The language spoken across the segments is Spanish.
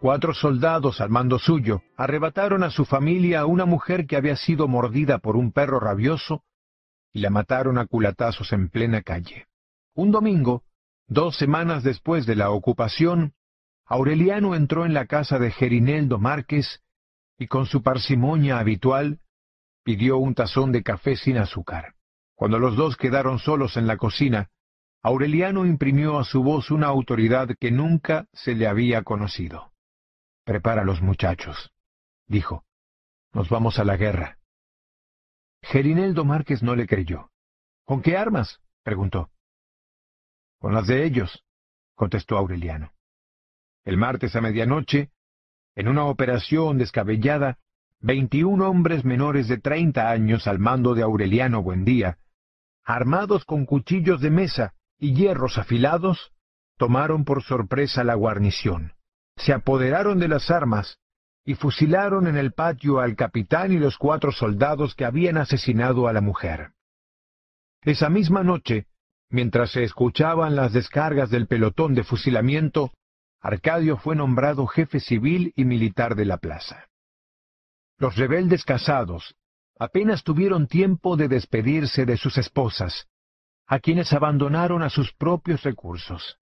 Cuatro soldados al mando suyo arrebataron a su familia a una mujer que había sido mordida por un perro rabioso y la mataron a culatazos en plena calle. Un domingo, dos semanas después de la ocupación, Aureliano entró en la casa de Gerineldo Márquez y con su parsimonia habitual pidió un tazón de café sin azúcar. Cuando los dos quedaron solos en la cocina, Aureliano imprimió a su voz una autoridad que nunca se le había conocido. Prepara a los muchachos, dijo. Nos vamos a la guerra. Gerineldo Márquez no le creyó. ¿Con qué armas? preguntó. Con las de ellos, contestó Aureliano. El martes a medianoche, en una operación descabellada, veintiún hombres menores de treinta años al mando de Aureliano Buendía, armados con cuchillos de mesa y hierros afilados, tomaron por sorpresa la guarnición se apoderaron de las armas y fusilaron en el patio al capitán y los cuatro soldados que habían asesinado a la mujer. Esa misma noche, mientras se escuchaban las descargas del pelotón de fusilamiento, Arcadio fue nombrado jefe civil y militar de la plaza. Los rebeldes casados apenas tuvieron tiempo de despedirse de sus esposas, a quienes abandonaron a sus propios recursos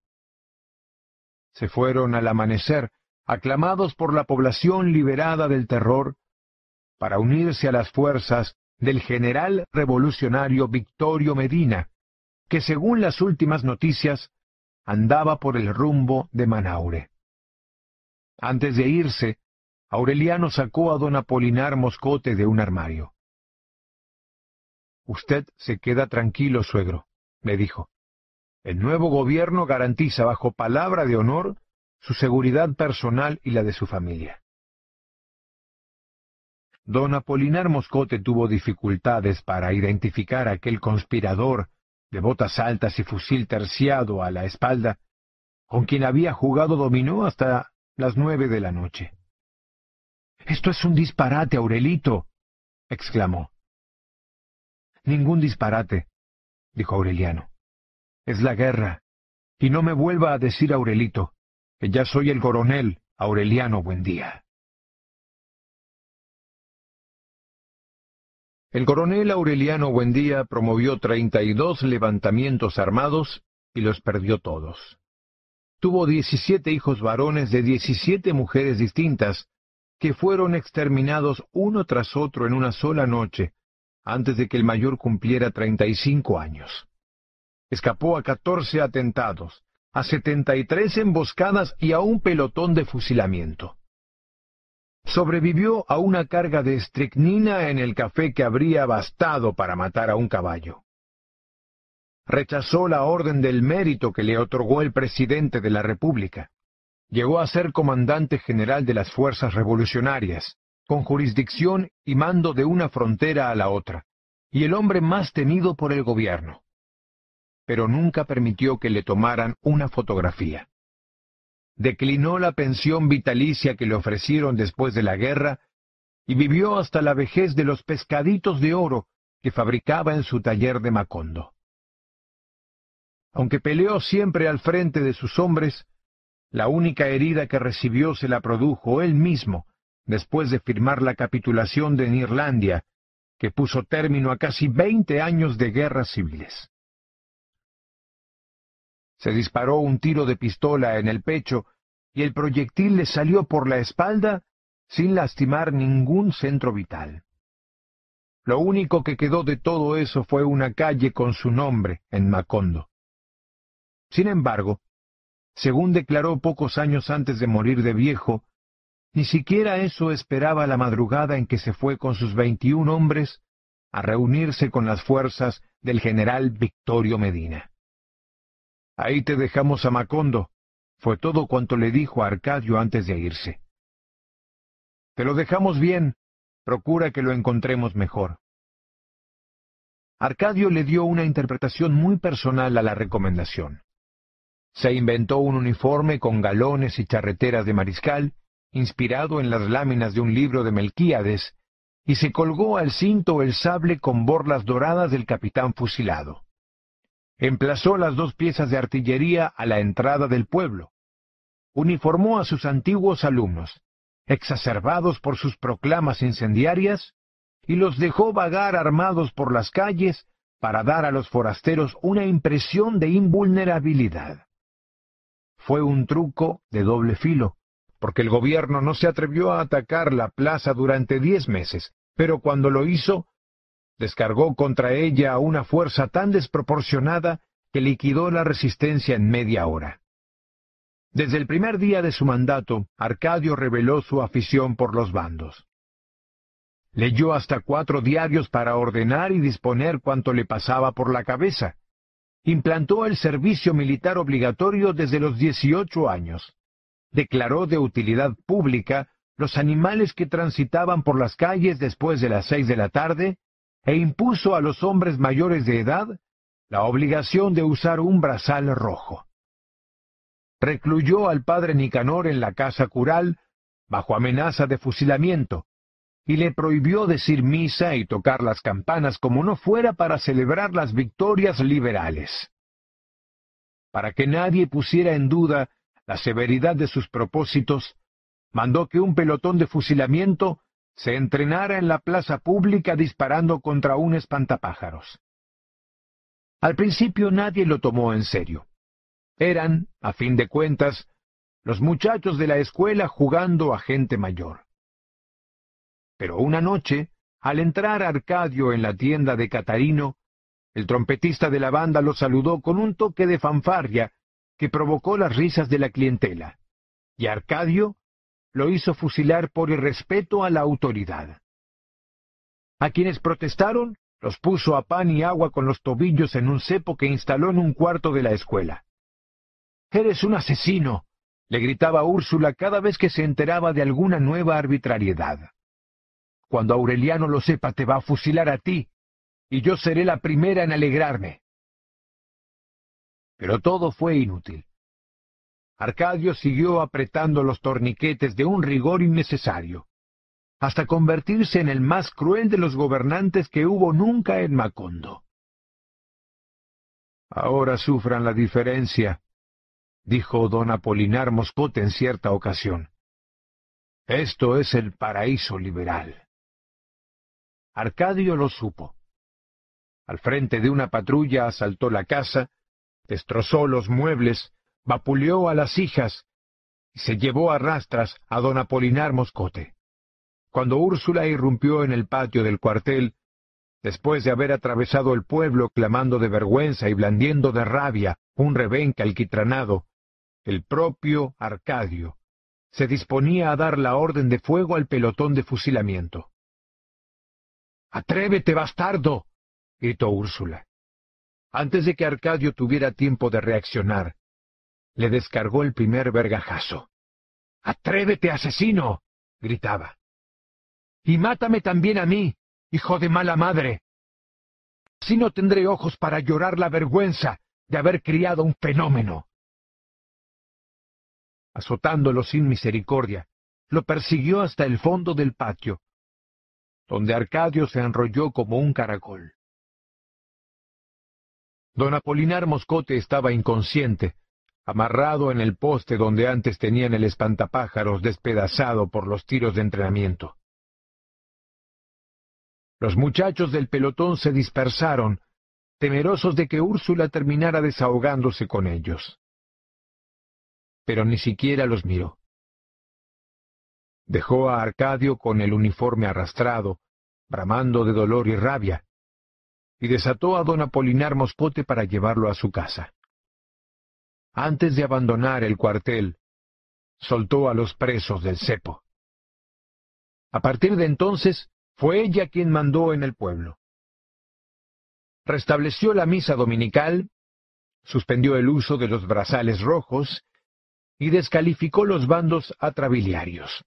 se fueron al amanecer, aclamados por la población liberada del terror, para unirse a las fuerzas del general revolucionario Victorio Medina, que según las últimas noticias andaba por el rumbo de Manaure. Antes de irse, Aureliano sacó a don Apolinar Moscote de un armario. Usted se queda tranquilo, suegro, me dijo. El nuevo gobierno garantiza bajo palabra de honor su seguridad personal y la de su familia. Don Apolinar Moscote tuvo dificultades para identificar a aquel conspirador de botas altas y fusil terciado a la espalda, con quien había jugado dominó hasta las nueve de la noche. Esto es un disparate, Aurelito, exclamó. Ningún disparate, dijo Aureliano es la guerra. Y no me vuelva a decir Aurelito, que ya soy el coronel Aureliano Buendía. El coronel Aureliano Buendía promovió treinta y dos levantamientos armados y los perdió todos. Tuvo diecisiete hijos varones de diecisiete mujeres distintas, que fueron exterminados uno tras otro en una sola noche, antes de que el mayor cumpliera treinta y cinco años. Escapó a catorce atentados, a setenta y tres emboscadas y a un pelotón de fusilamiento. Sobrevivió a una carga de estricnina en el café que habría bastado para matar a un caballo. Rechazó la orden del mérito que le otorgó el presidente de la República. Llegó a ser comandante general de las fuerzas revolucionarias, con jurisdicción y mando de una frontera a la otra, y el hombre más temido por el gobierno pero nunca permitió que le tomaran una fotografía. Declinó la pensión vitalicia que le ofrecieron después de la guerra y vivió hasta la vejez de los pescaditos de oro que fabricaba en su taller de Macondo. Aunque peleó siempre al frente de sus hombres, la única herida que recibió se la produjo él mismo después de firmar la capitulación de Irlandia, que puso término a casi veinte años de guerras civiles. Se disparó un tiro de pistola en el pecho y el proyectil le salió por la espalda sin lastimar ningún centro vital. Lo único que quedó de todo eso fue una calle con su nombre en Macondo. Sin embargo, según declaró pocos años antes de morir de viejo, ni siquiera eso esperaba la madrugada en que se fue con sus veintiún hombres a reunirse con las fuerzas del general Victorio Medina. Ahí te dejamos a Macondo, fue todo cuanto le dijo a Arcadio antes de irse. Te lo dejamos bien, procura que lo encontremos mejor. Arcadio le dio una interpretación muy personal a la recomendación. Se inventó un uniforme con galones y charreteras de mariscal, inspirado en las láminas de un libro de Melquíades, y se colgó al cinto el sable con borlas doradas del capitán fusilado emplazó las dos piezas de artillería a la entrada del pueblo. uniformó a sus antiguos alumnos, exacerbados por sus proclamas incendiarias, y los dejó vagar armados por las calles para dar a los forasteros una impresión de invulnerabilidad. Fue un truco de doble filo, porque el gobierno no se atrevió a atacar la plaza durante diez meses, pero cuando lo hizo, descargó contra ella una fuerza tan desproporcionada que liquidó la resistencia en media hora. Desde el primer día de su mandato, Arcadio reveló su afición por los bandos. Leyó hasta cuatro diarios para ordenar y disponer cuanto le pasaba por la cabeza. Implantó el servicio militar obligatorio desde los dieciocho años. Declaró de utilidad pública los animales que transitaban por las calles después de las seis de la tarde e impuso a los hombres mayores de edad la obligación de usar un brazal rojo. Recluyó al padre Nicanor en la casa cural bajo amenaza de fusilamiento, y le prohibió decir misa y tocar las campanas como no fuera para celebrar las victorias liberales. Para que nadie pusiera en duda la severidad de sus propósitos, mandó que un pelotón de fusilamiento se entrenara en la plaza pública disparando contra un espantapájaros. Al principio nadie lo tomó en serio. Eran, a fin de cuentas, los muchachos de la escuela jugando a gente mayor. Pero una noche, al entrar Arcadio en la tienda de Catarino, el trompetista de la banda lo saludó con un toque de fanfarria que provocó las risas de la clientela, y Arcadio lo hizo fusilar por irrespeto a la autoridad. A quienes protestaron, los puso a pan y agua con los tobillos en un cepo que instaló en un cuarto de la escuela. Eres un asesino, le gritaba Úrsula cada vez que se enteraba de alguna nueva arbitrariedad. Cuando Aureliano lo sepa, te va a fusilar a ti, y yo seré la primera en alegrarme. Pero todo fue inútil. Arcadio siguió apretando los torniquetes de un rigor innecesario, hasta convertirse en el más cruel de los gobernantes que hubo nunca en Macondo. Ahora sufran la diferencia, dijo don Apolinar Moscote en cierta ocasión. Esto es el paraíso liberal. Arcadio lo supo. Al frente de una patrulla asaltó la casa, destrozó los muebles, vapuleó a las hijas y se llevó a rastras a don Apolinar Moscote. Cuando Úrsula irrumpió en el patio del cuartel, después de haber atravesado el pueblo clamando de vergüenza y blandiendo de rabia un rebenque alquitranado, el propio Arcadio se disponía a dar la orden de fuego al pelotón de fusilamiento. Atrévete, bastardo. gritó Úrsula. Antes de que Arcadio tuviera tiempo de reaccionar, le descargó el primer vergajazo. Atrévete, asesino. gritaba. Y mátame también a mí, hijo de mala madre. Así no tendré ojos para llorar la vergüenza de haber criado un fenómeno. Azotándolo sin misericordia, lo persiguió hasta el fondo del patio, donde Arcadio se enrolló como un caracol. Don Apolinar Moscote estaba inconsciente, amarrado en el poste donde antes tenían el espantapájaros despedazado por los tiros de entrenamiento. Los muchachos del pelotón se dispersaron, temerosos de que Úrsula terminara desahogándose con ellos. Pero ni siquiera los miró. Dejó a Arcadio con el uniforme arrastrado, bramando de dolor y rabia, y desató a don Apolinar Moscote para llevarlo a su casa. Antes de abandonar el cuartel, soltó a los presos del cepo. A partir de entonces, fue ella quien mandó en el pueblo. Restableció la misa dominical, suspendió el uso de los brazales rojos y descalificó los bandos atrabiliarios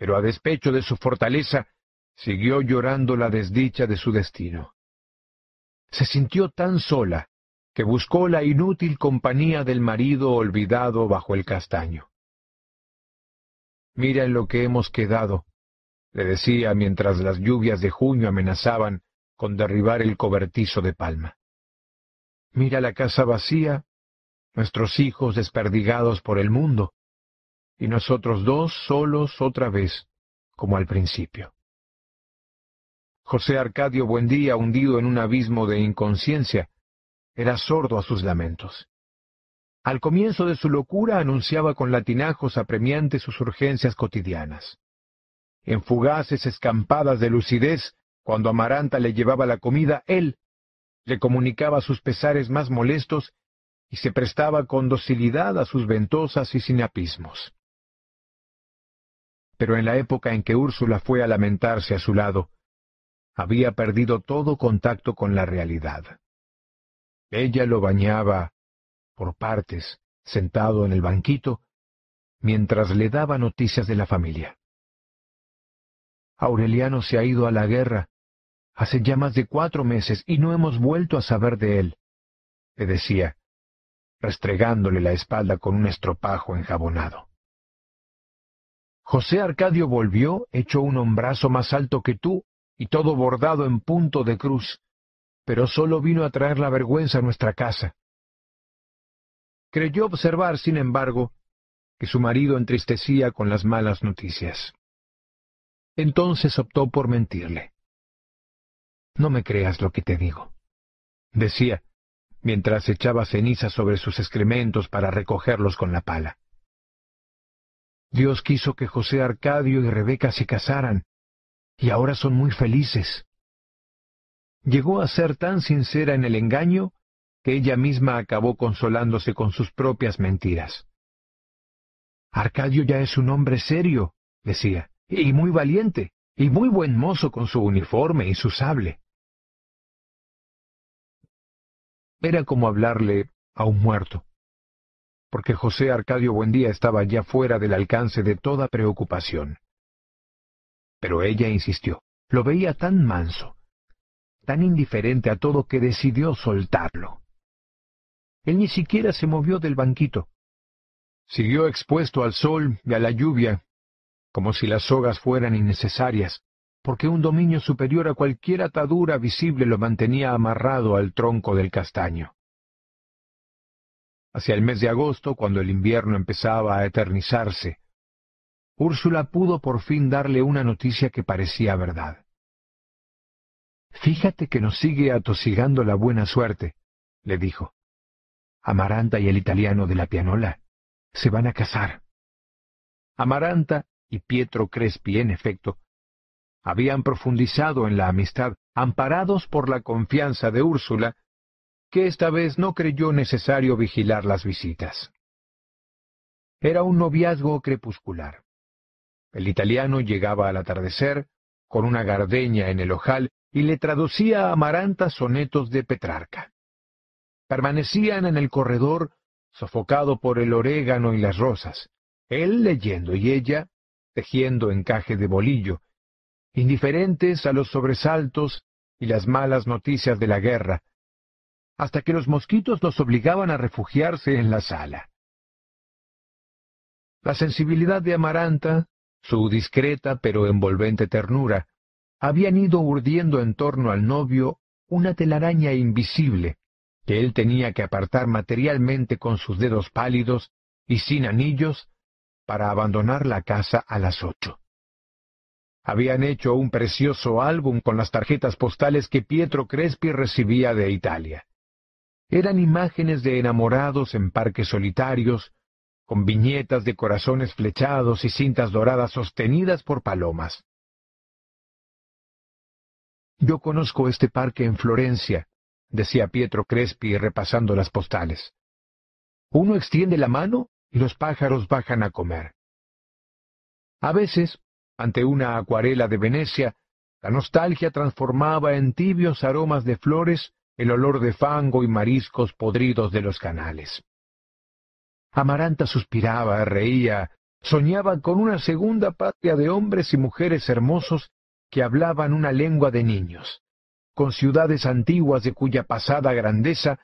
pero a despecho de su fortaleza, siguió llorando la desdicha de su destino. Se sintió tan sola que buscó la inútil compañía del marido olvidado bajo el castaño. Mira en lo que hemos quedado, le decía mientras las lluvias de junio amenazaban con derribar el cobertizo de palma. Mira la casa vacía nuestros hijos desperdigados por el mundo, y nosotros dos solos otra vez, como al principio. José Arcadio Buendía, hundido en un abismo de inconsciencia, era sordo a sus lamentos. Al comienzo de su locura anunciaba con latinajos apremiantes sus urgencias cotidianas. En fugaces escampadas de lucidez, cuando Amaranta le llevaba la comida, él le comunicaba sus pesares más molestos y se prestaba con docilidad a sus ventosas y sinapismos. Pero en la época en que Úrsula fue a lamentarse a su lado, había perdido todo contacto con la realidad. Ella lo bañaba por partes, sentado en el banquito, mientras le daba noticias de la familia. Aureliano se ha ido a la guerra hace ya más de cuatro meses y no hemos vuelto a saber de él, le decía, restregándole la espalda con un estropajo enjabonado. José Arcadio volvió, hecho un hombrazo más alto que tú, y todo bordado en punto de cruz, pero solo vino a traer la vergüenza a nuestra casa. Creyó observar, sin embargo, que su marido entristecía con las malas noticias. Entonces optó por mentirle. No me creas lo que te digo, decía, mientras echaba ceniza sobre sus excrementos para recogerlos con la pala. Dios quiso que José Arcadio y Rebeca se casaran, y ahora son muy felices. Llegó a ser tan sincera en el engaño que ella misma acabó consolándose con sus propias mentiras. Arcadio ya es un hombre serio, decía, y muy valiente, y muy buen mozo con su uniforme y su sable. Era como hablarle a un muerto, porque José Arcadio Buendía estaba ya fuera del alcance de toda preocupación. Pero ella insistió, lo veía tan manso, tan indiferente a todo que decidió soltarlo. Él ni siquiera se movió del banquito. Siguió expuesto al sol y a la lluvia, como si las sogas fueran innecesarias, porque un dominio superior a cualquier atadura visible lo mantenía amarrado al tronco del castaño. Hacia el mes de agosto, cuando el invierno empezaba a eternizarse, Úrsula pudo por fin darle una noticia que parecía verdad. Fíjate que nos sigue atosigando la buena suerte, le dijo. Amaranta y el italiano de la pianola se van a casar. Amaranta y Pietro Crespi, en efecto, habían profundizado en la amistad, amparados por la confianza de Úrsula, que esta vez no creyó necesario vigilar las visitas. Era un noviazgo crepuscular. El italiano llegaba al atardecer, con una gardeña en el ojal, y le traducía a Amaranta sonetos de Petrarca. Permanecían en el corredor, sofocado por el orégano y las rosas, él leyendo y ella tejiendo encaje de bolillo, indiferentes a los sobresaltos y las malas noticias de la guerra, hasta que los mosquitos los obligaban a refugiarse en la sala. La sensibilidad de Amaranta, su discreta pero envolvente ternura, habían ido urdiendo en torno al novio una telaraña invisible que él tenía que apartar materialmente con sus dedos pálidos y sin anillos para abandonar la casa a las ocho. Habían hecho un precioso álbum con las tarjetas postales que Pietro Crespi recibía de Italia. Eran imágenes de enamorados en parques solitarios, con viñetas de corazones flechados y cintas doradas sostenidas por palomas. Yo conozco este parque en Florencia, decía Pietro Crespi repasando las postales. Uno extiende la mano y los pájaros bajan a comer. A veces, ante una acuarela de Venecia, la nostalgia transformaba en tibios aromas de flores el olor de fango y mariscos podridos de los canales. Amaranta suspiraba, reía, soñaba con una segunda patria de hombres y mujeres hermosos que hablaban una lengua de niños, con ciudades antiguas de cuya pasada grandeza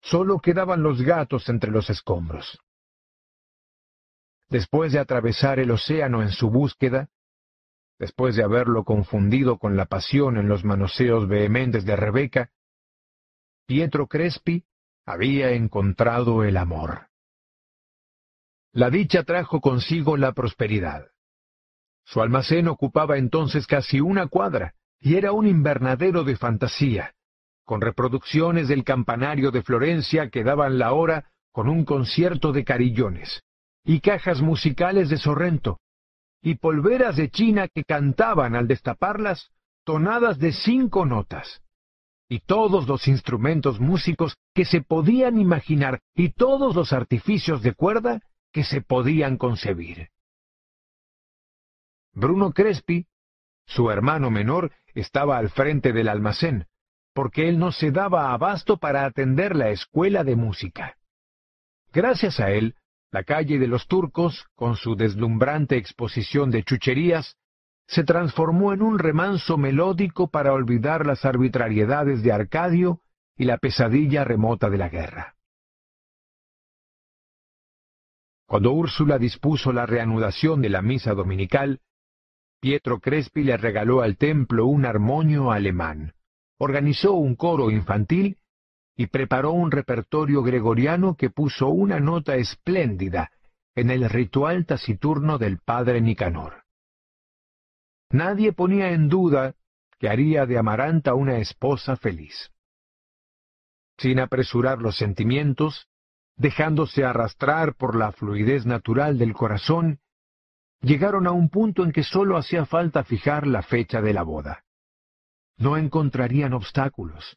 sólo quedaban los gatos entre los escombros. Después de atravesar el océano en su búsqueda, después de haberlo confundido con la pasión en los manoseos vehementes de Rebeca, Pietro Crespi había encontrado el amor. La dicha trajo consigo la prosperidad. Su almacén ocupaba entonces casi una cuadra, y era un invernadero de fantasía, con reproducciones del campanario de Florencia que daban la hora con un concierto de carillones, y cajas musicales de Sorrento, y polveras de China que cantaban al destaparlas tonadas de cinco notas, y todos los instrumentos músicos que se podían imaginar, y todos los artificios de cuerda que se podían concebir. Bruno Crespi, su hermano menor, estaba al frente del almacén, porque él no se daba abasto para atender la escuela de música. Gracias a él, la calle de los turcos, con su deslumbrante exposición de chucherías, se transformó en un remanso melódico para olvidar las arbitrariedades de Arcadio y la pesadilla remota de la guerra. Cuando Úrsula dispuso la reanudación de la misa dominical, Pietro Crespi le regaló al templo un armonio alemán, organizó un coro infantil y preparó un repertorio gregoriano que puso una nota espléndida en el ritual taciturno del padre Nicanor. Nadie ponía en duda que haría de Amaranta una esposa feliz. Sin apresurar los sentimientos, dejándose arrastrar por la fluidez natural del corazón, llegaron a un punto en que sólo hacía falta fijar la fecha de la boda. No encontrarían obstáculos.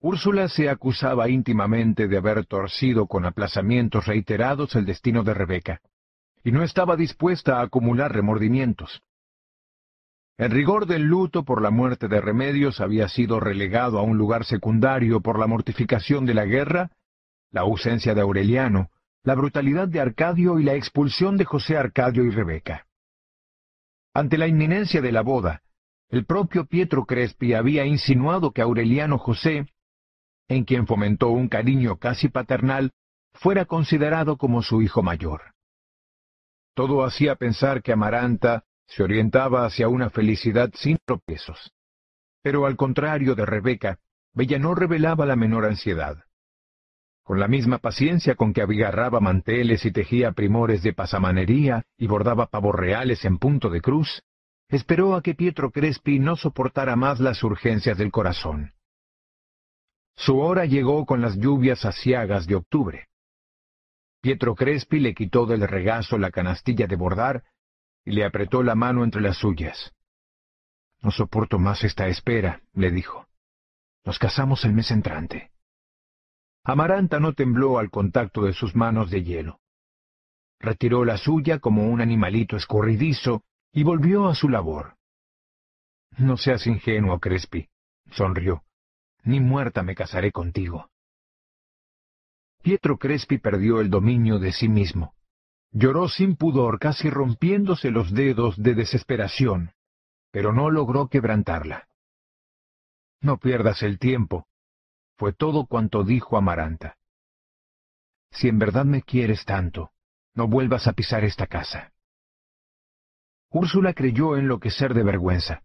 Úrsula se acusaba íntimamente de haber torcido con aplazamientos reiterados el destino de Rebeca, y no estaba dispuesta a acumular remordimientos. El rigor del luto por la muerte de Remedios había sido relegado a un lugar secundario por la mortificación de la guerra, la ausencia de Aureliano, la brutalidad de Arcadio y la expulsión de José Arcadio y Rebeca. Ante la inminencia de la boda, el propio Pietro Crespi había insinuado que Aureliano José en quien fomentó un cariño casi paternal, fuera considerado como su hijo mayor. Todo hacía pensar que Amaranta se orientaba hacia una felicidad sin tropiezos. Pero al contrario de Rebeca, Bella no revelaba la menor ansiedad. Con la misma paciencia con que abigarraba manteles y tejía primores de pasamanería y bordaba pavos reales en punto de cruz, esperó a que Pietro Crespi no soportara más las urgencias del corazón. Su hora llegó con las lluvias aciagas de octubre. Pietro Crespi le quitó del regazo la canastilla de bordar y le apretó la mano entre las suyas. No soporto más esta espera, le dijo. Nos casamos el mes entrante. Amaranta no tembló al contacto de sus manos de hielo. Retiró la suya como un animalito escorridizo y volvió a su labor. No seas ingenuo, Crespi, sonrió ni muerta me casaré contigo. Pietro Crespi perdió el dominio de sí mismo. Lloró sin pudor, casi rompiéndose los dedos de desesperación, pero no logró quebrantarla. No pierdas el tiempo, fue todo cuanto dijo Amaranta. Si en verdad me quieres tanto, no vuelvas a pisar esta casa. Úrsula creyó enloquecer de vergüenza.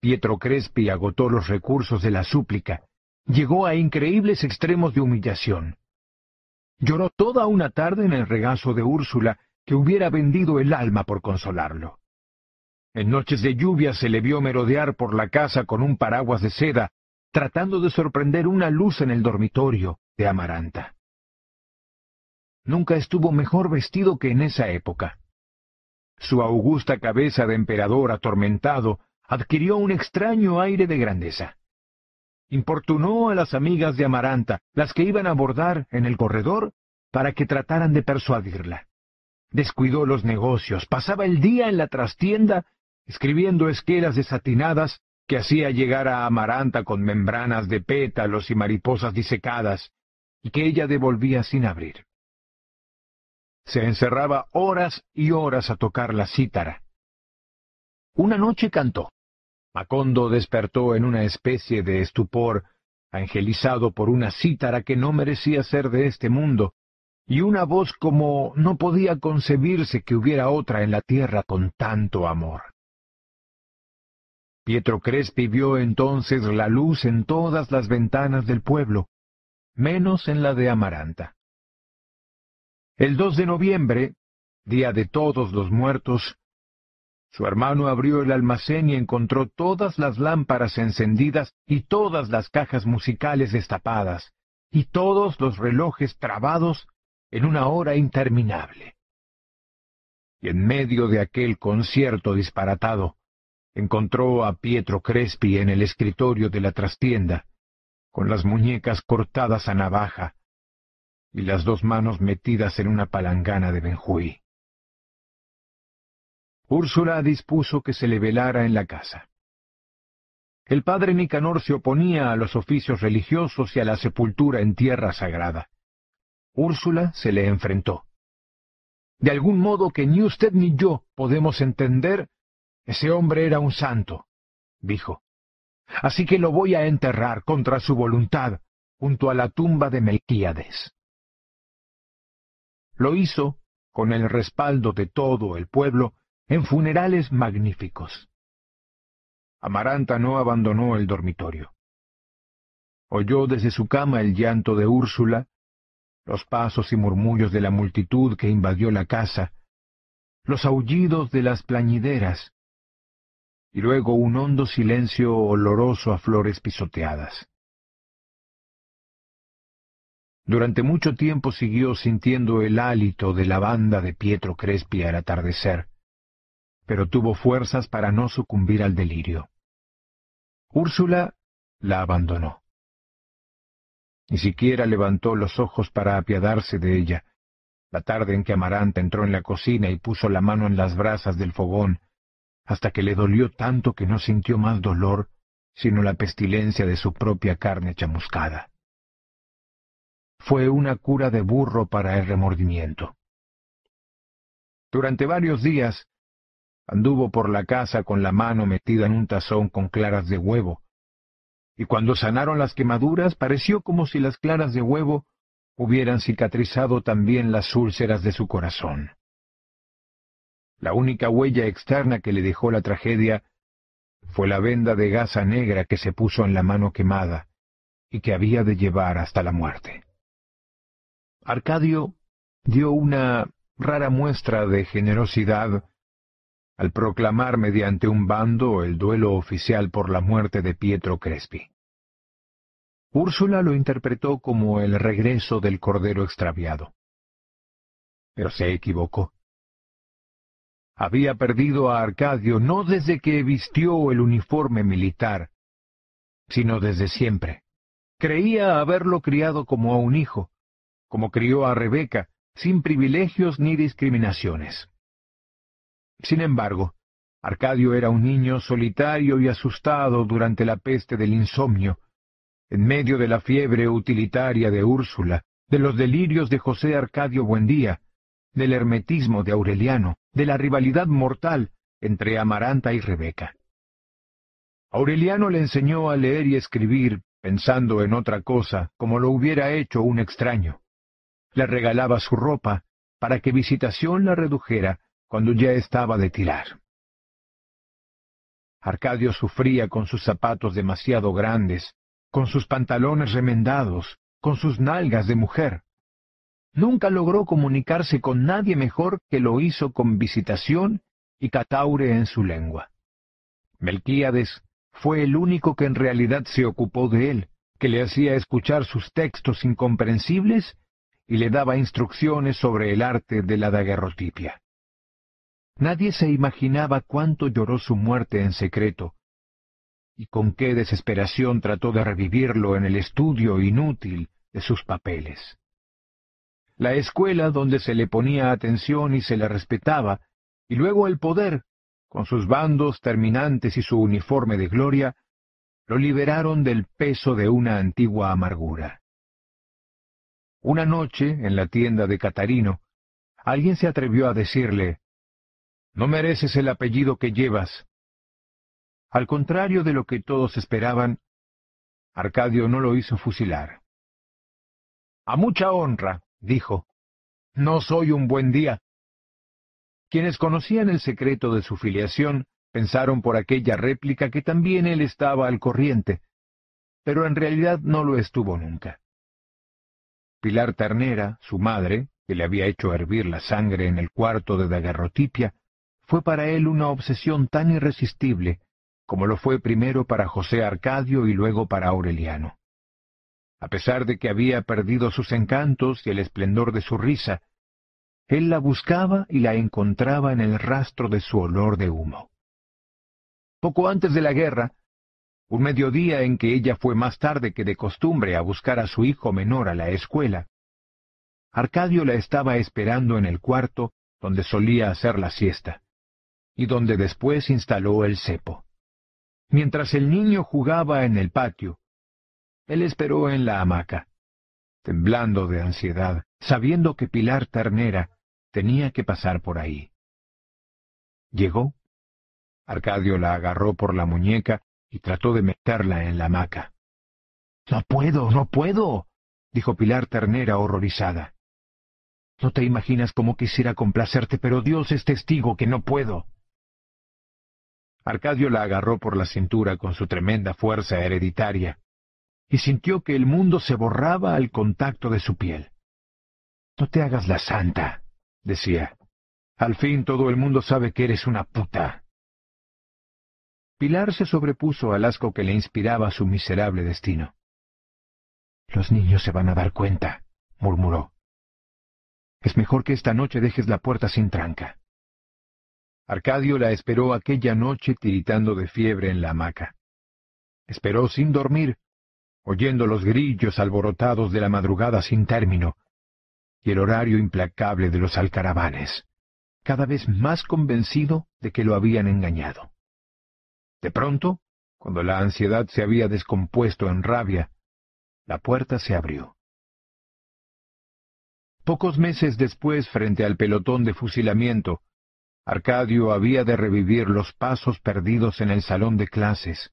Pietro Crespi agotó los recursos de la súplica, llegó a increíbles extremos de humillación. Lloró toda una tarde en el regazo de Úrsula, que hubiera vendido el alma por consolarlo. En noches de lluvia se le vio merodear por la casa con un paraguas de seda, tratando de sorprender una luz en el dormitorio de Amaranta. Nunca estuvo mejor vestido que en esa época. Su augusta cabeza de emperador atormentado adquirió un extraño aire de grandeza. Importunó a las amigas de Amaranta, las que iban a abordar en el corredor, para que trataran de persuadirla. Descuidó los negocios, pasaba el día en la trastienda, escribiendo esquelas desatinadas que hacía llegar a Amaranta con membranas de pétalos y mariposas disecadas, y que ella devolvía sin abrir. Se encerraba horas y horas a tocar la cítara. Una noche cantó. Macondo despertó en una especie de estupor, angelizado por una cítara que no merecía ser de este mundo, y una voz como no podía concebirse que hubiera otra en la tierra con tanto amor. Pietro Crespi vio entonces la luz en todas las ventanas del pueblo, menos en la de Amaranta. El 2 de noviembre, día de todos los muertos, su hermano abrió el almacén y encontró todas las lámparas encendidas y todas las cajas musicales destapadas y todos los relojes trabados en una hora interminable. Y en medio de aquel concierto disparatado, encontró a Pietro Crespi en el escritorio de la trastienda, con las muñecas cortadas a navaja y las dos manos metidas en una palangana de Benjuí. Úrsula dispuso que se le velara en la casa. El padre Nicanor se oponía a los oficios religiosos y a la sepultura en tierra sagrada. Úrsula se le enfrentó. De algún modo que ni usted ni yo podemos entender, ese hombre era un santo, dijo. Así que lo voy a enterrar contra su voluntad junto a la tumba de Melquíades. Lo hizo, con el respaldo de todo el pueblo, en funerales magníficos. Amaranta no abandonó el dormitorio. Oyó desde su cama el llanto de Úrsula, los pasos y murmullos de la multitud que invadió la casa, los aullidos de las plañideras, y luego un hondo silencio oloroso a flores pisoteadas. Durante mucho tiempo siguió sintiendo el hálito de la banda de Pietro Crespi al atardecer, pero tuvo fuerzas para no sucumbir al delirio. Úrsula la abandonó. Ni siquiera levantó los ojos para apiadarse de ella. La tarde en que Amaranta entró en la cocina y puso la mano en las brasas del fogón, hasta que le dolió tanto que no sintió más dolor, sino la pestilencia de su propia carne chamuscada. Fue una cura de burro para el remordimiento. Durante varios días Anduvo por la casa con la mano metida en un tazón con claras de huevo, y cuando sanaron las quemaduras pareció como si las claras de huevo hubieran cicatrizado también las úlceras de su corazón. La única huella externa que le dejó la tragedia fue la venda de gasa negra que se puso en la mano quemada y que había de llevar hasta la muerte. Arcadio dio una rara muestra de generosidad al proclamar mediante un bando el duelo oficial por la muerte de Pietro Crespi. Úrsula lo interpretó como el regreso del cordero extraviado. Pero se equivocó. Había perdido a Arcadio no desde que vistió el uniforme militar, sino desde siempre. Creía haberlo criado como a un hijo, como crió a Rebeca, sin privilegios ni discriminaciones. Sin embargo, Arcadio era un niño solitario y asustado durante la peste del insomnio, en medio de la fiebre utilitaria de Úrsula, de los delirios de José Arcadio Buendía, del hermetismo de Aureliano, de la rivalidad mortal entre Amaranta y Rebeca. Aureliano le enseñó a leer y escribir pensando en otra cosa, como lo hubiera hecho un extraño. Le regalaba su ropa para que Visitación la redujera cuando ya estaba de tirar. Arcadio sufría con sus zapatos demasiado grandes, con sus pantalones remendados, con sus nalgas de mujer. Nunca logró comunicarse con nadie mejor que lo hizo con visitación y cataure en su lengua. Melquíades fue el único que en realidad se ocupó de él, que le hacía escuchar sus textos incomprensibles y le daba instrucciones sobre el arte de la daguerrotipia. Nadie se imaginaba cuánto lloró su muerte en secreto, y con qué desesperación trató de revivirlo en el estudio inútil de sus papeles. La escuela donde se le ponía atención y se le respetaba, y luego el poder, con sus bandos terminantes y su uniforme de gloria, lo liberaron del peso de una antigua amargura. Una noche, en la tienda de Catarino, alguien se atrevió a decirle, no mereces el apellido que llevas. Al contrario de lo que todos esperaban, Arcadio no lo hizo fusilar. A mucha honra, dijo, no soy un buen día. Quienes conocían el secreto de su filiación pensaron por aquella réplica que también él estaba al corriente, pero en realidad no lo estuvo nunca. Pilar Ternera, su madre, que le había hecho hervir la sangre en el cuarto de daguerrotipia, fue para él una obsesión tan irresistible como lo fue primero para José Arcadio y luego para Aureliano. A pesar de que había perdido sus encantos y el esplendor de su risa, él la buscaba y la encontraba en el rastro de su olor de humo. Poco antes de la guerra, un mediodía en que ella fue más tarde que de costumbre a buscar a su hijo menor a la escuela, Arcadio la estaba esperando en el cuarto donde solía hacer la siesta, y donde después instaló el cepo. Mientras el niño jugaba en el patio, él esperó en la hamaca, temblando de ansiedad, sabiendo que Pilar Ternera tenía que pasar por ahí. Llegó. Arcadio la agarró por la muñeca y trató de meterla en la hamaca. No puedo, no puedo, dijo Pilar Ternera horrorizada. No te imaginas cómo quisiera complacerte, pero Dios es testigo que no puedo. Arcadio la agarró por la cintura con su tremenda fuerza hereditaria, y sintió que el mundo se borraba al contacto de su piel. No te hagas la santa, decía. Al fin todo el mundo sabe que eres una puta. Pilar se sobrepuso al asco que le inspiraba su miserable destino. Los niños se van a dar cuenta, murmuró. Es mejor que esta noche dejes la puerta sin tranca. Arcadio la esperó aquella noche tiritando de fiebre en la hamaca. Esperó sin dormir, oyendo los grillos alborotados de la madrugada sin término, y el horario implacable de los alcaravanes, cada vez más convencido de que lo habían engañado. De pronto, cuando la ansiedad se había descompuesto en rabia, la puerta se abrió. Pocos meses después, frente al pelotón de fusilamiento, Arcadio había de revivir los pasos perdidos en el salón de clases,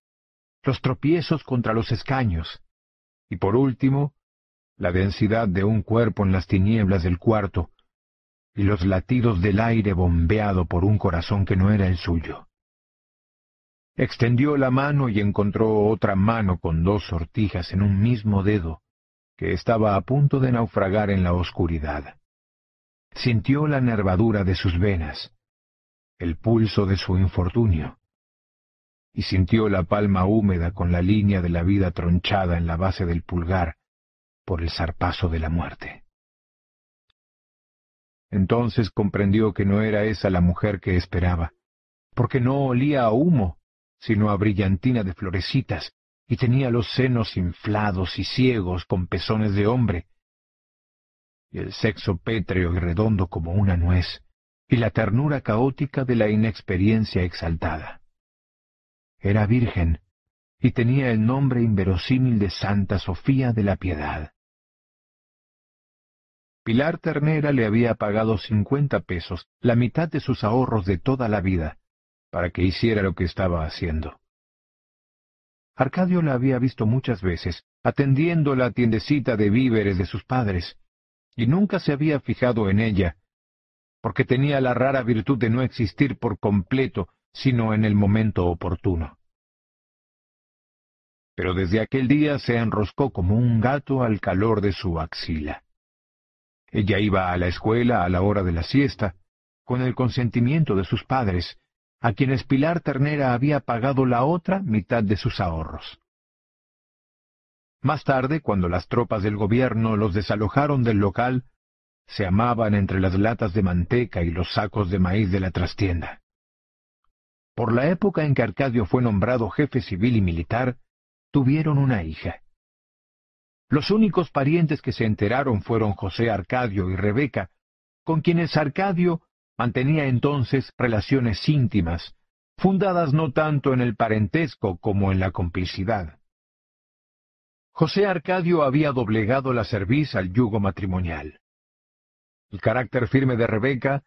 los tropiezos contra los escaños, y por último, la densidad de un cuerpo en las tinieblas del cuarto, y los latidos del aire bombeado por un corazón que no era el suyo. Extendió la mano y encontró otra mano con dos sortijas en un mismo dedo, que estaba a punto de naufragar en la oscuridad. Sintió la nervadura de sus venas, el pulso de su infortunio, y sintió la palma húmeda con la línea de la vida tronchada en la base del pulgar por el zarpazo de la muerte. Entonces comprendió que no era esa la mujer que esperaba, porque no olía a humo, sino a brillantina de florecitas, y tenía los senos inflados y ciegos con pezones de hombre, y el sexo pétreo y redondo como una nuez, y la ternura caótica de la inexperiencia exaltada. Era virgen y tenía el nombre inverosímil de Santa Sofía de la Piedad. Pilar Ternera le había pagado cincuenta pesos, la mitad de sus ahorros de toda la vida, para que hiciera lo que estaba haciendo. Arcadio la había visto muchas veces, atendiendo la tiendecita de víveres de sus padres, y nunca se había fijado en ella, porque tenía la rara virtud de no existir por completo, sino en el momento oportuno. Pero desde aquel día se enroscó como un gato al calor de su axila. Ella iba a la escuela a la hora de la siesta, con el consentimiento de sus padres, a quienes Pilar Ternera había pagado la otra mitad de sus ahorros. Más tarde, cuando las tropas del gobierno los desalojaron del local, se amaban entre las latas de manteca y los sacos de maíz de la trastienda. Por la época en que Arcadio fue nombrado jefe civil y militar, tuvieron una hija. Los únicos parientes que se enteraron fueron José Arcadio y Rebeca, con quienes Arcadio mantenía entonces relaciones íntimas, fundadas no tanto en el parentesco como en la complicidad. José Arcadio había doblegado la cerviz al yugo matrimonial. El carácter firme de Rebeca,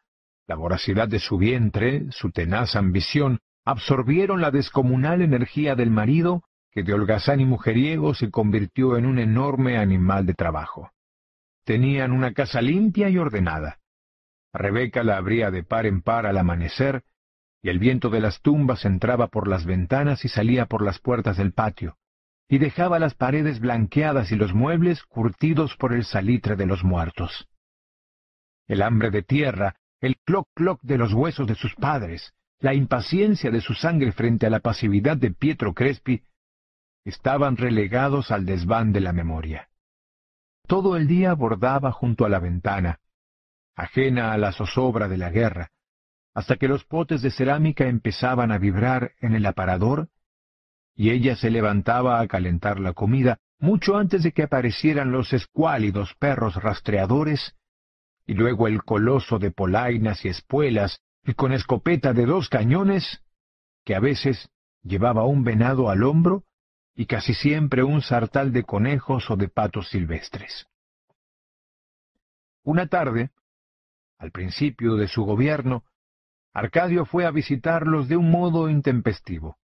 la voracidad de su vientre, su tenaz ambición, absorbieron la descomunal energía del marido, que de holgazán y mujeriego se convirtió en un enorme animal de trabajo. Tenían una casa limpia y ordenada. Rebeca la abría de par en par al amanecer, y el viento de las tumbas entraba por las ventanas y salía por las puertas del patio, y dejaba las paredes blanqueadas y los muebles curtidos por el salitre de los muertos. El hambre de tierra, el cloc-cloc de los huesos de sus padres, la impaciencia de su sangre frente a la pasividad de Pietro Crespi, estaban relegados al desván de la memoria. Todo el día bordaba junto a la ventana, ajena a la zozobra de la guerra, hasta que los potes de cerámica empezaban a vibrar en el aparador y ella se levantaba a calentar la comida mucho antes de que aparecieran los escuálidos perros rastreadores, y luego el coloso de polainas y espuelas, y con escopeta de dos cañones, que a veces llevaba un venado al hombro y casi siempre un sartal de conejos o de patos silvestres. Una tarde, al principio de su gobierno, Arcadio fue a visitarlos de un modo intempestivo.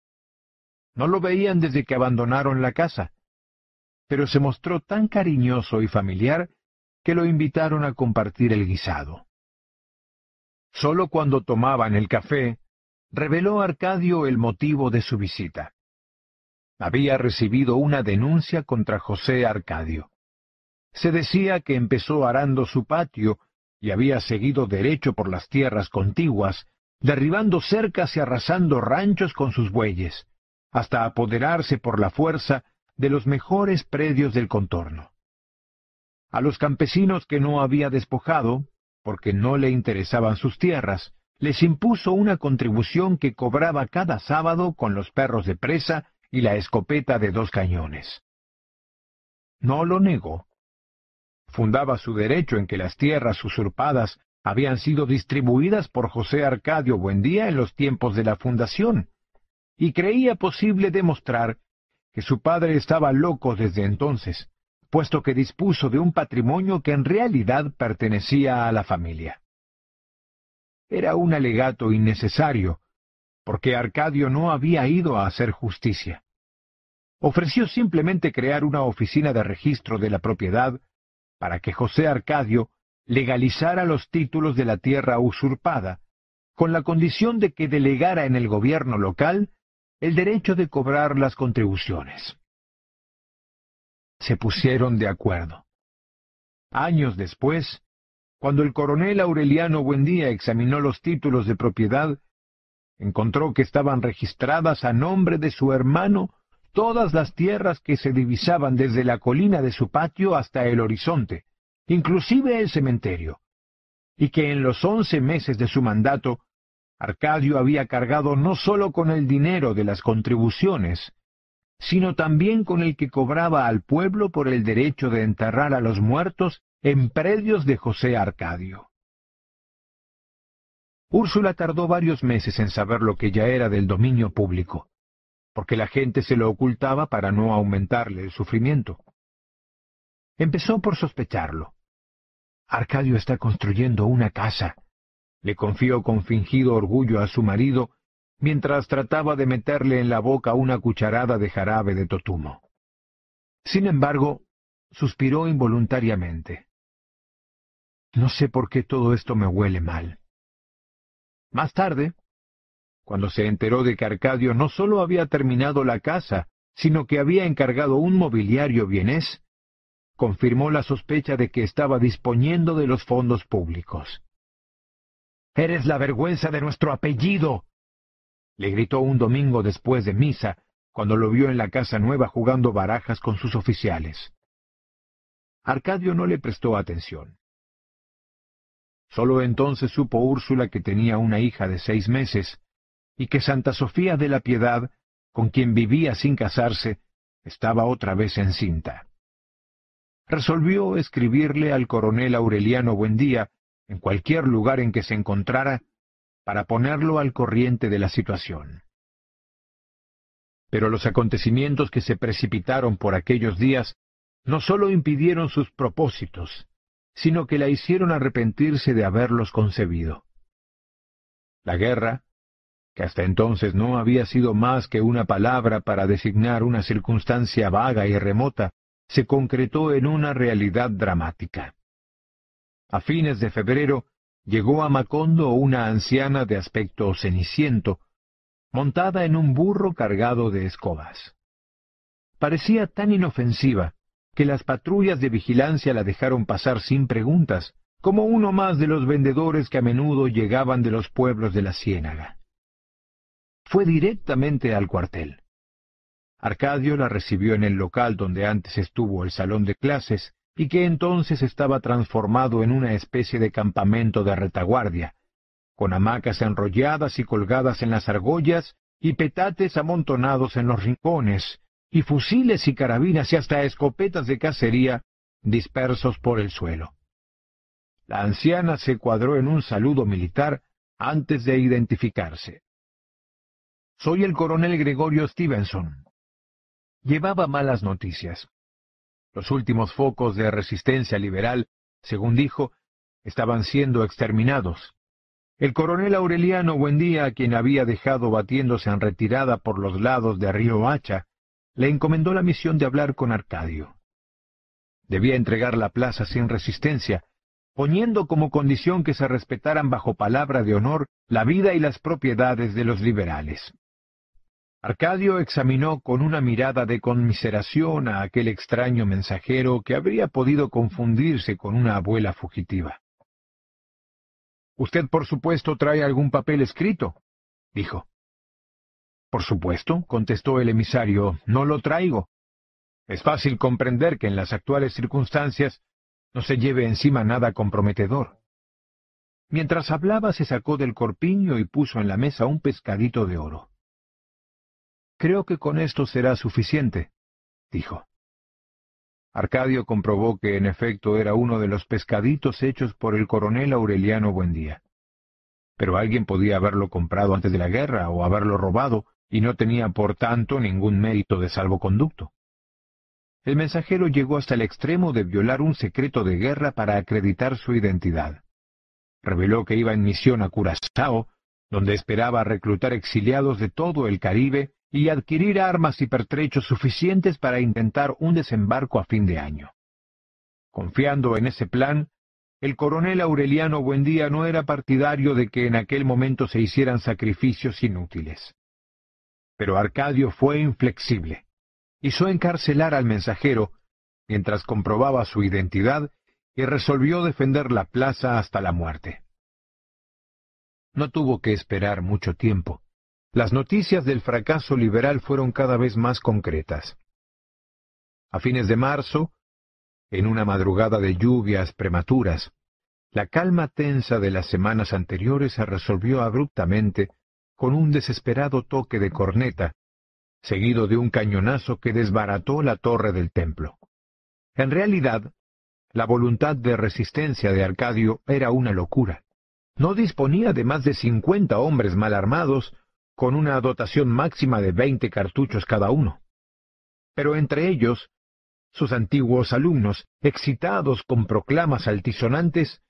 No lo veían desde que abandonaron la casa, pero se mostró tan cariñoso y familiar que lo invitaron a compartir el guisado. Solo cuando tomaban el café, reveló Arcadio el motivo de su visita. Había recibido una denuncia contra José Arcadio. Se decía que empezó arando su patio y había seguido derecho por las tierras contiguas, derribando cercas y arrasando ranchos con sus bueyes hasta apoderarse por la fuerza de los mejores predios del contorno. A los campesinos que no había despojado, porque no le interesaban sus tierras, les impuso una contribución que cobraba cada sábado con los perros de presa y la escopeta de dos cañones. No lo negó. Fundaba su derecho en que las tierras usurpadas habían sido distribuidas por José Arcadio Buendía en los tiempos de la fundación, y creía posible demostrar que su padre estaba loco desde entonces, puesto que dispuso de un patrimonio que en realidad pertenecía a la familia. Era un alegato innecesario, porque Arcadio no había ido a hacer justicia. Ofreció simplemente crear una oficina de registro de la propiedad para que José Arcadio legalizara los títulos de la tierra usurpada, con la condición de que delegara en el gobierno local el derecho de cobrar las contribuciones. Se pusieron de acuerdo. Años después, cuando el coronel Aureliano Buendía examinó los títulos de propiedad, encontró que estaban registradas a nombre de su hermano todas las tierras que se divisaban desde la colina de su patio hasta el horizonte, inclusive el cementerio, y que en los once meses de su mandato Arcadio había cargado no sólo con el dinero de las contribuciones, sino también con el que cobraba al pueblo por el derecho de enterrar a los muertos en predios de José Arcadio. Úrsula tardó varios meses en saber lo que ya era del dominio público, porque la gente se lo ocultaba para no aumentarle el sufrimiento. Empezó por sospecharlo. Arcadio está construyendo una casa, le confió con fingido orgullo a su marido mientras trataba de meterle en la boca una cucharada de jarabe de totumo. Sin embargo, suspiró involuntariamente. No sé por qué todo esto me huele mal. Más tarde, cuando se enteró de que Arcadio no sólo había terminado la casa, sino que había encargado un mobiliario bienés, confirmó la sospecha de que estaba disponiendo de los fondos públicos. Eres la vergüenza de nuestro apellido. Le gritó un domingo después de misa, cuando lo vio en la casa nueva jugando barajas con sus oficiales. Arcadio no le prestó atención. Solo entonces supo Úrsula que tenía una hija de seis meses, y que Santa Sofía de la Piedad, con quien vivía sin casarse, estaba otra vez encinta. Resolvió escribirle al coronel Aureliano Buendía en cualquier lugar en que se encontrara, para ponerlo al corriente de la situación. Pero los acontecimientos que se precipitaron por aquellos días no sólo impidieron sus propósitos, sino que la hicieron arrepentirse de haberlos concebido. La guerra, que hasta entonces no había sido más que una palabra para designar una circunstancia vaga y remota, se concretó en una realidad dramática. A fines de febrero llegó a Macondo una anciana de aspecto ceniciento, montada en un burro cargado de escobas. parecía tan inofensiva que las patrullas de vigilancia la dejaron pasar sin preguntas, como uno más de los vendedores que a menudo llegaban de los pueblos de la ciénaga. Fue directamente al cuartel. Arcadio la recibió en el local donde antes estuvo el salón de clases y que entonces estaba transformado en una especie de campamento de retaguardia, con hamacas enrolladas y colgadas en las argollas y petates amontonados en los rincones, y fusiles y carabinas y hasta escopetas de cacería dispersos por el suelo. La anciana se cuadró en un saludo militar antes de identificarse. Soy el coronel Gregorio Stevenson. Llevaba malas noticias. Los últimos focos de resistencia liberal, según dijo, estaban siendo exterminados. El coronel Aureliano Buendía, a quien había dejado batiéndose en retirada por los lados de Río Hacha, le encomendó la misión de hablar con Arcadio. Debía entregar la plaza sin resistencia, poniendo como condición que se respetaran bajo palabra de honor la vida y las propiedades de los liberales. Arcadio examinó con una mirada de conmiseración a aquel extraño mensajero que habría podido confundirse con una abuela fugitiva. Usted, por supuesto, trae algún papel escrito, dijo. Por supuesto, contestó el emisario, no lo traigo. Es fácil comprender que en las actuales circunstancias no se lleve encima nada comprometedor. Mientras hablaba se sacó del corpiño y puso en la mesa un pescadito de oro. Creo que con esto será suficiente, dijo. Arcadio comprobó que en efecto era uno de los pescaditos hechos por el coronel Aureliano Buendía. Pero alguien podía haberlo comprado antes de la guerra o haberlo robado, y no tenía por tanto ningún mérito de salvoconducto. El mensajero llegó hasta el extremo de violar un secreto de guerra para acreditar su identidad. Reveló que iba en misión a Curazao, donde esperaba reclutar exiliados de todo el Caribe y adquirir armas y pertrechos suficientes para intentar un desembarco a fin de año. Confiando en ese plan, el coronel Aureliano Buendía no era partidario de que en aquel momento se hicieran sacrificios inútiles. Pero Arcadio fue inflexible. Hizo encarcelar al mensajero mientras comprobaba su identidad y resolvió defender la plaza hasta la muerte. No tuvo que esperar mucho tiempo. Las noticias del fracaso liberal fueron cada vez más concretas. A fines de marzo, en una madrugada de lluvias prematuras, la calma tensa de las semanas anteriores se resolvió abruptamente con un desesperado toque de corneta, seguido de un cañonazo que desbarató la torre del templo. En realidad, la voluntad de resistencia de Arcadio era una locura. No disponía de más de cincuenta hombres mal armados, con una dotación máxima de veinte cartuchos cada uno. Pero entre ellos, sus antiguos alumnos, excitados con proclamas altisonantes,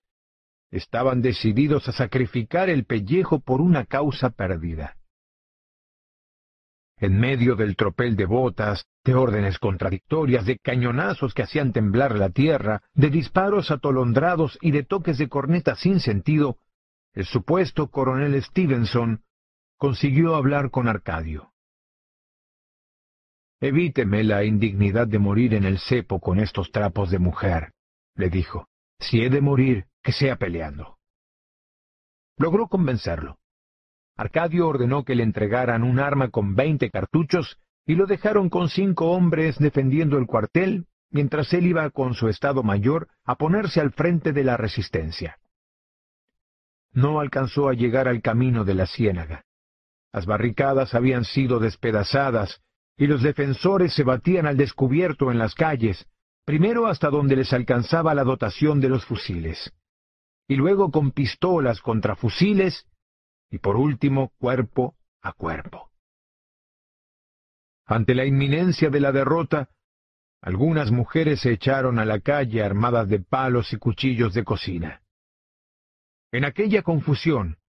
estaban decididos a sacrificar el pellejo por una causa perdida. En medio del tropel de botas, de órdenes contradictorias, de cañonazos que hacían temblar la tierra, de disparos atolondrados y de toques de corneta sin sentido, el supuesto coronel Stevenson consiguió hablar con Arcadio. Evíteme la indignidad de morir en el cepo con estos trapos de mujer, le dijo. Si he de morir, que sea peleando. Logró convencerlo. Arcadio ordenó que le entregaran un arma con veinte cartuchos y lo dejaron con cinco hombres defendiendo el cuartel, mientras él iba con su estado mayor a ponerse al frente de la resistencia. No alcanzó a llegar al camino de la ciénaga. Las barricadas habían sido despedazadas y los defensores se batían al descubierto en las calles, primero hasta donde les alcanzaba la dotación de los fusiles, y luego con pistolas contra fusiles, y por último cuerpo a cuerpo. Ante la inminencia de la derrota, algunas mujeres se echaron a la calle armadas de palos y cuchillos de cocina. En aquella confusión,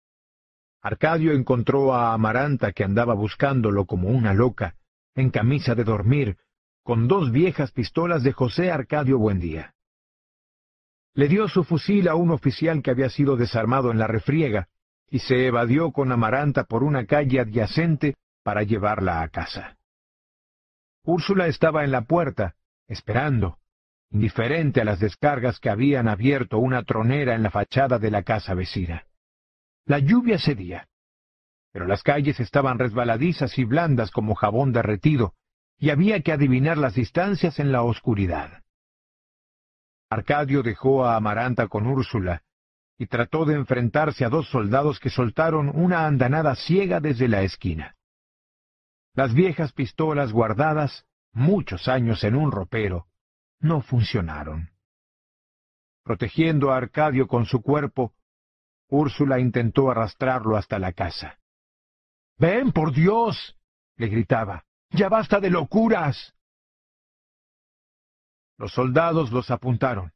Arcadio encontró a Amaranta que andaba buscándolo como una loca, en camisa de dormir, con dos viejas pistolas de José Arcadio Buendía. Le dio su fusil a un oficial que había sido desarmado en la refriega, y se evadió con Amaranta por una calle adyacente para llevarla a casa. Úrsula estaba en la puerta, esperando, indiferente a las descargas que habían abierto una tronera en la fachada de la casa vecina. La lluvia cedía, pero las calles estaban resbaladizas y blandas como jabón derretido, y había que adivinar las distancias en la oscuridad. Arcadio dejó a Amaranta con Úrsula y trató de enfrentarse a dos soldados que soltaron una andanada ciega desde la esquina. Las viejas pistolas guardadas muchos años en un ropero no funcionaron. Protegiendo a Arcadio con su cuerpo, Úrsula intentó arrastrarlo hasta la casa. Ven, por Dios. le gritaba. Ya basta de locuras. Los soldados los apuntaron.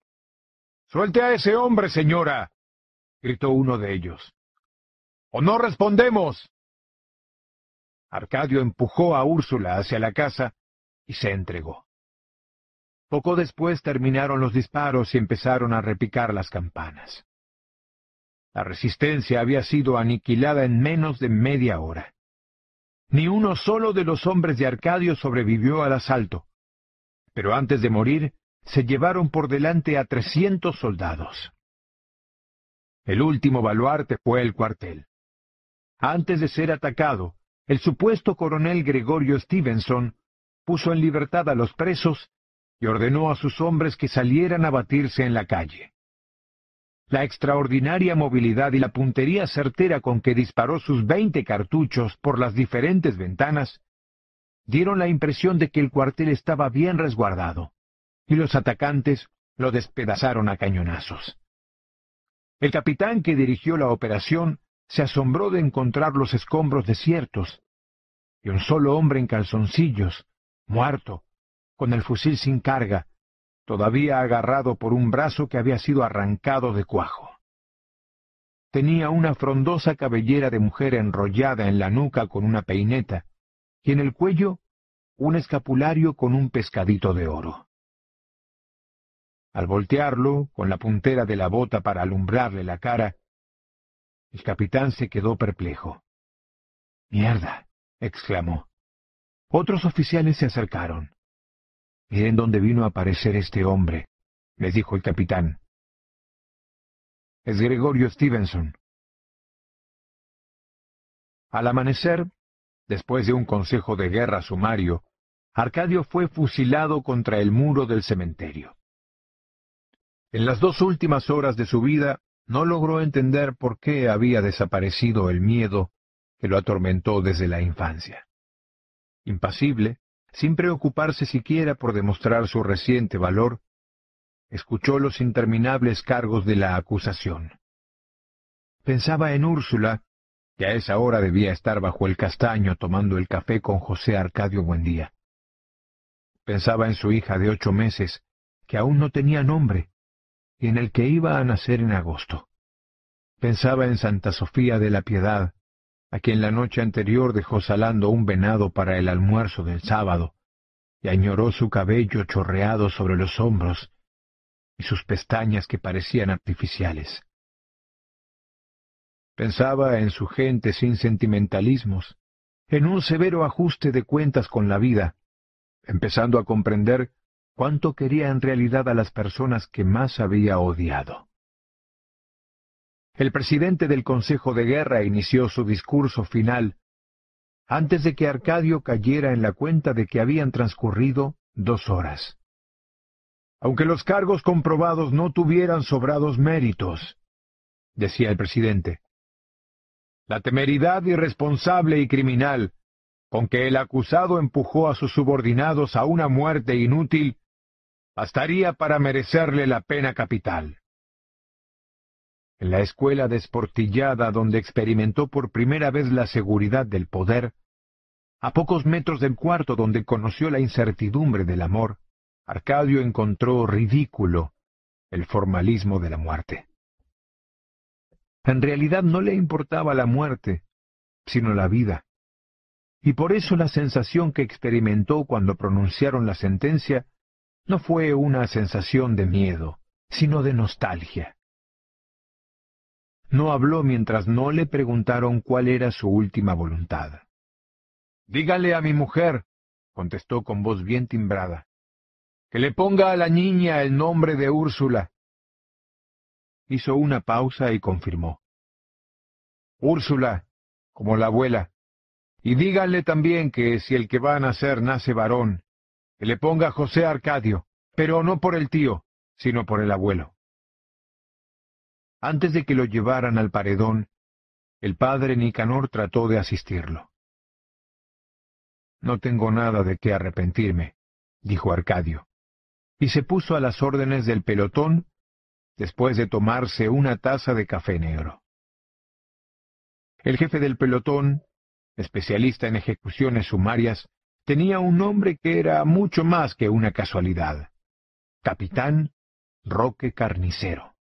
Suelte a ese hombre, señora. gritó uno de ellos. O no respondemos. Arcadio empujó a Úrsula hacia la casa y se entregó. Poco después terminaron los disparos y empezaron a repicar las campanas. La resistencia había sido aniquilada en menos de media hora. Ni uno solo de los hombres de Arcadio sobrevivió al asalto. Pero antes de morir, se llevaron por delante a trescientos soldados. El último baluarte fue el cuartel. Antes de ser atacado, el supuesto coronel Gregorio Stevenson puso en libertad a los presos y ordenó a sus hombres que salieran a batirse en la calle. La extraordinaria movilidad y la puntería certera con que disparó sus veinte cartuchos por las diferentes ventanas dieron la impresión de que el cuartel estaba bien resguardado, y los atacantes lo despedazaron a cañonazos. El capitán que dirigió la operación se asombró de encontrar los escombros desiertos, y un solo hombre en calzoncillos, muerto, con el fusil sin carga, todavía agarrado por un brazo que había sido arrancado de cuajo. Tenía una frondosa cabellera de mujer enrollada en la nuca con una peineta, y en el cuello un escapulario con un pescadito de oro. Al voltearlo, con la puntera de la bota para alumbrarle la cara, el capitán se quedó perplejo. Mierda, exclamó. Otros oficiales se acercaron. Miren dónde vino a aparecer este hombre, les dijo el capitán. Es Gregorio Stevenson. Al amanecer, después de un consejo de guerra sumario, Arcadio fue fusilado contra el muro del cementerio. En las dos últimas horas de su vida no logró entender por qué había desaparecido el miedo que lo atormentó desde la infancia. Impasible, sin preocuparse siquiera por demostrar su reciente valor, escuchó los interminables cargos de la acusación. Pensaba en Úrsula, que a esa hora debía estar bajo el castaño tomando el café con José Arcadio Buendía. Pensaba en su hija de ocho meses, que aún no tenía nombre, y en el que iba a nacer en agosto. Pensaba en Santa Sofía de la Piedad, a quien la noche anterior dejó salando un venado para el almuerzo del sábado, y añoró su cabello chorreado sobre los hombros y sus pestañas que parecían artificiales. Pensaba en su gente sin sentimentalismos, en un severo ajuste de cuentas con la vida, empezando a comprender cuánto quería en realidad a las personas que más había odiado. El presidente del Consejo de Guerra inició su discurso final. Antes de que Arcadio cayera en la cuenta de que habían transcurrido dos horas. Aunque los cargos comprobados no tuvieran sobrados méritos, decía el presidente, la temeridad irresponsable y criminal con que el acusado empujó a sus subordinados a una muerte inútil bastaría para merecerle la pena capital en la escuela desportillada donde experimentó por primera vez la seguridad del poder, a pocos metros del cuarto donde conoció la incertidumbre del amor, Arcadio encontró ridículo el formalismo de la muerte. En realidad no le importaba la muerte, sino la vida. Y por eso la sensación que experimentó cuando pronunciaron la sentencia no fue una sensación de miedo, sino de nostalgia. No habló mientras no le preguntaron cuál era su última voluntad. Dígale a mi mujer, contestó con voz bien timbrada. Que le ponga a la niña el nombre de Úrsula. Hizo una pausa y confirmó. Úrsula, como la abuela. Y díganle también que si el que va a nacer nace varón, que le ponga José Arcadio, pero no por el tío, sino por el abuelo. Antes de que lo llevaran al paredón, el padre Nicanor trató de asistirlo. No tengo nada de qué arrepentirme, dijo Arcadio, y se puso a las órdenes del pelotón después de tomarse una taza de café negro. El jefe del pelotón, especialista en ejecuciones sumarias, tenía un nombre que era mucho más que una casualidad. Capitán Roque Carnicero.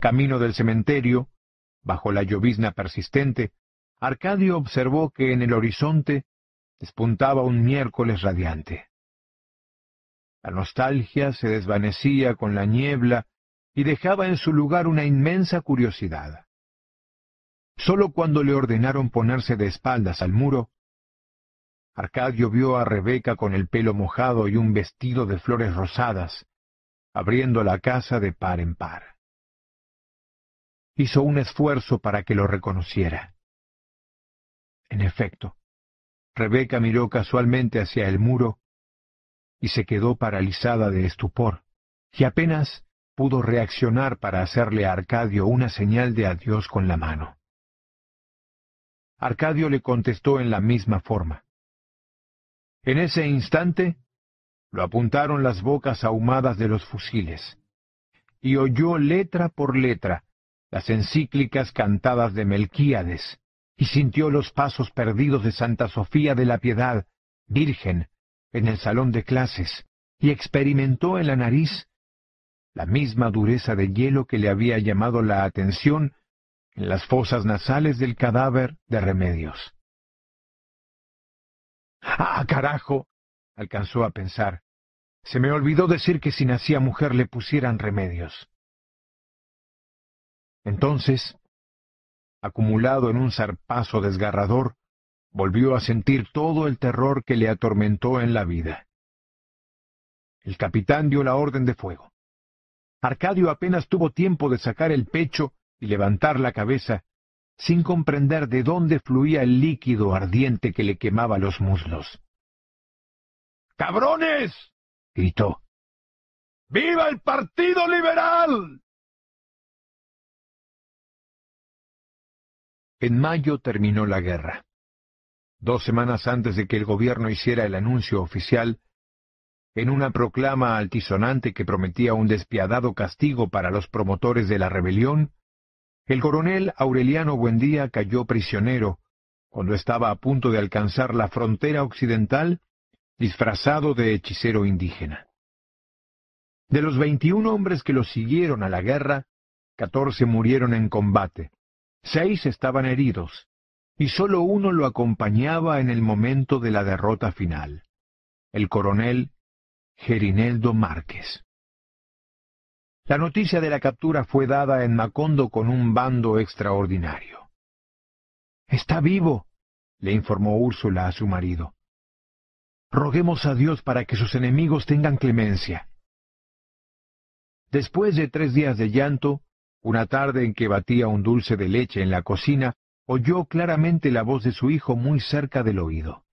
Camino del cementerio, bajo la llovizna persistente, Arcadio observó que en el horizonte despuntaba un miércoles radiante. La nostalgia se desvanecía con la niebla y dejaba en su lugar una inmensa curiosidad. Solo cuando le ordenaron ponerse de espaldas al muro, Arcadio vio a Rebeca con el pelo mojado y un vestido de flores rosadas, abriendo la casa de par en par. Hizo un esfuerzo para que lo reconociera. En efecto, Rebeca miró casualmente hacia el muro y se quedó paralizada de estupor, y apenas pudo reaccionar para hacerle a Arcadio una señal de adiós con la mano. Arcadio le contestó en la misma forma. En ese instante lo apuntaron las bocas ahumadas de los fusiles, y oyó letra por letra las encíclicas cantadas de Melquíades, y sintió los pasos perdidos de Santa Sofía de la Piedad, Virgen, en el salón de clases, y experimentó en la nariz la misma dureza de hielo que le había llamado la atención en las fosas nasales del cadáver de Remedios. ¡Ah, carajo! alcanzó a pensar. Se me olvidó decir que si nacía mujer le pusieran remedios. Entonces, acumulado en un zarpazo desgarrador, volvió a sentir todo el terror que le atormentó en la vida. El capitán dio la orden de fuego. Arcadio apenas tuvo tiempo de sacar el pecho y levantar la cabeza, sin comprender de dónde fluía el líquido ardiente que le quemaba los muslos. ¡Cabrones! gritó. ¡Viva el Partido Liberal! En mayo terminó la guerra. Dos semanas antes de que el gobierno hiciera el anuncio oficial, en una proclama altisonante que prometía un despiadado castigo para los promotores de la rebelión, el coronel Aureliano Buendía cayó prisionero cuando estaba a punto de alcanzar la frontera occidental disfrazado de hechicero indígena. De los veintiún hombres que lo siguieron a la guerra, catorce murieron en combate, Seis estaban heridos, y sólo uno lo acompañaba en el momento de la derrota final, el coronel Gerineldo Márquez. La noticia de la captura fue dada en Macondo con un bando extraordinario. Está vivo, le informó Úrsula a su marido. Roguemos a Dios para que sus enemigos tengan clemencia. Después de tres días de llanto, una tarde en que batía un dulce de leche en la cocina, oyó claramente la voz de su hijo muy cerca del oído.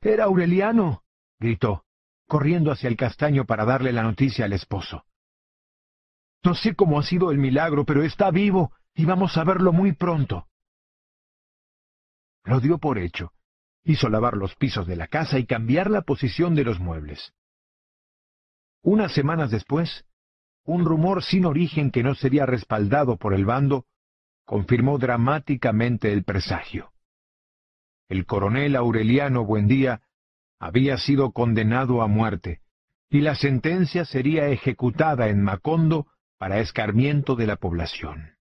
Era Aureliano, gritó, corriendo hacia el castaño para darle la noticia al esposo. No sé cómo ha sido el milagro, pero está vivo y vamos a verlo muy pronto. Lo dio por hecho. Hizo lavar los pisos de la casa y cambiar la posición de los muebles. Unas semanas después, un rumor sin origen que no sería respaldado por el bando, confirmó dramáticamente el presagio. El coronel Aureliano Buendía había sido condenado a muerte, y la sentencia sería ejecutada en Macondo para escarmiento de la población.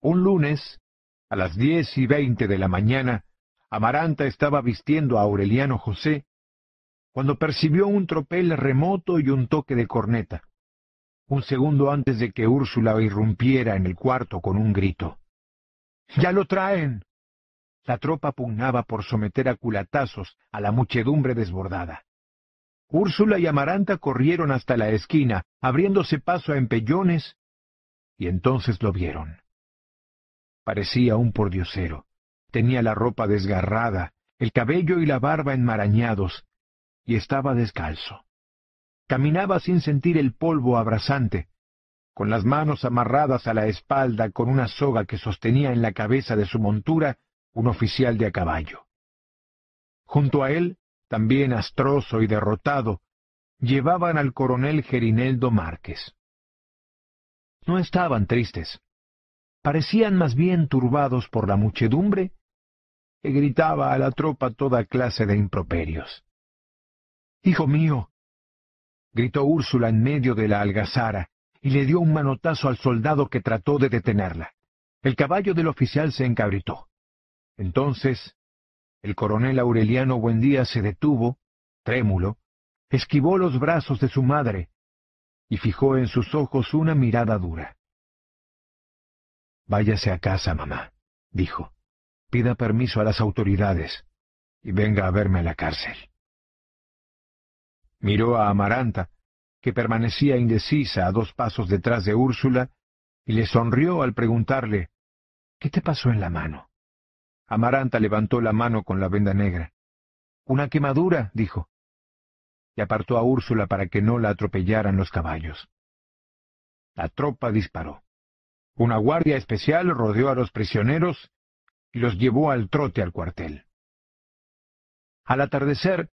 Un lunes, a las diez y veinte de la mañana, Amaranta estaba vistiendo a Aureliano José, cuando percibió un tropel remoto y un toque de corneta un segundo antes de que Úrsula irrumpiera en el cuarto con un grito. ¡Ya lo traen! la tropa pugnaba por someter a culatazos a la muchedumbre desbordada. Úrsula y Amaranta corrieron hasta la esquina, abriéndose paso a empellones, y entonces lo vieron. Parecía un pordiosero. Tenía la ropa desgarrada, el cabello y la barba enmarañados, y estaba descalzo. Caminaba sin sentir el polvo abrasante, con las manos amarradas a la espalda con una soga que sostenía en la cabeza de su montura un oficial de a caballo. Junto a él, también astroso y derrotado, llevaban al coronel Gerineldo Márquez. No estaban tristes. Parecían más bien turbados por la muchedumbre que gritaba a la tropa toda clase de improperios. Hijo mío, gritó Úrsula en medio de la algazara, y le dio un manotazo al soldado que trató de detenerla. El caballo del oficial se encabritó. Entonces, el coronel Aureliano Buendía se detuvo, trémulo, esquivó los brazos de su madre y fijó en sus ojos una mirada dura. Váyase a casa, mamá, dijo. Pida permiso a las autoridades y venga a verme a la cárcel. Miró a Amaranta, que permanecía indecisa a dos pasos detrás de Úrsula, y le sonrió al preguntarle ¿Qué te pasó en la mano? Amaranta levantó la mano con la venda negra. Una quemadura, dijo, y apartó a Úrsula para que no la atropellaran los caballos. La tropa disparó. Una guardia especial rodeó a los prisioneros y los llevó al trote al cuartel. Al atardecer,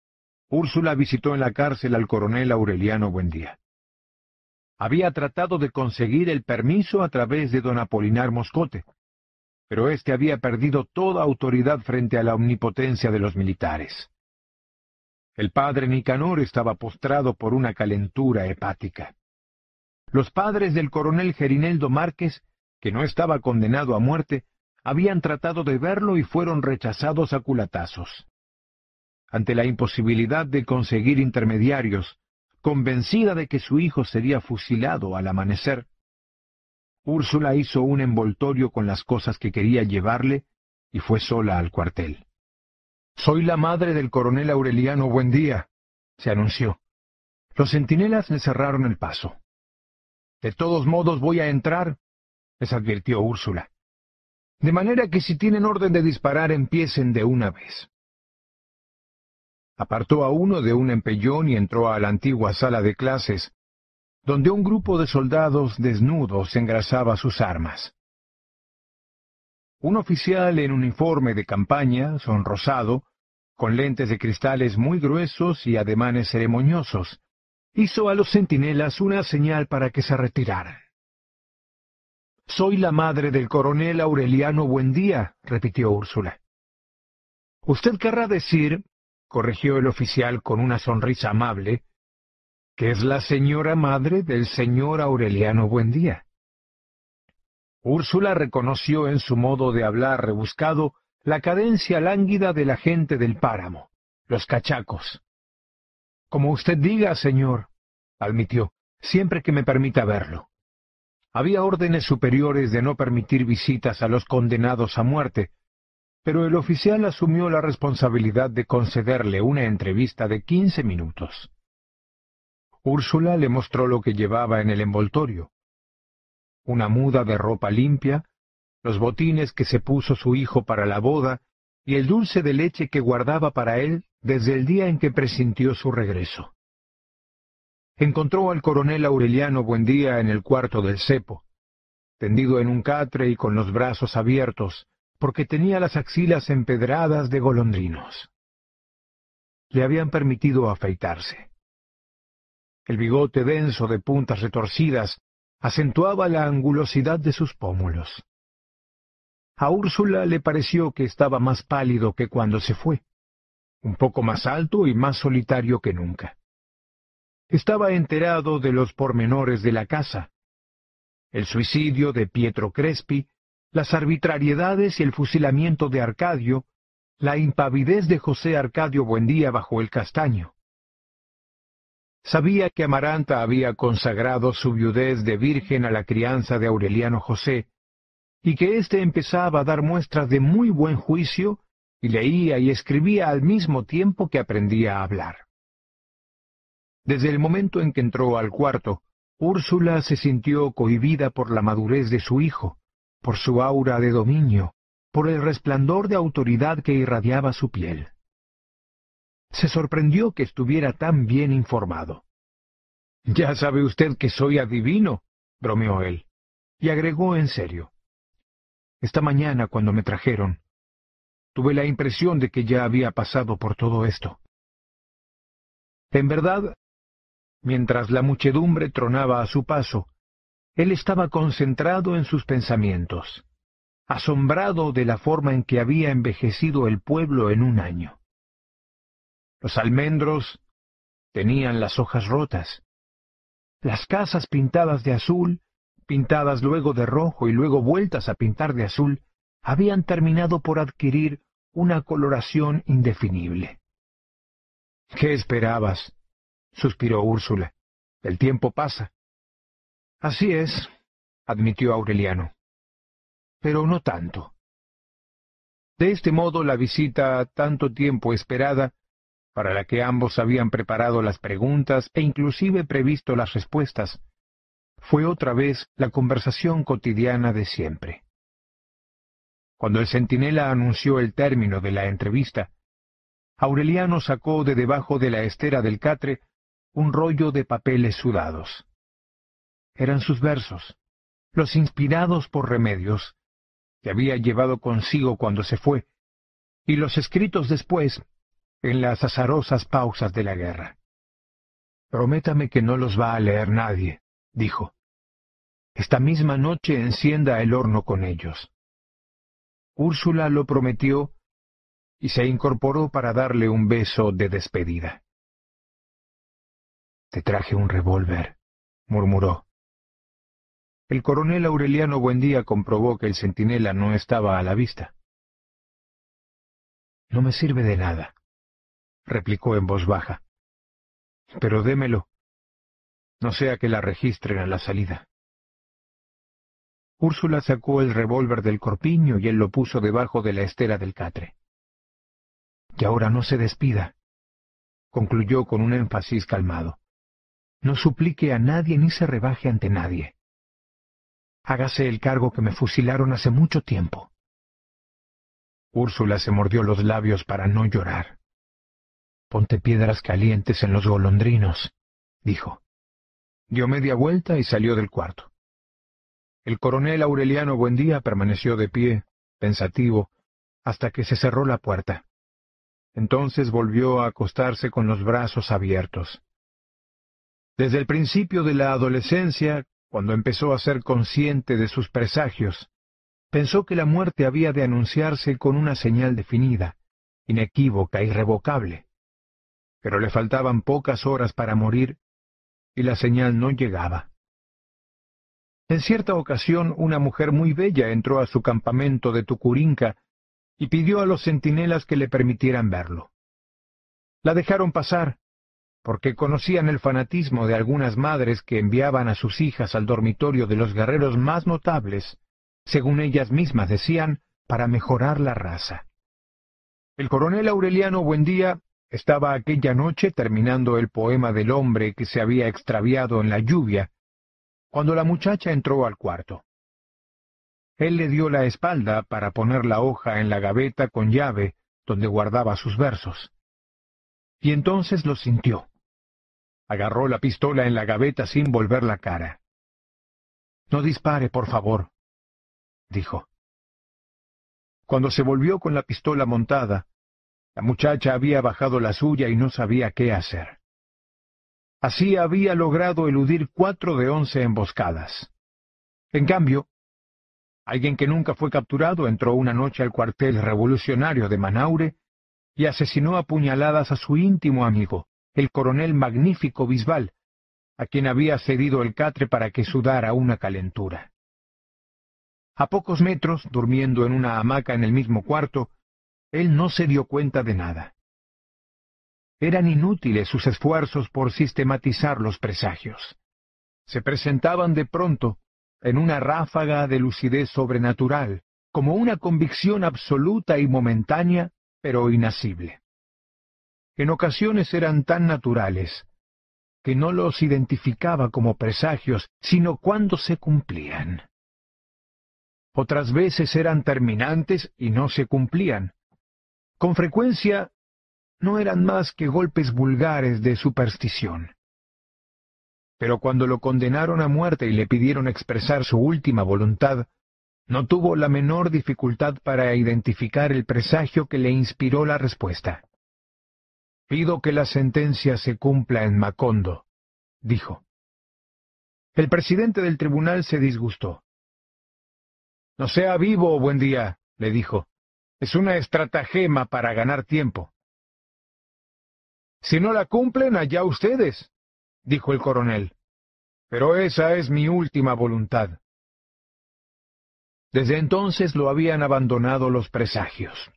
Úrsula visitó en la cárcel al coronel Aureliano Buendía. Había tratado de conseguir el permiso a través de don Apolinar Moscote, pero éste había perdido toda autoridad frente a la omnipotencia de los militares. El padre Nicanor estaba postrado por una calentura hepática. Los padres del coronel Gerineldo Márquez, que no estaba condenado a muerte, habían tratado de verlo y fueron rechazados a culatazos ante la imposibilidad de conseguir intermediarios, convencida de que su hijo sería fusilado al amanecer, Úrsula hizo un envoltorio con las cosas que quería llevarle y fue sola al cuartel. Soy la madre del coronel Aureliano Buendía, se anunció. Los centinelas le cerraron el paso. De todos modos voy a entrar, les advirtió Úrsula. De manera que si tienen orden de disparar empiecen de una vez apartó a uno de un empellón y entró a la antigua sala de clases, donde un grupo de soldados desnudos engrasaba sus armas. Un oficial en uniforme de campaña, sonrosado, con lentes de cristales muy gruesos y ademanes ceremoniosos, hizo a los centinelas una señal para que se retiraran. Soy la madre del coronel Aureliano Buendía, repitió Úrsula. Usted querrá decir, corrigió el oficial con una sonrisa amable, que es la señora madre del señor Aureliano Buendía. Úrsula reconoció en su modo de hablar rebuscado la cadencia lánguida de la gente del páramo, los cachacos. Como usted diga, señor, admitió, siempre que me permita verlo. Había órdenes superiores de no permitir visitas a los condenados a muerte, pero el oficial asumió la responsabilidad de concederle una entrevista de quince minutos. Úrsula le mostró lo que llevaba en el envoltorio. Una muda de ropa limpia, los botines que se puso su hijo para la boda y el dulce de leche que guardaba para él desde el día en que presintió su regreso. Encontró al coronel Aureliano Buendía en el cuarto del cepo, tendido en un catre y con los brazos abiertos, porque tenía las axilas empedradas de golondrinos. Le habían permitido afeitarse. El bigote denso de puntas retorcidas acentuaba la angulosidad de sus pómulos. A Úrsula le pareció que estaba más pálido que cuando se fue, un poco más alto y más solitario que nunca. Estaba enterado de los pormenores de la casa. El suicidio de Pietro Crespi las arbitrariedades y el fusilamiento de Arcadio, la impavidez de José Arcadio Buendía bajo el castaño. Sabía que Amaranta había consagrado su viudez de virgen a la crianza de Aureliano José, y que éste empezaba a dar muestras de muy buen juicio y leía y escribía al mismo tiempo que aprendía a hablar. Desde el momento en que entró al cuarto, Úrsula se sintió cohibida por la madurez de su hijo, por su aura de dominio, por el resplandor de autoridad que irradiaba su piel. Se sorprendió que estuviera tan bien informado. Ya sabe usted que soy adivino, bromeó él, y agregó en serio. Esta mañana, cuando me trajeron, tuve la impresión de que ya había pasado por todo esto. En verdad, mientras la muchedumbre tronaba a su paso, él estaba concentrado en sus pensamientos, asombrado de la forma en que había envejecido el pueblo en un año. Los almendros tenían las hojas rotas, las casas pintadas de azul, pintadas luego de rojo y luego vueltas a pintar de azul, habían terminado por adquirir una coloración indefinible. ¿Qué esperabas? suspiró Úrsula. El tiempo pasa. Así es, admitió Aureliano. Pero no tanto. De este modo la visita tanto tiempo esperada para la que ambos habían preparado las preguntas e inclusive previsto las respuestas, fue otra vez la conversación cotidiana de siempre. Cuando el centinela anunció el término de la entrevista, Aureliano sacó de debajo de la estera del catre un rollo de papeles sudados. Eran sus versos, los inspirados por remedios, que había llevado consigo cuando se fue, y los escritos después en las azarosas pausas de la guerra. Prométame que no los va a leer nadie, dijo. Esta misma noche encienda el horno con ellos. Úrsula lo prometió y se incorporó para darle un beso de despedida. Te traje un revólver, murmuró. El coronel Aureliano Buendía comprobó que el centinela no estaba a la vista. No me sirve de nada, replicó en voz baja. Pero démelo. No sea que la registren a la salida. Úrsula sacó el revólver del corpiño y él lo puso debajo de la estera del catre. Y ahora no se despida, concluyó con un énfasis calmado. No suplique a nadie ni se rebaje ante nadie. Hágase el cargo que me fusilaron hace mucho tiempo. Úrsula se mordió los labios para no llorar. Ponte piedras calientes en los golondrinos, dijo. Dio media vuelta y salió del cuarto. El coronel Aureliano Buendía permaneció de pie, pensativo, hasta que se cerró la puerta. Entonces volvió a acostarse con los brazos abiertos. Desde el principio de la adolescencia, cuando empezó a ser consciente de sus presagios, pensó que la muerte había de anunciarse con una señal definida, inequívoca, irrevocable pero le faltaban pocas horas para morir y la señal no llegaba. En cierta ocasión una mujer muy bella entró a su campamento de Tucurinca y pidió a los centinelas que le permitieran verlo. La dejaron pasar, porque conocían el fanatismo de algunas madres que enviaban a sus hijas al dormitorio de los guerreros más notables, según ellas mismas decían, para mejorar la raza. El coronel Aureliano Buendía estaba aquella noche terminando el poema del hombre que se había extraviado en la lluvia, cuando la muchacha entró al cuarto. Él le dio la espalda para poner la hoja en la gaveta con llave donde guardaba sus versos. Y entonces lo sintió. Agarró la pistola en la gaveta sin volver la cara. No dispare, por favor, dijo. Cuando se volvió con la pistola montada, la muchacha había bajado la suya y no sabía qué hacer. Así había logrado eludir cuatro de once emboscadas. En cambio, alguien que nunca fue capturado entró una noche al cuartel revolucionario de Manaure y asesinó a puñaladas a su íntimo amigo, el coronel magnífico Bisbal, a quien había cedido el catre para que sudara una calentura. A pocos metros, durmiendo en una hamaca en el mismo cuarto, él no se dio cuenta de nada. Eran inútiles sus esfuerzos por sistematizar los presagios. Se presentaban de pronto, en una ráfaga de lucidez sobrenatural, como una convicción absoluta y momentánea, pero inasible. En ocasiones eran tan naturales que no los identificaba como presagios, sino cuando se cumplían. Otras veces eran terminantes y no se cumplían. Con frecuencia no eran más que golpes vulgares de superstición. Pero cuando lo condenaron a muerte y le pidieron expresar su última voluntad, no tuvo la menor dificultad para identificar el presagio que le inspiró la respuesta. Pido que la sentencia se cumpla en Macondo, dijo. El presidente del tribunal se disgustó. No sea vivo, buen día, le dijo. Es una estratagema para ganar tiempo. Si no la cumplen, allá ustedes, dijo el coronel. Pero esa es mi última voluntad. Desde entonces lo habían abandonado los presagios.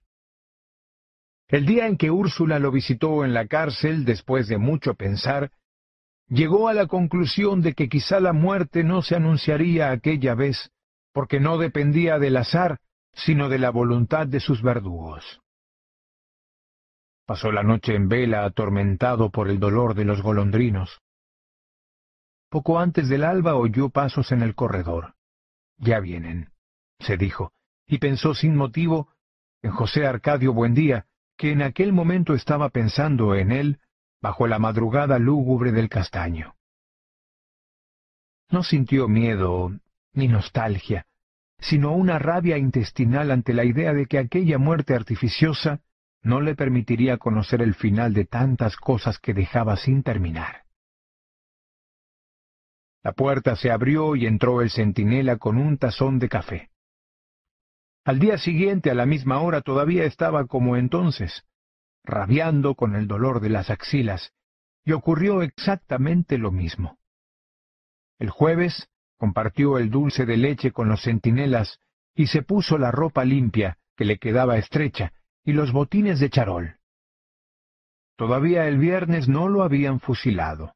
El día en que Úrsula lo visitó en la cárcel, después de mucho pensar, llegó a la conclusión de que quizá la muerte no se anunciaría aquella vez, porque no dependía del azar, sino de la voluntad de sus verdugos. Pasó la noche en vela atormentado por el dolor de los golondrinos. Poco antes del alba oyó pasos en el corredor. Ya vienen, se dijo, y pensó sin motivo en José Arcadio Buendía, que en aquel momento estaba pensando en él bajo la madrugada lúgubre del castaño. No sintió miedo ni nostalgia, sino una rabia intestinal ante la idea de que aquella muerte artificiosa no le permitiría conocer el final de tantas cosas que dejaba sin terminar. La puerta se abrió y entró el centinela con un tazón de café. Al día siguiente, a la misma hora, todavía estaba como entonces, rabiando con el dolor de las axilas, y ocurrió exactamente lo mismo. El jueves compartió el dulce de leche con los centinelas y se puso la ropa limpia, que le quedaba estrecha, y los botines de charol. Todavía el viernes no lo habían fusilado.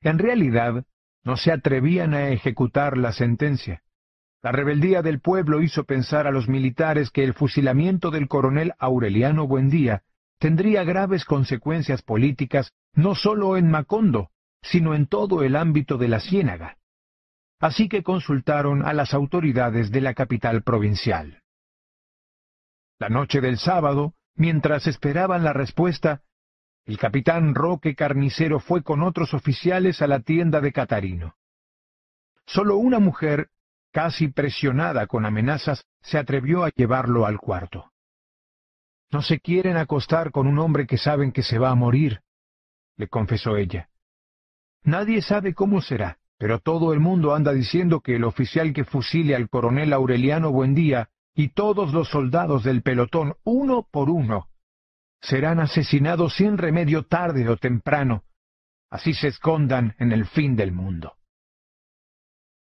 En realidad, no se atrevían a ejecutar la sentencia. La rebeldía del pueblo hizo pensar a los militares que el fusilamiento del coronel Aureliano Buendía tendría graves consecuencias políticas no sólo en Macondo, sino en todo el ámbito de la Ciénaga. Así que consultaron a las autoridades de la capital provincial. La noche del sábado, mientras esperaban la respuesta, el capitán Roque Carnicero fue con otros oficiales a la tienda de Catarino. Solo una mujer, casi presionada con amenazas, se atrevió a llevarlo al cuarto. No se quieren acostar con un hombre que saben que se va a morir, le confesó ella. Nadie sabe cómo será, pero todo el mundo anda diciendo que el oficial que fusile al coronel Aureliano Buendía y todos los soldados del pelotón, uno por uno, serán asesinados sin remedio tarde o temprano, así se escondan en el fin del mundo.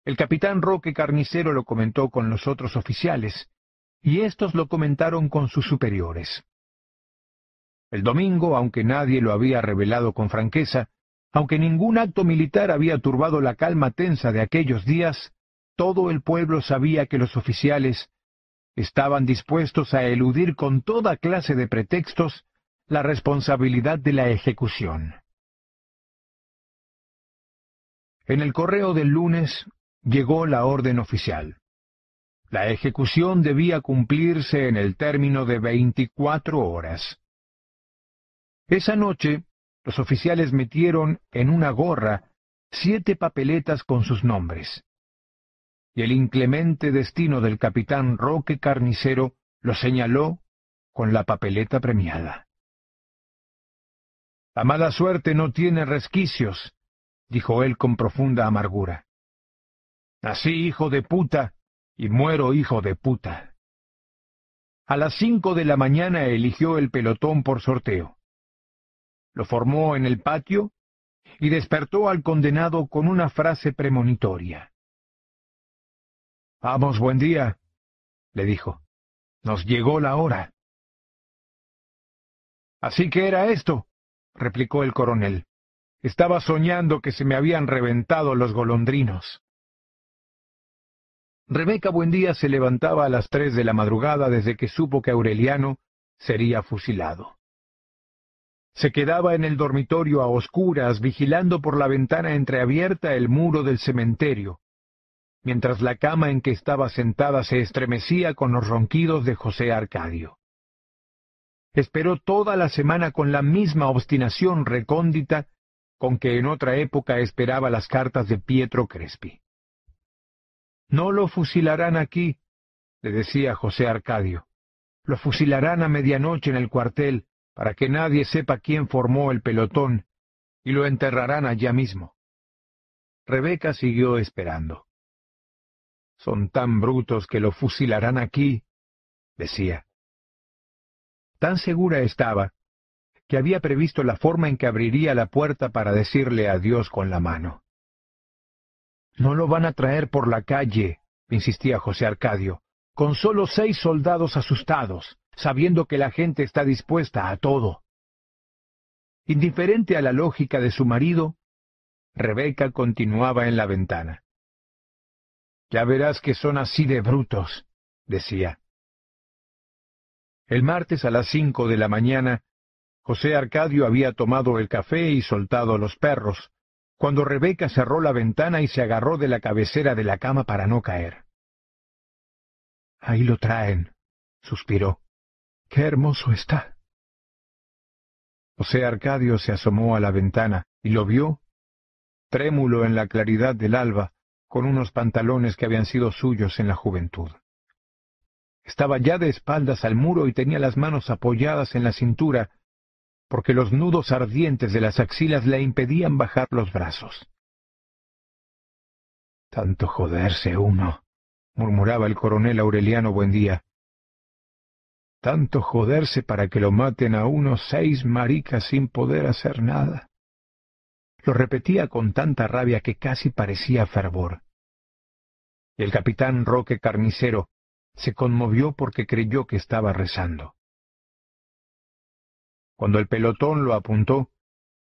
El capitán Roque Carnicero lo comentó con los otros oficiales, y éstos lo comentaron con sus superiores. El domingo, aunque nadie lo había revelado con franqueza, aunque ningún acto militar había turbado la calma tensa de aquellos días, todo el pueblo sabía que los oficiales estaban dispuestos a eludir con toda clase de pretextos la responsabilidad de la ejecución. En el correo del lunes llegó la orden oficial. La ejecución debía cumplirse en el término de veinticuatro horas. Esa noche, los oficiales metieron en una gorra siete papeletas con sus nombres y el inclemente destino del capitán Roque Carnicero lo señaló con la papeleta premiada. La mala suerte no tiene resquicios, dijo él con profunda amargura. Nací hijo de puta y muero hijo de puta. A las cinco de la mañana eligió el pelotón por sorteo. Lo formó en el patio y despertó al condenado con una frase premonitoria. Vamos, buen día, le dijo. Nos llegó la hora. Así que era esto, replicó el coronel. Estaba soñando que se me habían reventado los golondrinos. Rebeca Buendía se levantaba a las tres de la madrugada desde que supo que Aureliano sería fusilado. Se quedaba en el dormitorio a oscuras, vigilando por la ventana entreabierta el muro del cementerio, mientras la cama en que estaba sentada se estremecía con los ronquidos de José Arcadio. Esperó toda la semana con la misma obstinación recóndita con que en otra época esperaba las cartas de Pietro Crespi. No lo fusilarán aquí, le decía José Arcadio. Lo fusilarán a medianoche en el cuartel, para que nadie sepa quién formó el pelotón, y lo enterrarán allá mismo. Rebeca siguió esperando. Son tan brutos que lo fusilarán aquí, decía. Tan segura estaba que había previsto la forma en que abriría la puerta para decirle adiós con la mano. No lo van a traer por la calle, insistía José Arcadio, con solo seis soldados asustados, sabiendo que la gente está dispuesta a todo. Indiferente a la lógica de su marido, Rebeca continuaba en la ventana. Ya verás que son así de brutos, decía. El martes a las cinco de la mañana, José Arcadio había tomado el café y soltado los perros, cuando Rebeca cerró la ventana y se agarró de la cabecera de la cama para no caer. Ahí lo traen, suspiró. Qué hermoso está. José Arcadio se asomó a la ventana y lo vio, trémulo en la claridad del alba, con unos pantalones que habían sido suyos en la juventud. Estaba ya de espaldas al muro y tenía las manos apoyadas en la cintura, porque los nudos ardientes de las axilas le impedían bajar los brazos. Tanto joderse uno, murmuraba el coronel Aureliano Buendía. Tanto joderse para que lo maten a unos seis maricas sin poder hacer nada. Lo repetía con tanta rabia que casi parecía fervor. El capitán Roque Carnicero se conmovió porque creyó que estaba rezando. Cuando el pelotón lo apuntó,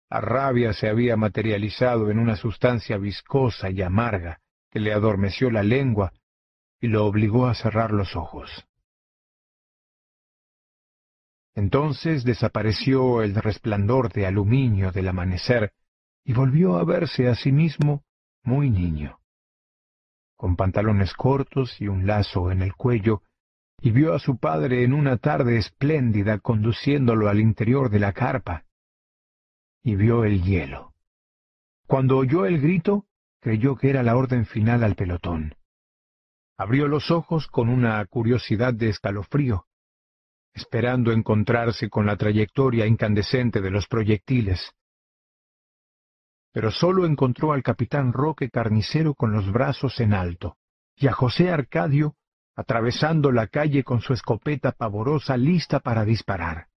la rabia se había materializado en una sustancia viscosa y amarga que le adormeció la lengua y lo obligó a cerrar los ojos. Entonces desapareció el resplandor de aluminio del amanecer y volvió a verse a sí mismo muy niño. Con pantalones cortos y un lazo en el cuello, y vio a su padre en una tarde espléndida conduciéndolo al interior de la carpa, y vio el hielo. Cuando oyó el grito, creyó que era la orden final al pelotón. Abrió los ojos con una curiosidad de escalofrío, esperando encontrarse con la trayectoria incandescente de los proyectiles. Pero sólo encontró al capitán Roque Carnicero con los brazos en alto, y a José Arcadio atravesando la calle con su escopeta pavorosa lista para disparar.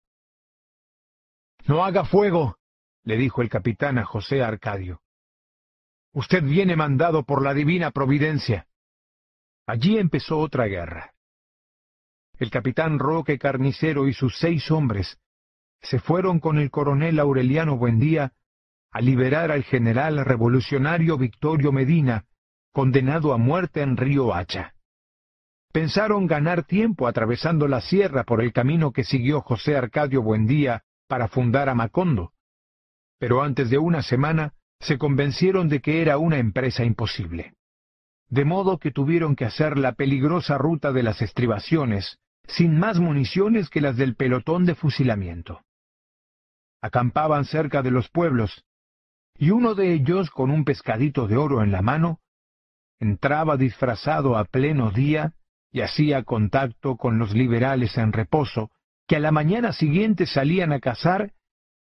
No haga fuego, le dijo el capitán a José Arcadio. Usted viene mandado por la divina providencia. Allí empezó otra guerra el capitán Roque Carnicero y sus seis hombres se fueron con el coronel Aureliano Buendía a liberar al general revolucionario Victorio Medina, condenado a muerte en Río Hacha. Pensaron ganar tiempo atravesando la sierra por el camino que siguió José Arcadio Buendía para fundar a Macondo, pero antes de una semana se convencieron de que era una empresa imposible. De modo que tuvieron que hacer la peligrosa ruta de las estribaciones, sin más municiones que las del pelotón de fusilamiento. Acampaban cerca de los pueblos, y uno de ellos, con un pescadito de oro en la mano, entraba disfrazado a pleno día y hacía contacto con los liberales en reposo, que a la mañana siguiente salían a cazar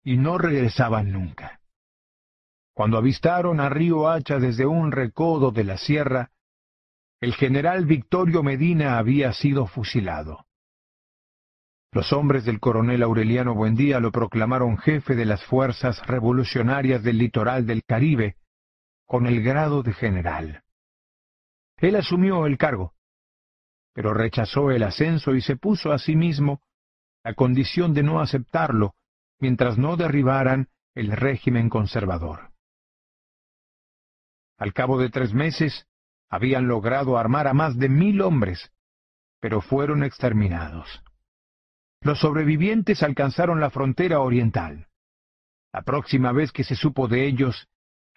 y no regresaban nunca. Cuando avistaron a Río Hacha desde un recodo de la sierra, el general Victorio Medina había sido fusilado. Los hombres del coronel Aureliano Buendía lo proclamaron jefe de las fuerzas revolucionarias del litoral del Caribe, con el grado de general. Él asumió el cargo, pero rechazó el ascenso y se puso a sí mismo la condición de no aceptarlo mientras no derribaran el régimen conservador. Al cabo de tres meses, habían logrado armar a más de mil hombres, pero fueron exterminados. Los sobrevivientes alcanzaron la frontera oriental. La próxima vez que se supo de ellos,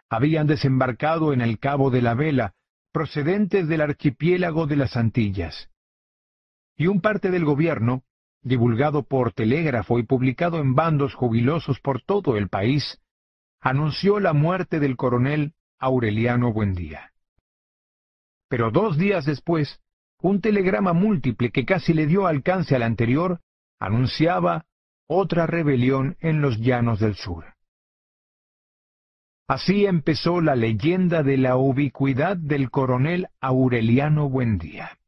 habían desembarcado en el Cabo de la Vela, procedentes del archipiélago de las Antillas. Y un parte del gobierno, divulgado por telégrafo y publicado en bandos jubilosos por todo el país, anunció la muerte del coronel Aureliano Buendía. Pero dos días después, un telegrama múltiple que casi le dio alcance al anterior anunciaba otra rebelión en los llanos del sur. Así empezó la leyenda de la ubicuidad del coronel Aureliano Buendía.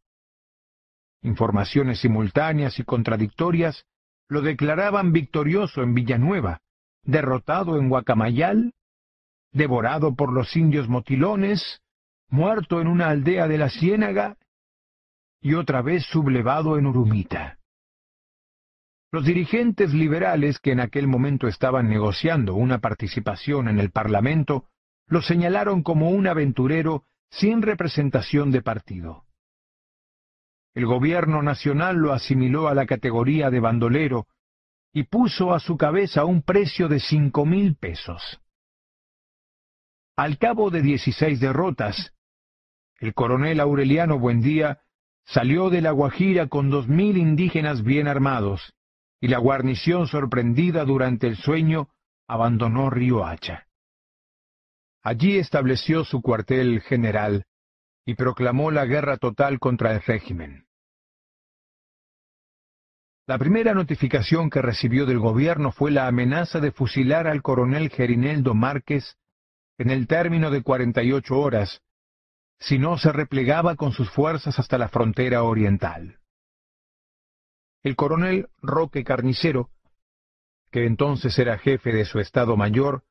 Informaciones simultáneas y contradictorias lo declaraban victorioso en Villanueva, derrotado en Guacamayal, devorado por los indios motilones, muerto en una aldea de la Ciénaga y otra vez sublevado en Urumita. Los dirigentes liberales que en aquel momento estaban negociando una participación en el Parlamento lo señalaron como un aventurero sin representación de partido. El gobierno nacional lo asimiló a la categoría de bandolero y puso a su cabeza un precio de cinco mil pesos. Al cabo de dieciséis derrotas, el coronel Aureliano Buendía salió de la Guajira con dos mil indígenas bien armados, y la guarnición sorprendida durante el sueño abandonó Río Hacha. Allí estableció su cuartel general y proclamó la guerra total contra el régimen. La primera notificación que recibió del gobierno fue la amenaza de fusilar al coronel Gerineldo Márquez en el término de cuarenta y ocho horas, si no se replegaba con sus fuerzas hasta la frontera oriental. El coronel Roque Carnicero, que entonces era jefe de su Estado Mayor,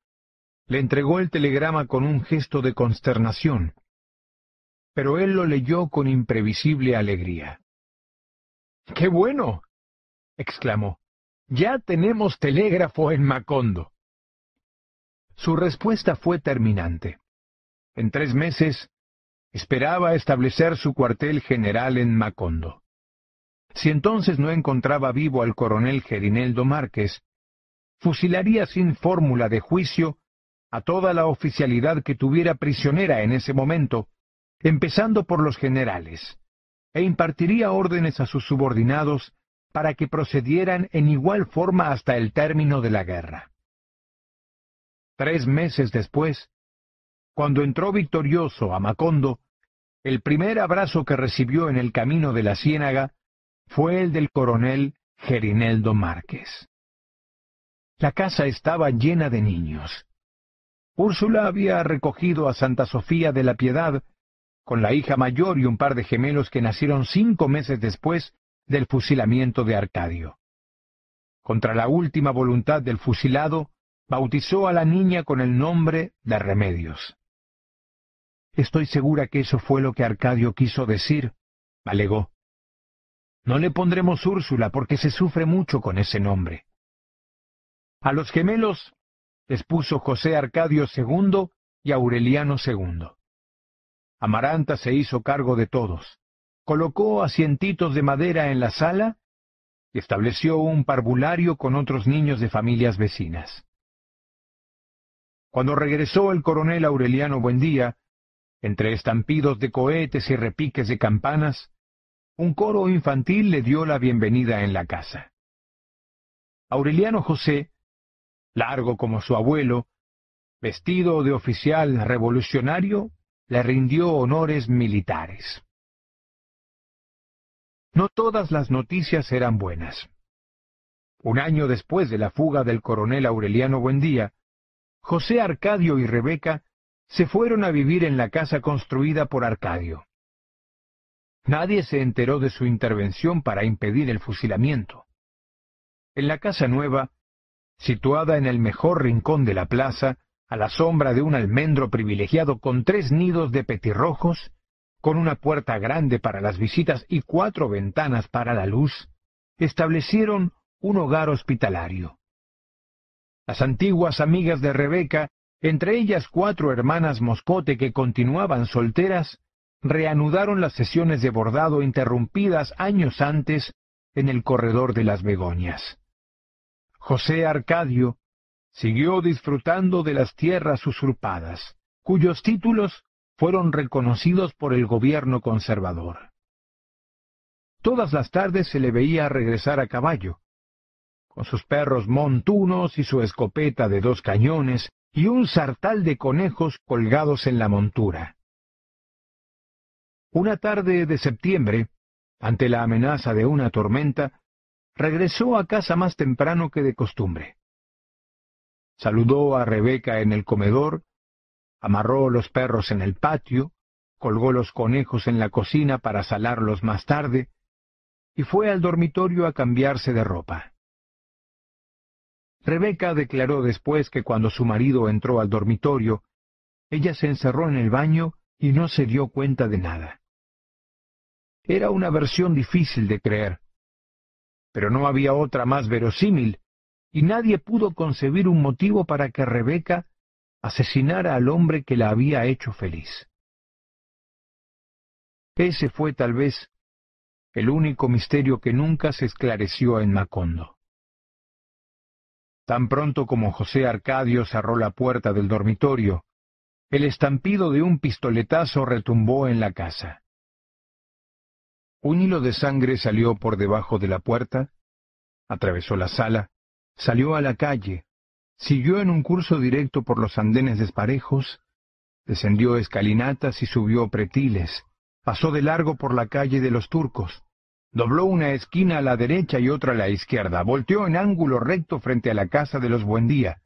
le entregó el telegrama con un gesto de consternación, pero él lo leyó con imprevisible alegría. ¡Qué bueno! exclamó. Ya tenemos telégrafo en Macondo. Su respuesta fue terminante. En tres meses esperaba establecer su cuartel general en Macondo. Si entonces no encontraba vivo al coronel Gerineldo Márquez, fusilaría sin fórmula de juicio a toda la oficialidad que tuviera prisionera en ese momento, empezando por los generales, e impartiría órdenes a sus subordinados para que procedieran en igual forma hasta el término de la guerra. Tres meses después, cuando entró victorioso a Macondo, el primer abrazo que recibió en el camino de la ciénaga fue el del coronel Gerineldo Márquez. La casa estaba llena de niños. Úrsula había recogido a Santa Sofía de la Piedad, con la hija mayor y un par de gemelos que nacieron cinco meses después del fusilamiento de Arcadio. Contra la última voluntad del fusilado, bautizó a la niña con el nombre de Remedios. Estoy segura que eso fue lo que Arcadio quiso decir, alegó. No le pondremos Úrsula porque se sufre mucho con ese nombre. A los gemelos les puso José Arcadio II y Aureliano II. Amaranta se hizo cargo de todos, colocó asientitos de madera en la sala y estableció un parvulario con otros niños de familias vecinas. Cuando regresó el coronel Aureliano Buendía, entre estampidos de cohetes y repiques de campanas, un coro infantil le dio la bienvenida en la casa. Aureliano José, largo como su abuelo, vestido de oficial revolucionario, le rindió honores militares. No todas las noticias eran buenas. Un año después de la fuga del coronel Aureliano Buendía, José Arcadio y Rebeca se fueron a vivir en la casa construida por Arcadio. Nadie se enteró de su intervención para impedir el fusilamiento. En la casa nueva, situada en el mejor rincón de la plaza, a la sombra de un almendro privilegiado con tres nidos de petirrojos, con una puerta grande para las visitas y cuatro ventanas para la luz, establecieron un hogar hospitalario. Las antiguas amigas de Rebeca, entre ellas cuatro hermanas Moscote que continuaban solteras, reanudaron las sesiones de bordado interrumpidas años antes en el corredor de las Begonias. José Arcadio siguió disfrutando de las tierras usurpadas, cuyos títulos fueron reconocidos por el gobierno conservador. Todas las tardes se le veía regresar a caballo, con sus perros montunos y su escopeta de dos cañones y un sartal de conejos colgados en la montura. Una tarde de septiembre, ante la amenaza de una tormenta, regresó a casa más temprano que de costumbre. Saludó a Rebeca en el comedor, amarró los perros en el patio, colgó los conejos en la cocina para salarlos más tarde, y fue al dormitorio a cambiarse de ropa. Rebeca declaró después que cuando su marido entró al dormitorio, ella se encerró en el baño y no se dio cuenta de nada. Era una versión difícil de creer. Pero no había otra más verosímil, y nadie pudo concebir un motivo para que Rebeca asesinara al hombre que la había hecho feliz. Ese fue tal vez el único misterio que nunca se esclareció en Macondo. Tan pronto como José Arcadio cerró la puerta del dormitorio, el estampido de un pistoletazo retumbó en la casa. Un hilo de sangre salió por debajo de la puerta, atravesó la sala, salió a la calle, siguió en un curso directo por los andenes desparejos, descendió escalinatas y subió pretiles, pasó de largo por la calle de los turcos, dobló una esquina a la derecha y otra a la izquierda, volteó en ángulo recto frente a la casa de los Buendía,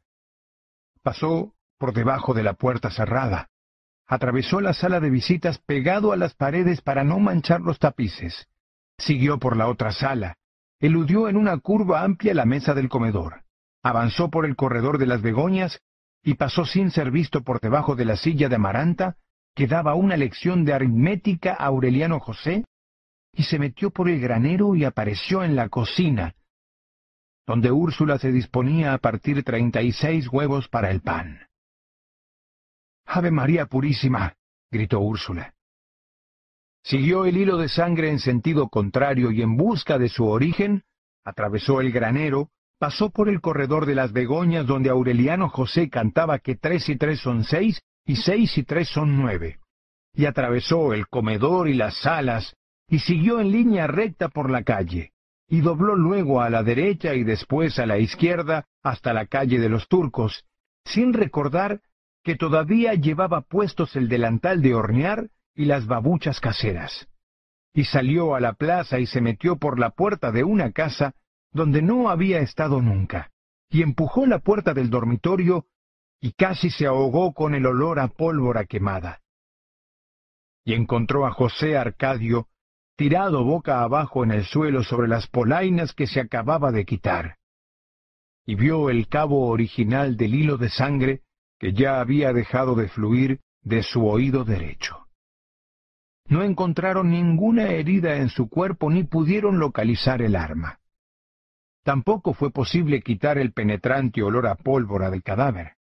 pasó por debajo de la puerta cerrada, Atravesó la sala de visitas pegado a las paredes para no manchar los tapices. Siguió por la otra sala. Eludió en una curva amplia la mesa del comedor. Avanzó por el corredor de las begonias y pasó sin ser visto por debajo de la silla de Amaranta, que daba una lección de aritmética a Aureliano José, y se metió por el granero y apareció en la cocina, donde Úrsula se disponía a partir treinta y seis huevos para el pan. Ave María Purísima, gritó Úrsula. Siguió el hilo de sangre en sentido contrario y en busca de su origen, atravesó el granero, pasó por el corredor de las Begoñas donde Aureliano José cantaba que tres y tres son seis y seis y tres son nueve, y atravesó el comedor y las salas, y siguió en línea recta por la calle, y dobló luego a la derecha y después a la izquierda hasta la calle de los turcos, sin recordar que todavía llevaba puestos el delantal de hornear y las babuchas caseras. Y salió a la plaza y se metió por la puerta de una casa donde no había estado nunca, y empujó la puerta del dormitorio y casi se ahogó con el olor a pólvora quemada. Y encontró a José Arcadio tirado boca abajo en el suelo sobre las polainas que se acababa de quitar. Y vio el cabo original del hilo de sangre que ya había dejado de fluir de su oído derecho. No encontraron ninguna herida en su cuerpo ni pudieron localizar el arma. Tampoco fue posible quitar el penetrante olor a pólvora del cadáver.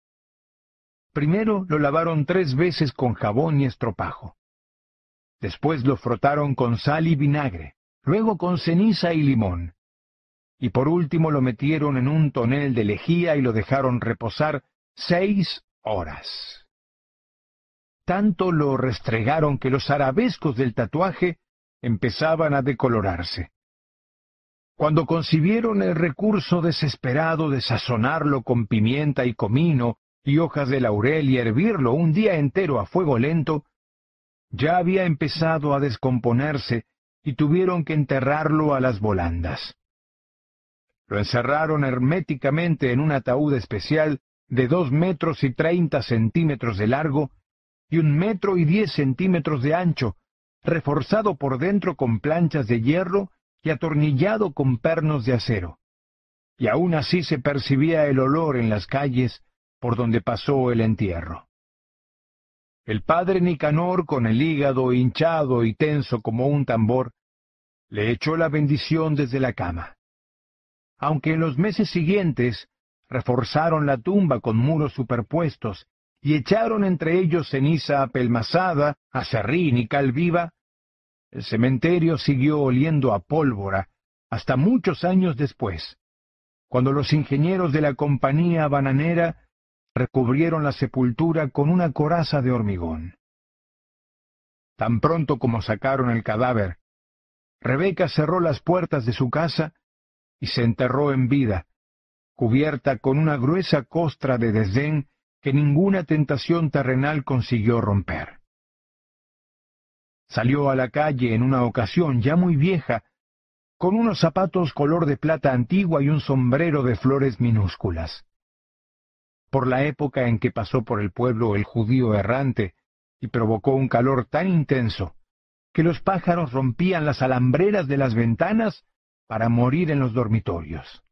Primero lo lavaron tres veces con jabón y estropajo. Después lo frotaron con sal y vinagre, luego con ceniza y limón. Y por último lo metieron en un tonel de lejía y lo dejaron reposar seis horas. Tanto lo restregaron que los arabescos del tatuaje empezaban a decolorarse. Cuando concibieron el recurso desesperado de sazonarlo con pimienta y comino y hojas de laurel y hervirlo un día entero a fuego lento, ya había empezado a descomponerse y tuvieron que enterrarlo a las volandas. Lo encerraron herméticamente en un ataúd especial de dos metros y treinta centímetros de largo y un metro y diez centímetros de ancho, reforzado por dentro con planchas de hierro y atornillado con pernos de acero. Y aún así se percibía el olor en las calles por donde pasó el entierro. El padre Nicanor, con el hígado hinchado y tenso como un tambor, le echó la bendición desde la cama. Aunque en los meses siguientes reforzaron la tumba con muros superpuestos y echaron entre ellos ceniza apelmazada, acerrín y cal viva, el cementerio siguió oliendo a pólvora hasta muchos años después, cuando los ingenieros de la compañía bananera recubrieron la sepultura con una coraza de hormigón. Tan pronto como sacaron el cadáver, Rebeca cerró las puertas de su casa y se enterró en vida, cubierta con una gruesa costra de desdén que ninguna tentación terrenal consiguió romper. Salió a la calle en una ocasión ya muy vieja, con unos zapatos color de plata antigua y un sombrero de flores minúsculas. Por la época en que pasó por el pueblo el judío errante y provocó un calor tan intenso que los pájaros rompían las alambreras de las ventanas para morir en los dormitorios.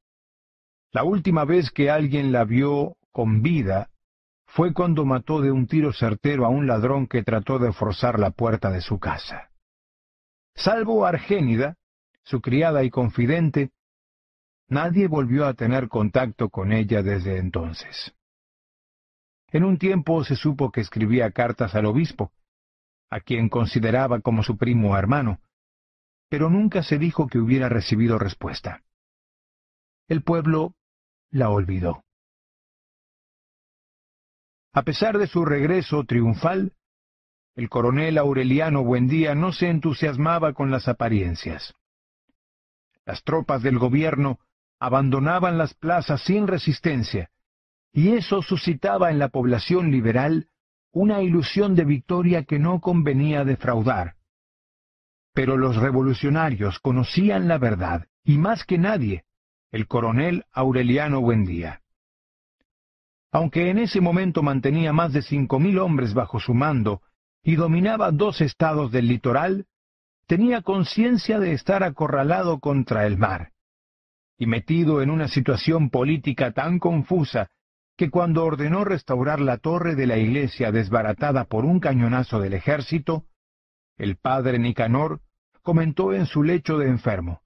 La última vez que alguien la vio con vida fue cuando mató de un tiro certero a un ladrón que trató de forzar la puerta de su casa. Salvo Argénida, su criada y confidente, nadie volvió a tener contacto con ella desde entonces. En un tiempo se supo que escribía cartas al obispo, a quien consideraba como su primo hermano, pero nunca se dijo que hubiera recibido respuesta. El pueblo la olvidó. A pesar de su regreso triunfal, el coronel Aureliano Buendía no se entusiasmaba con las apariencias. Las tropas del gobierno abandonaban las plazas sin resistencia, y eso suscitaba en la población liberal una ilusión de victoria que no convenía defraudar. Pero los revolucionarios conocían la verdad, y más que nadie, el coronel Aureliano Buendía. Aunque en ese momento mantenía más de cinco mil hombres bajo su mando y dominaba dos estados del litoral, tenía conciencia de estar acorralado contra el mar, y metido en una situación política tan confusa que cuando ordenó restaurar la torre de la iglesia desbaratada por un cañonazo del ejército, el padre Nicanor comentó en su lecho de enfermo.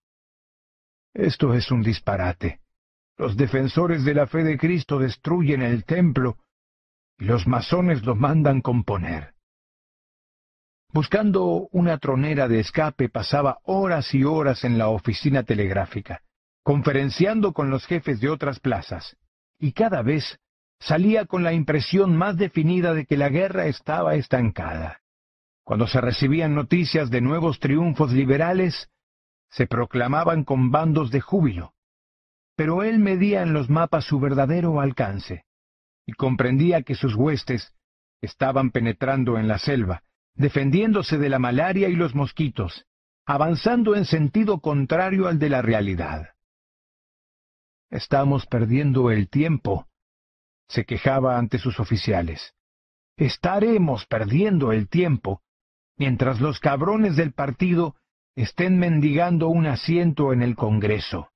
Esto es un disparate. Los defensores de la fe de Cristo destruyen el templo y los masones lo mandan componer. Buscando una tronera de escape pasaba horas y horas en la oficina telegráfica, conferenciando con los jefes de otras plazas, y cada vez salía con la impresión más definida de que la guerra estaba estancada. Cuando se recibían noticias de nuevos triunfos liberales, se proclamaban con bandos de júbilo. Pero él medía en los mapas su verdadero alcance, y comprendía que sus huestes estaban penetrando en la selva, defendiéndose de la malaria y los mosquitos, avanzando en sentido contrario al de la realidad. Estamos perdiendo el tiempo, se quejaba ante sus oficiales. Estaremos perdiendo el tiempo mientras los cabrones del partido estén mendigando un asiento en el Congreso.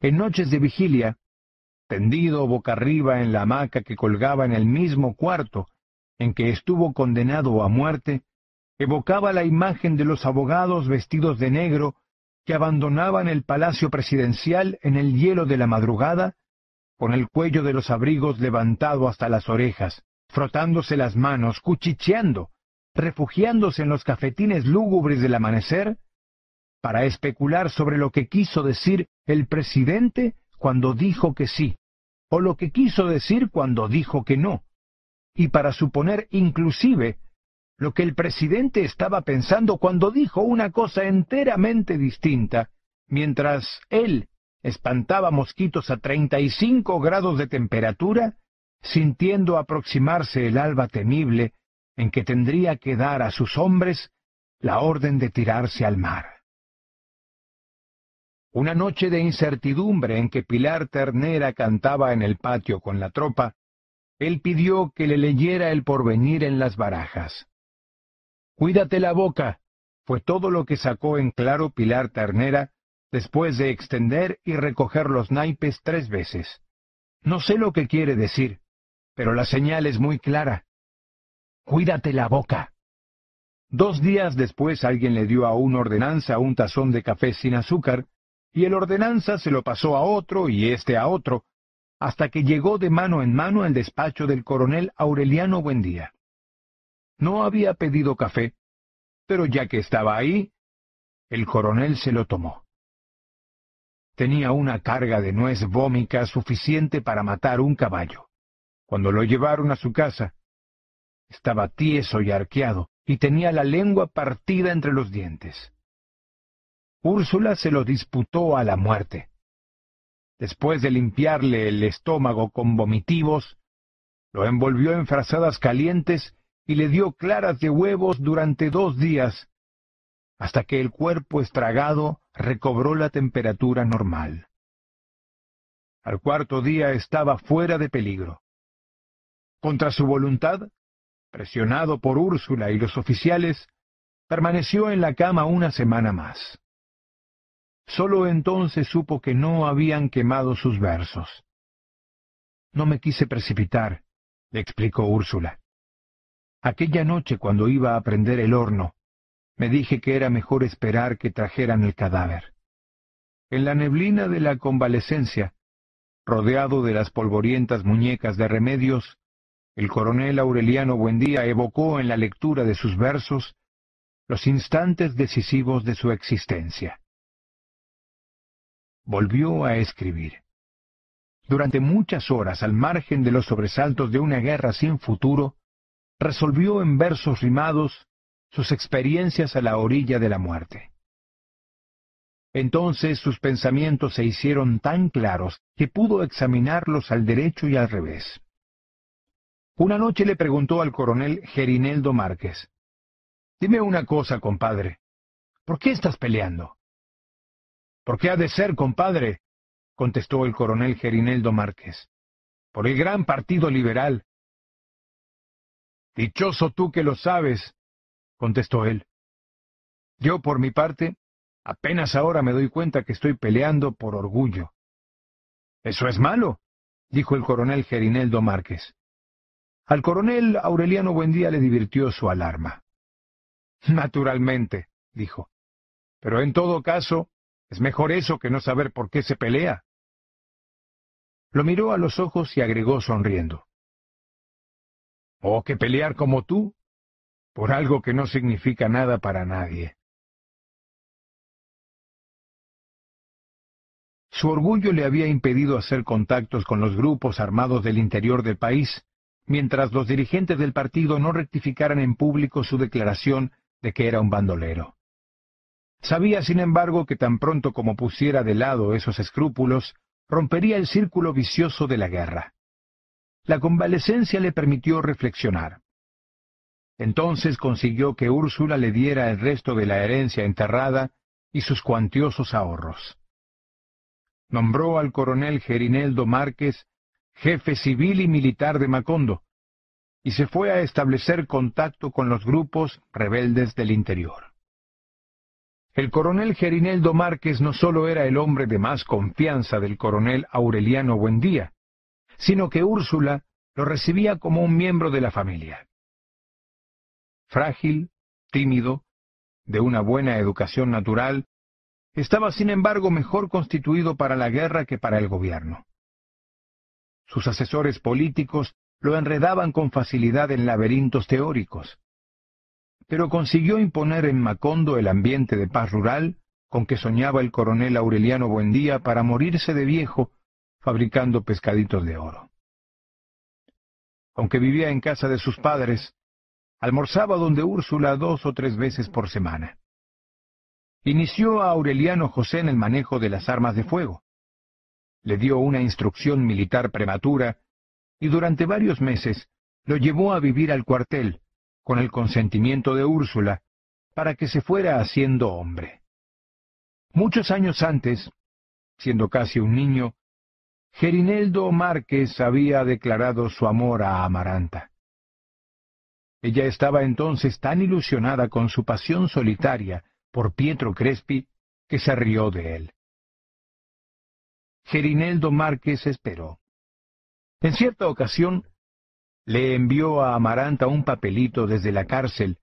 En noches de vigilia, tendido boca arriba en la hamaca que colgaba en el mismo cuarto en que estuvo condenado a muerte, evocaba la imagen de los abogados vestidos de negro que abandonaban el palacio presidencial en el hielo de la madrugada con el cuello de los abrigos levantado hasta las orejas, frotándose las manos, cuchicheando, refugiándose en los cafetines lúgubres del amanecer, para especular sobre lo que quiso decir el presidente cuando dijo que sí, o lo que quiso decir cuando dijo que no, y para suponer inclusive lo que el presidente estaba pensando cuando dijo una cosa enteramente distinta, mientras él espantaba mosquitos a treinta y cinco grados de temperatura, sintiendo aproximarse el alba temible en que tendría que dar a sus hombres la orden de tirarse al mar. Una noche de incertidumbre en que Pilar Ternera cantaba en el patio con la tropa, él pidió que le leyera el porvenir en las barajas. Cuídate la boca, fue todo lo que sacó en claro Pilar Ternera después de extender y recoger los naipes tres veces. No sé lo que quiere decir, pero la señal es muy clara. Cuídate la boca. Dos días después alguien le dio a un ordenanza un tazón de café sin azúcar, y el ordenanza se lo pasó a otro y éste a otro, hasta que llegó de mano en mano al despacho del coronel Aureliano Buendía. No había pedido café, pero ya que estaba ahí, el coronel se lo tomó. Tenía una carga de nuez vómica suficiente para matar un caballo. Cuando lo llevaron a su casa, estaba tieso y arqueado, y tenía la lengua partida entre los dientes. Úrsula se lo disputó a la muerte. Después de limpiarle el estómago con vomitivos, lo envolvió en frazadas calientes y le dio claras de huevos durante dos días, hasta que el cuerpo estragado recobró la temperatura normal. Al cuarto día estaba fuera de peligro. Contra su voluntad, presionado por Úrsula y los oficiales, permaneció en la cama una semana más. Solo entonces supo que no habían quemado sus versos. No me quise precipitar, le explicó Úrsula. Aquella noche cuando iba a prender el horno, me dije que era mejor esperar que trajeran el cadáver. En la neblina de la convalecencia, rodeado de las polvorientas muñecas de remedios, el coronel Aureliano Buendía evocó en la lectura de sus versos los instantes decisivos de su existencia. Volvió a escribir. Durante muchas horas, al margen de los sobresaltos de una guerra sin futuro, resolvió en versos rimados sus experiencias a la orilla de la muerte. Entonces sus pensamientos se hicieron tan claros que pudo examinarlos al derecho y al revés. Una noche le preguntó al coronel Gerineldo Márquez, Dime una cosa, compadre, ¿por qué estás peleando? ¿Por qué ha de ser, compadre? contestó el coronel Gerineldo Márquez. Por el gran partido liberal. Dichoso tú que lo sabes, contestó él. Yo, por mi parte, apenas ahora me doy cuenta que estoy peleando por orgullo. Eso es malo, dijo el coronel Gerineldo Márquez. Al coronel Aureliano Buendía le divirtió su alarma. Naturalmente, dijo. Pero en todo caso, es mejor eso que no saber por qué se pelea. Lo miró a los ojos y agregó sonriendo. ¿O oh, que pelear como tú? Por algo que no significa nada para nadie. Su orgullo le había impedido hacer contactos con los grupos armados del interior del país, mientras los dirigentes del partido no rectificaran en público su declaración de que era un bandolero. Sabía, sin embargo, que tan pronto como pusiera de lado esos escrúpulos, rompería el círculo vicioso de la guerra. La convalecencia le permitió reflexionar. Entonces consiguió que Úrsula le diera el resto de la herencia enterrada y sus cuantiosos ahorros. Nombró al coronel Gerineldo Márquez jefe civil y militar de Macondo, y se fue a establecer contacto con los grupos rebeldes del interior. El coronel Gerineldo Márquez no solo era el hombre de más confianza del coronel Aureliano Buendía, sino que Úrsula lo recibía como un miembro de la familia. Frágil, tímido, de una buena educación natural, estaba sin embargo mejor constituido para la guerra que para el gobierno. Sus asesores políticos lo enredaban con facilidad en laberintos teóricos. Pero consiguió imponer en Macondo el ambiente de paz rural con que soñaba el coronel Aureliano Buendía para morirse de viejo fabricando pescaditos de oro. Aunque vivía en casa de sus padres, almorzaba donde Úrsula dos o tres veces por semana. Inició a Aureliano José en el manejo de las armas de fuego le dio una instrucción militar prematura y durante varios meses lo llevó a vivir al cuartel, con el consentimiento de Úrsula, para que se fuera haciendo hombre. Muchos años antes, siendo casi un niño, Gerineldo Márquez había declarado su amor a Amaranta. Ella estaba entonces tan ilusionada con su pasión solitaria por Pietro Crespi que se rió de él. Gerineldo Márquez esperó. En cierta ocasión, le envió a Amaranta un papelito desde la cárcel,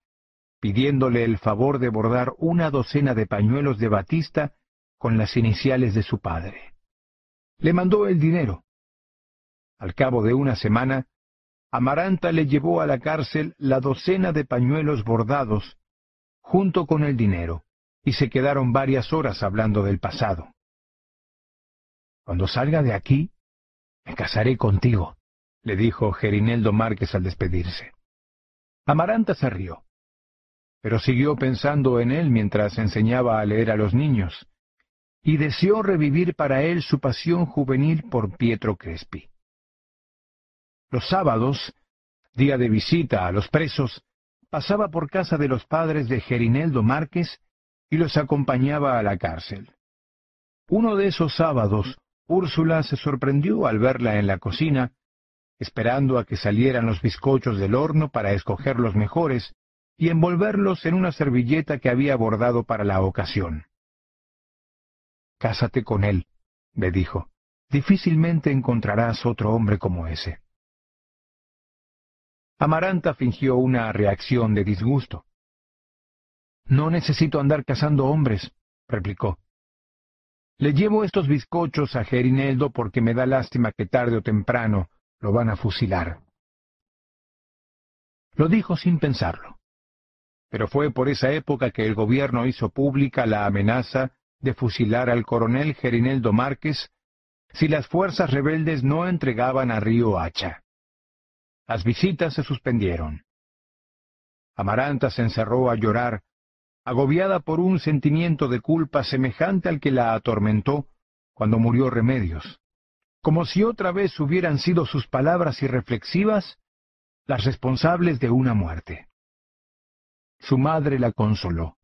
pidiéndole el favor de bordar una docena de pañuelos de batista con las iniciales de su padre. Le mandó el dinero, Al cabo de una semana, Amaranta le llevó a la cárcel la docena de pañuelos bordados, junto con el dinero, y se quedaron varias horas hablando del pasado. Cuando salga de aquí, me casaré contigo, le dijo Gerineldo Márquez al despedirse. Amaranta se rió, pero siguió pensando en él mientras enseñaba a leer a los niños, y deseó revivir para él su pasión juvenil por Pietro Crespi. Los sábados, día de visita a los presos, pasaba por casa de los padres de Gerineldo Márquez y los acompañaba a la cárcel. Uno de esos sábados, Úrsula se sorprendió al verla en la cocina, esperando a que salieran los bizcochos del horno para escoger los mejores y envolverlos en una servilleta que había bordado para la ocasión. Cásate con él, le dijo. Difícilmente encontrarás otro hombre como ese. Amaranta fingió una reacción de disgusto. No necesito andar cazando hombres, replicó. Le llevo estos bizcochos a Gerineldo porque me da lástima que tarde o temprano lo van a fusilar. Lo dijo sin pensarlo. Pero fue por esa época que el gobierno hizo pública la amenaza de fusilar al coronel Gerineldo Márquez si las fuerzas rebeldes no entregaban a Río Hacha. Las visitas se suspendieron. Amaranta se encerró a llorar, agobiada por un sentimiento de culpa semejante al que la atormentó cuando murió Remedios, como si otra vez hubieran sido sus palabras irreflexivas las responsables de una muerte. Su madre la consoló.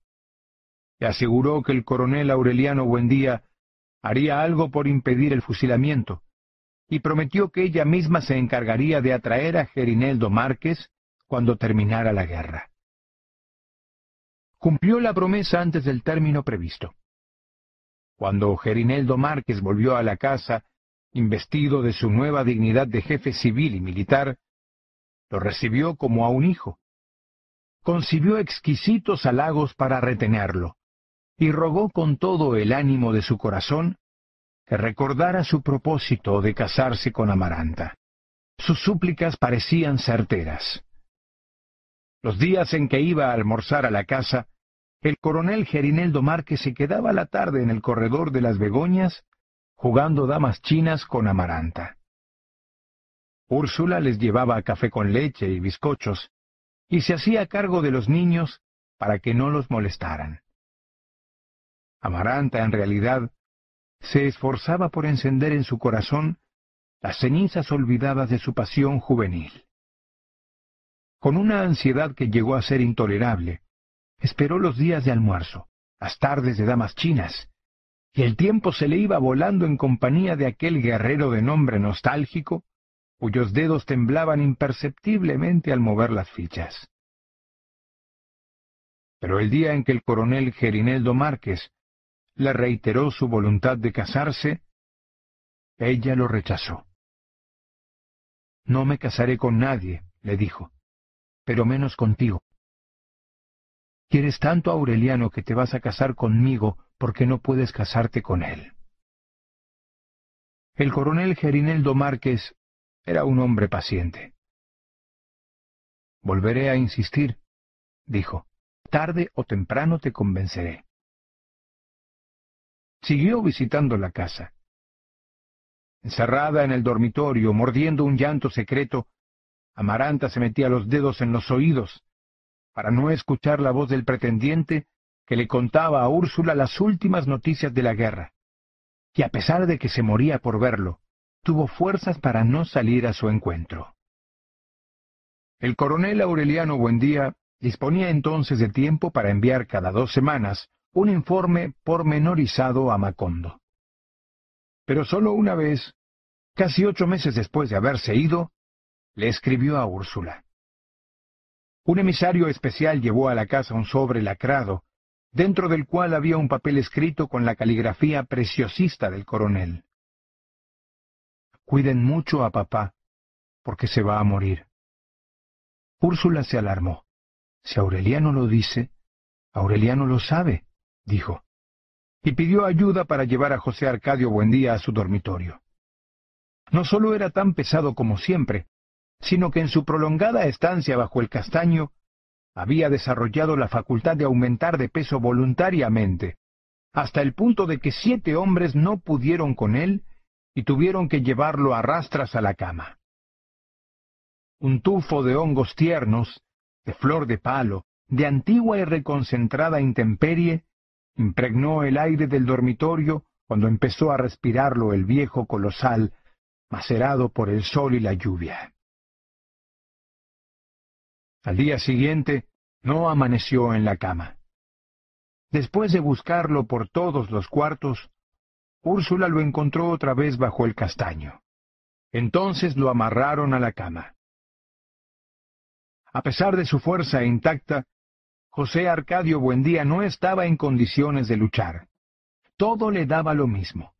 Le aseguró que el coronel Aureliano Buendía haría algo por impedir el fusilamiento, y prometió que ella misma se encargaría de atraer a Gerineldo Márquez cuando terminara la guerra. Cumplió la promesa antes del término previsto. Cuando Gerineldo Márquez volvió a la casa, investido de su nueva dignidad de jefe civil y militar, lo recibió como a un hijo. Concibió exquisitos halagos para retenerlo, y rogó con todo el ánimo de su corazón que recordara su propósito de casarse con Amaranta. Sus súplicas parecían certeras. Los días en que iba a almorzar a la casa, el coronel Gerineldo Márquez se quedaba la tarde en el corredor de las Begoñas jugando damas chinas con Amaranta. Úrsula les llevaba café con leche y bizcochos, y se hacía cargo de los niños para que no los molestaran. Amaranta, en realidad, se esforzaba por encender en su corazón las cenizas olvidadas de su pasión juvenil. Con una ansiedad que llegó a ser intolerable, esperó los días de almuerzo, las tardes de damas chinas, y el tiempo se le iba volando en compañía de aquel guerrero de nombre nostálgico, cuyos dedos temblaban imperceptiblemente al mover las fichas. Pero el día en que el coronel Gerineldo Márquez le reiteró su voluntad de casarse, ella lo rechazó. No me casaré con nadie, le dijo, pero menos contigo. Quieres tanto a Aureliano que te vas a casar conmigo porque no puedes casarte con él. El coronel Gerineldo Márquez era un hombre paciente. Volveré a insistir, dijo. Tarde o temprano te convenceré. Siguió visitando la casa. Encerrada en el dormitorio, mordiendo un llanto secreto, Amaranta se metía los dedos en los oídos para no escuchar la voz del pretendiente que le contaba a Úrsula las últimas noticias de la guerra, y a pesar de que se moría por verlo, tuvo fuerzas para no salir a su encuentro. El coronel Aureliano Buendía disponía entonces de tiempo para enviar cada dos semanas un informe pormenorizado a Macondo. Pero sólo una vez, casi ocho meses después de haberse ido, le escribió a Úrsula. Un emisario especial llevó a la casa un sobre lacrado, dentro del cual había un papel escrito con la caligrafía preciosista del coronel. Cuiden mucho a papá, porque se va a morir. Úrsula se alarmó. Si Aureliano lo dice, Aureliano lo sabe dijo, y pidió ayuda para llevar a José Arcadio Buendía a su dormitorio. no solo era tan pesado como siempre, sino que en su prolongada estancia bajo el castaño había desarrollado la facultad de aumentar de peso voluntariamente, hasta el punto de que siete hombres no pudieron con él y tuvieron que llevarlo a rastras a la cama. Un tufo de hongos tiernos, de flor de palo, de antigua y reconcentrada intemperie, impregnó el aire del dormitorio cuando empezó a respirarlo el viejo colosal, macerado por el sol y la lluvia. Al día siguiente no amaneció en la cama. Después de buscarlo por todos los cuartos, Úrsula lo encontró otra vez bajo el castaño. Entonces lo amarraron a la cama. A pesar de su fuerza intacta, José Arcadio Buendía no estaba en condiciones de luchar. Todo le daba lo mismo.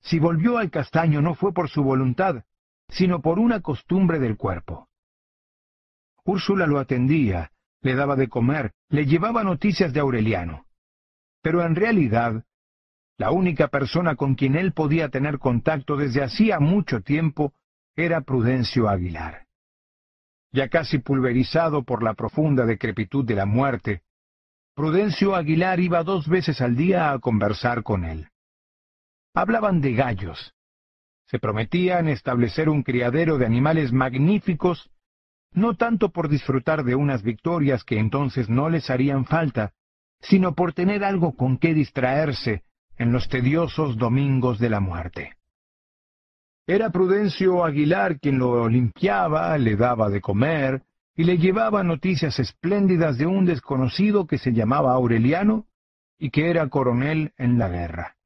Si volvió al castaño no fue por su voluntad, sino por una costumbre del cuerpo. Úrsula lo atendía, le daba de comer, le llevaba noticias de Aureliano. Pero en realidad, la única persona con quien él podía tener contacto desde hacía mucho tiempo era Prudencio Aguilar. Ya casi pulverizado por la profunda decrepitud de la muerte, Prudencio Aguilar iba dos veces al día a conversar con él. Hablaban de gallos. Se prometían establecer un criadero de animales magníficos no tanto por disfrutar de unas victorias que entonces no les harían falta, sino por tener algo con qué distraerse en los tediosos domingos de la muerte. Era Prudencio Aguilar quien lo limpiaba, le daba de comer y le llevaba noticias espléndidas de un desconocido que se llamaba Aureliano y que era coronel en la guerra.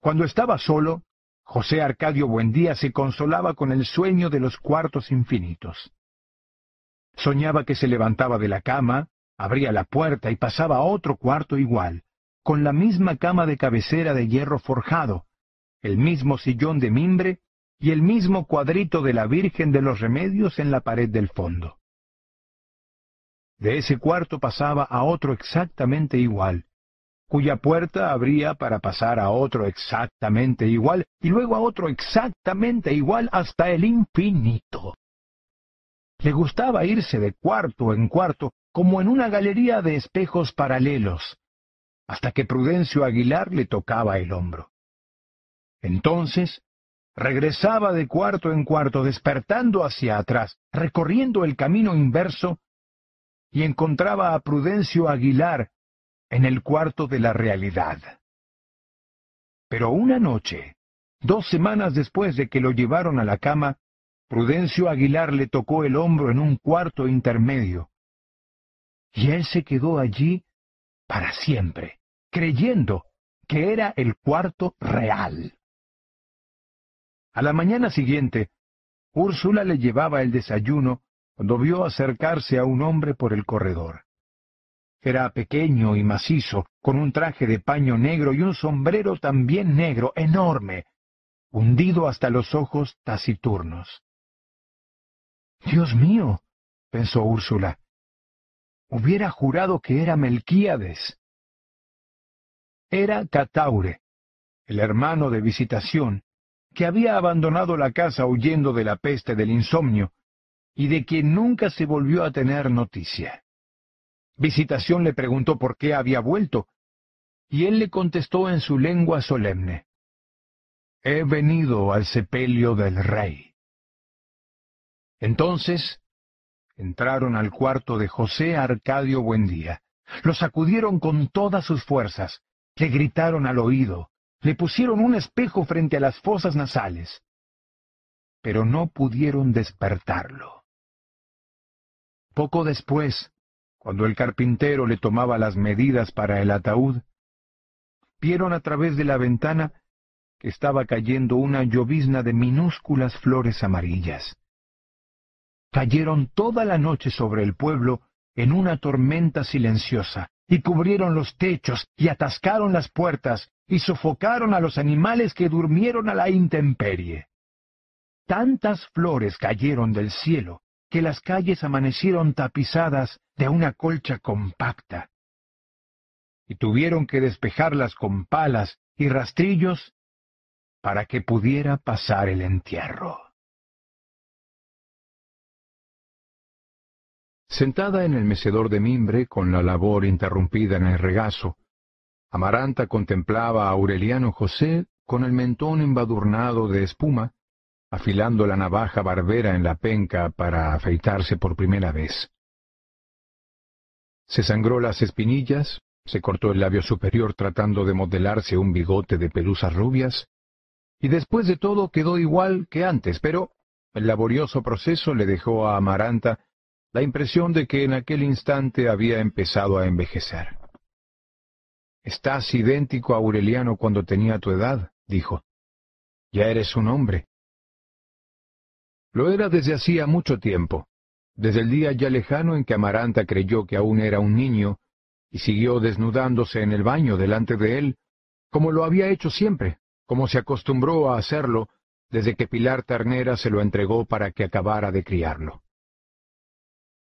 Cuando estaba solo, José Arcadio Buendía se consolaba con el sueño de los cuartos infinitos. Soñaba que se levantaba de la cama, abría la puerta y pasaba a otro cuarto igual, con la misma cama de cabecera de hierro forjado, el mismo sillón de mimbre y el mismo cuadrito de la Virgen de los Remedios en la pared del fondo. De ese cuarto pasaba a otro exactamente igual, cuya puerta abría para pasar a otro exactamente igual y luego a otro exactamente igual hasta el infinito. Le gustaba irse de cuarto en cuarto, como en una galería de espejos paralelos, hasta que Prudencio Aguilar le tocaba el hombro. Entonces, regresaba de cuarto en cuarto, despertando hacia atrás, recorriendo el camino inverso, y encontraba a Prudencio Aguilar en el cuarto de la realidad. Pero una noche, dos semanas después de que lo llevaron a la cama, Prudencio Aguilar le tocó el hombro en un cuarto intermedio. Y él se quedó allí para siempre, creyendo que era el cuarto real. A la mañana siguiente, Úrsula le llevaba el desayuno cuando vio acercarse a un hombre por el corredor. Era pequeño y macizo, con un traje de paño negro y un sombrero también negro, enorme, hundido hasta los ojos taciturnos. Dios mío, pensó Úrsula, hubiera jurado que era Melquíades. Era Cataure, el hermano de visitación, que había abandonado la casa huyendo de la peste del insomnio, y de quien nunca se volvió a tener noticia. Visitación le preguntó por qué había vuelto, y él le contestó en su lengua solemne, He venido al sepelio del rey. Entonces entraron al cuarto de José Arcadio Buendía. Lo sacudieron con todas sus fuerzas, le gritaron al oído, le pusieron un espejo frente a las fosas nasales, pero no pudieron despertarlo. Poco después, cuando el carpintero le tomaba las medidas para el ataúd, vieron a través de la ventana que estaba cayendo una llovizna de minúsculas flores amarillas cayeron toda la noche sobre el pueblo en una tormenta silenciosa, y cubrieron los techos, y atascaron las puertas, y sofocaron a los animales que durmieron a la intemperie. Tantas flores cayeron del cielo, que las calles amanecieron tapizadas de una colcha compacta, y tuvieron que despejarlas con palas y rastrillos para que pudiera pasar el entierro. Sentada en el mecedor de mimbre, con la labor interrumpida en el regazo, Amaranta contemplaba a Aureliano José con el mentón embadurnado de espuma, afilando la navaja barbera en la penca para afeitarse por primera vez. Se sangró las espinillas, se cortó el labio superior tratando de modelarse un bigote de pelusas rubias, y después de todo quedó igual que antes, pero el laborioso proceso le dejó a Amaranta la impresión de que en aquel instante había empezado a envejecer. Estás idéntico a Aureliano cuando tenía tu edad, dijo. Ya eres un hombre. Lo era desde hacía mucho tiempo, desde el día ya lejano en que Amaranta creyó que aún era un niño, y siguió desnudándose en el baño delante de él, como lo había hecho siempre, como se acostumbró a hacerlo desde que Pilar Ternera se lo entregó para que acabara de criarlo.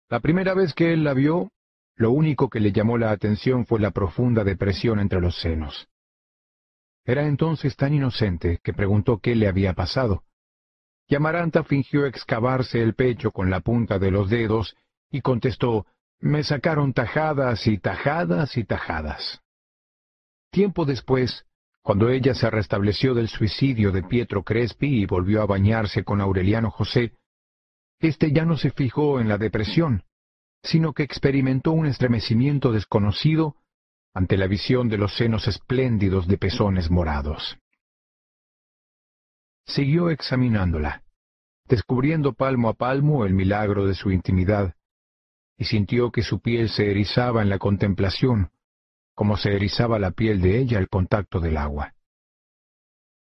La primera vez que él la vio, lo único que le llamó la atención fue la profunda depresión entre los senos. Era entonces tan inocente que preguntó qué le había pasado. Y Amaranta fingió excavarse el pecho con la punta de los dedos y contestó, me sacaron tajadas y tajadas y tajadas. Tiempo después, cuando ella se restableció del suicidio de Pietro Crespi y volvió a bañarse con Aureliano José, éste ya no se fijó en la depresión, sino que experimentó un estremecimiento desconocido ante la visión de los senos espléndidos de pezones morados. Siguió examinándola, descubriendo palmo a palmo el milagro de su intimidad, y sintió que su piel se erizaba en la contemplación, como se erizaba la piel de ella al contacto del agua.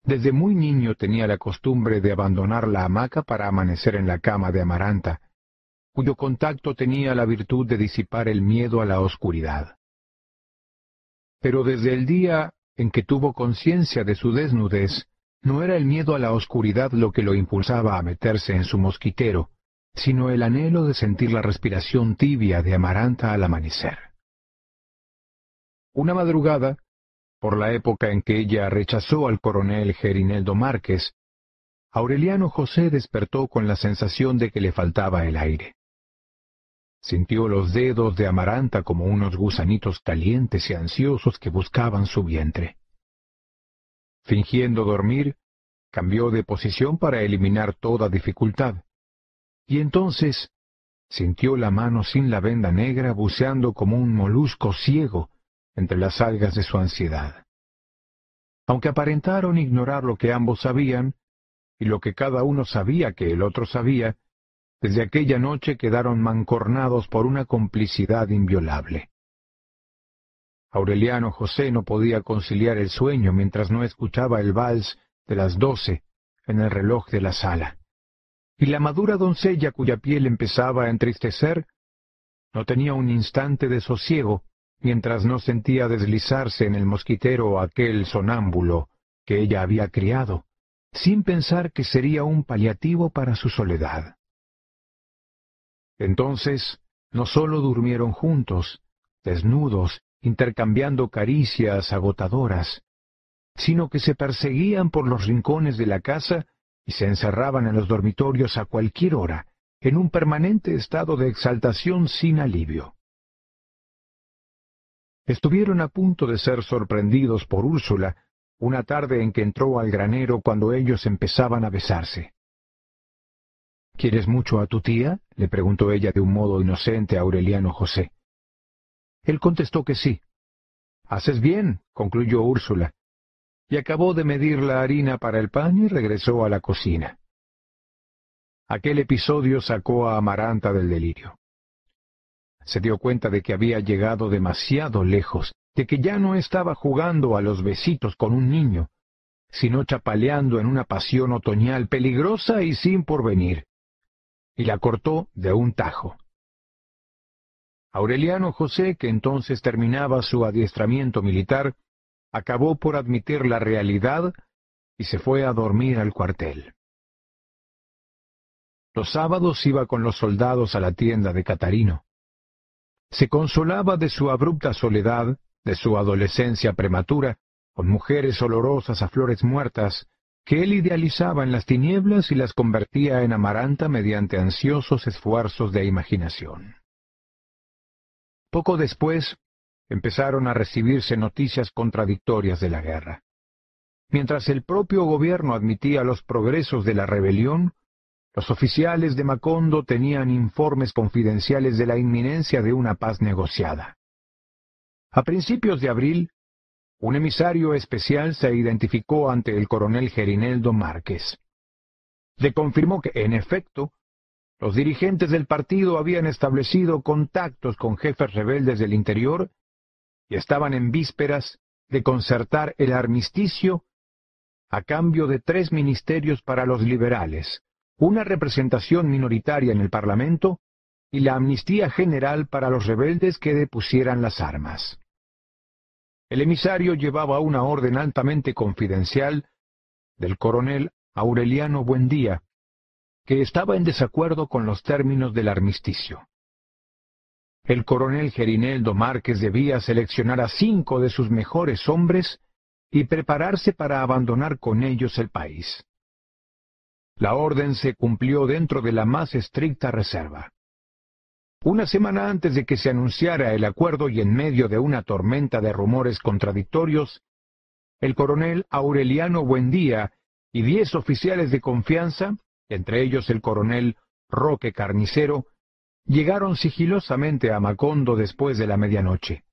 Desde muy niño tenía la costumbre de abandonar la hamaca para amanecer en la cama de Amaranta, cuyo contacto tenía la virtud de disipar el miedo a la oscuridad. Pero desde el día en que tuvo conciencia de su desnudez, no era el miedo a la oscuridad lo que lo impulsaba a meterse en su mosquitero, sino el anhelo de sentir la respiración tibia de Amaranta al amanecer. Una madrugada, por la época en que ella rechazó al coronel Gerineldo Márquez, Aureliano José despertó con la sensación de que le faltaba el aire. Sintió los dedos de Amaranta como unos gusanitos calientes y ansiosos que buscaban su vientre. Fingiendo dormir, cambió de posición para eliminar toda dificultad. Y entonces sintió la mano sin la venda negra buceando como un molusco ciego entre las algas de su ansiedad. Aunque aparentaron ignorar lo que ambos sabían, y lo que cada uno sabía que el otro sabía, desde aquella noche quedaron mancornados por una complicidad inviolable. Aureliano José no podía conciliar el sueño mientras no escuchaba el vals de las doce en el reloj de la sala y la madura doncella cuya piel empezaba a entristecer no tenía un instante de sosiego mientras no sentía deslizarse en el mosquitero aquel sonámbulo que ella había criado, sin pensar que sería un paliativo para su soledad. Entonces, no sólo durmieron juntos, desnudos, intercambiando caricias agotadoras, sino que se perseguían por los rincones de la casa y se encerraban en los dormitorios a cualquier hora, en un permanente estado de exaltación sin alivio. Estuvieron a punto de ser sorprendidos por Úrsula una tarde en que entró al granero cuando ellos empezaban a besarse. ¿Quieres mucho a tu tía? le preguntó ella de un modo inocente a Aureliano José. Él contestó que sí. Haces bien, concluyó Úrsula, y acabó de medir la harina para el pan y regresó a la cocina. Aquel episodio sacó a Amaranta del delirio. Se dio cuenta de que había llegado demasiado lejos, de que ya no estaba jugando a los besitos con un niño, sino chapaleando en una pasión otoñal peligrosa y sin porvenir. Y la cortó de un tajo. Aureliano José, que entonces terminaba su adiestramiento militar, acabó por admitir la realidad y se fue a dormir al cuartel. Los sábados iba con los soldados a la tienda de Catarino. Se consolaba de su abrupta soledad, de su adolescencia prematura, con mujeres olorosas a flores muertas, que él idealizaba en las tinieblas y las convertía en amaranta mediante ansiosos esfuerzos de imaginación. Poco después, empezaron a recibirse noticias contradictorias de la guerra. Mientras el propio gobierno admitía los progresos de la rebelión, los oficiales de Macondo tenían informes confidenciales de la inminencia de una paz negociada. A principios de abril, un emisario especial se identificó ante el coronel Gerineldo Márquez. Le confirmó que, en efecto, los dirigentes del partido habían establecido contactos con jefes rebeldes del interior y estaban en vísperas de concertar el armisticio a cambio de tres ministerios para los liberales, una representación minoritaria en el Parlamento y la amnistía general para los rebeldes que depusieran las armas. El emisario llevaba una orden altamente confidencial del coronel Aureliano Buendía, que estaba en desacuerdo con los términos del armisticio. El coronel Gerineldo Márquez debía seleccionar a cinco de sus mejores hombres y prepararse para abandonar con ellos el país. La orden se cumplió dentro de la más estricta reserva. Una semana antes de que se anunciara el acuerdo y en medio de una tormenta de rumores contradictorios, el coronel Aureliano Buendía y diez oficiales de confianza, entre ellos el coronel Roque Carnicero, llegaron sigilosamente a Macondo después de la medianoche.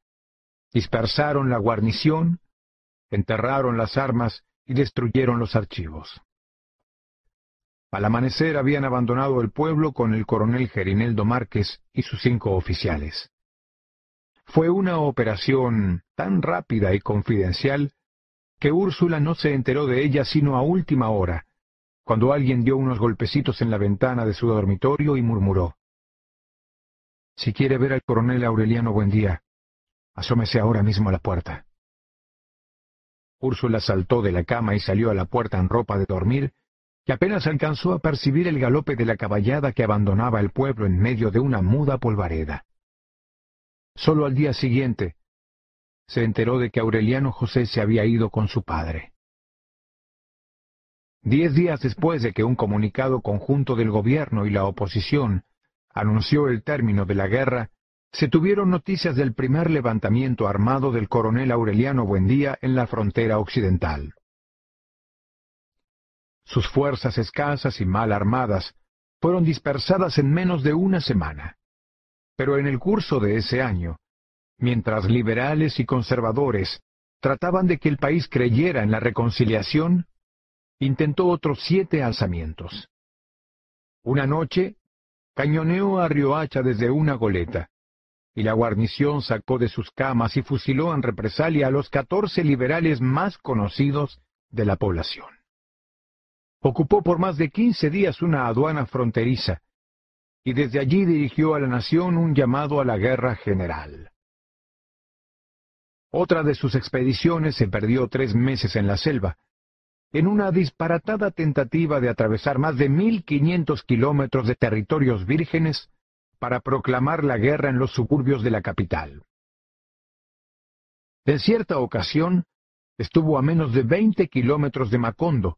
Dispersaron la guarnición, enterraron las armas y destruyeron los archivos. Al amanecer habían abandonado el pueblo con el coronel Gerineldo Márquez y sus cinco oficiales. Fue una operación tan rápida y confidencial que Úrsula no se enteró de ella sino a última hora, cuando alguien dio unos golpecitos en la ventana de su dormitorio y murmuró. Si quiere ver al coronel Aureliano Buendía, asómese ahora mismo a la puerta. Úrsula saltó de la cama y salió a la puerta en ropa de dormir, y apenas alcanzó a percibir el galope de la caballada que abandonaba el pueblo en medio de una muda polvareda. Solo al día siguiente se enteró de que Aureliano José se había ido con su padre. Diez días después de que un comunicado conjunto del gobierno y la oposición anunció el término de la guerra, se tuvieron noticias del primer levantamiento armado del coronel Aureliano Buendía en la frontera occidental. Sus fuerzas escasas y mal armadas fueron dispersadas en menos de una semana. Pero en el curso de ese año, mientras liberales y conservadores trataban de que el país creyera en la reconciliación, intentó otros siete alzamientos. Una noche, cañoneó a Riohacha desde una goleta, y la guarnición sacó de sus camas y fusiló en represalia a los catorce liberales más conocidos de la población. Ocupó por más de quince días una aduana fronteriza, y desde allí dirigió a la nación un llamado a la guerra general. Otra de sus expediciones se perdió tres meses en la selva, en una disparatada tentativa de atravesar más de mil quinientos kilómetros de territorios vírgenes para proclamar la guerra en los suburbios de la capital. En cierta ocasión, estuvo a menos de veinte kilómetros de Macondo,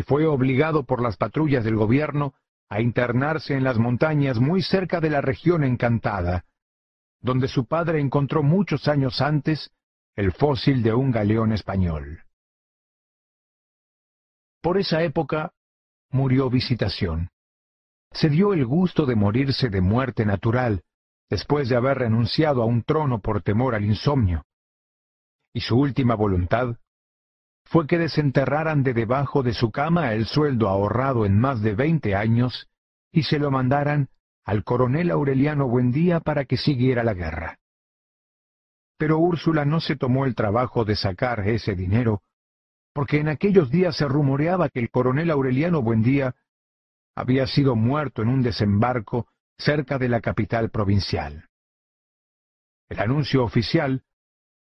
y fue obligado por las patrullas del gobierno a internarse en las montañas muy cerca de la región encantada, donde su padre encontró muchos años antes el fósil de un galeón español. Por esa época murió Visitación se dio el gusto de morirse de muerte natural, después de haber renunciado a un trono por temor al insomnio. Y su última voluntad fue que desenterraran de debajo de su cama el sueldo ahorrado en más de veinte años y se lo mandaran al coronel Aureliano Buendía para que siguiera la guerra. Pero Úrsula no se tomó el trabajo de sacar ese dinero, porque en aquellos días se rumoreaba que el coronel Aureliano Buendía había sido muerto en un desembarco cerca de la capital provincial. El anuncio oficial,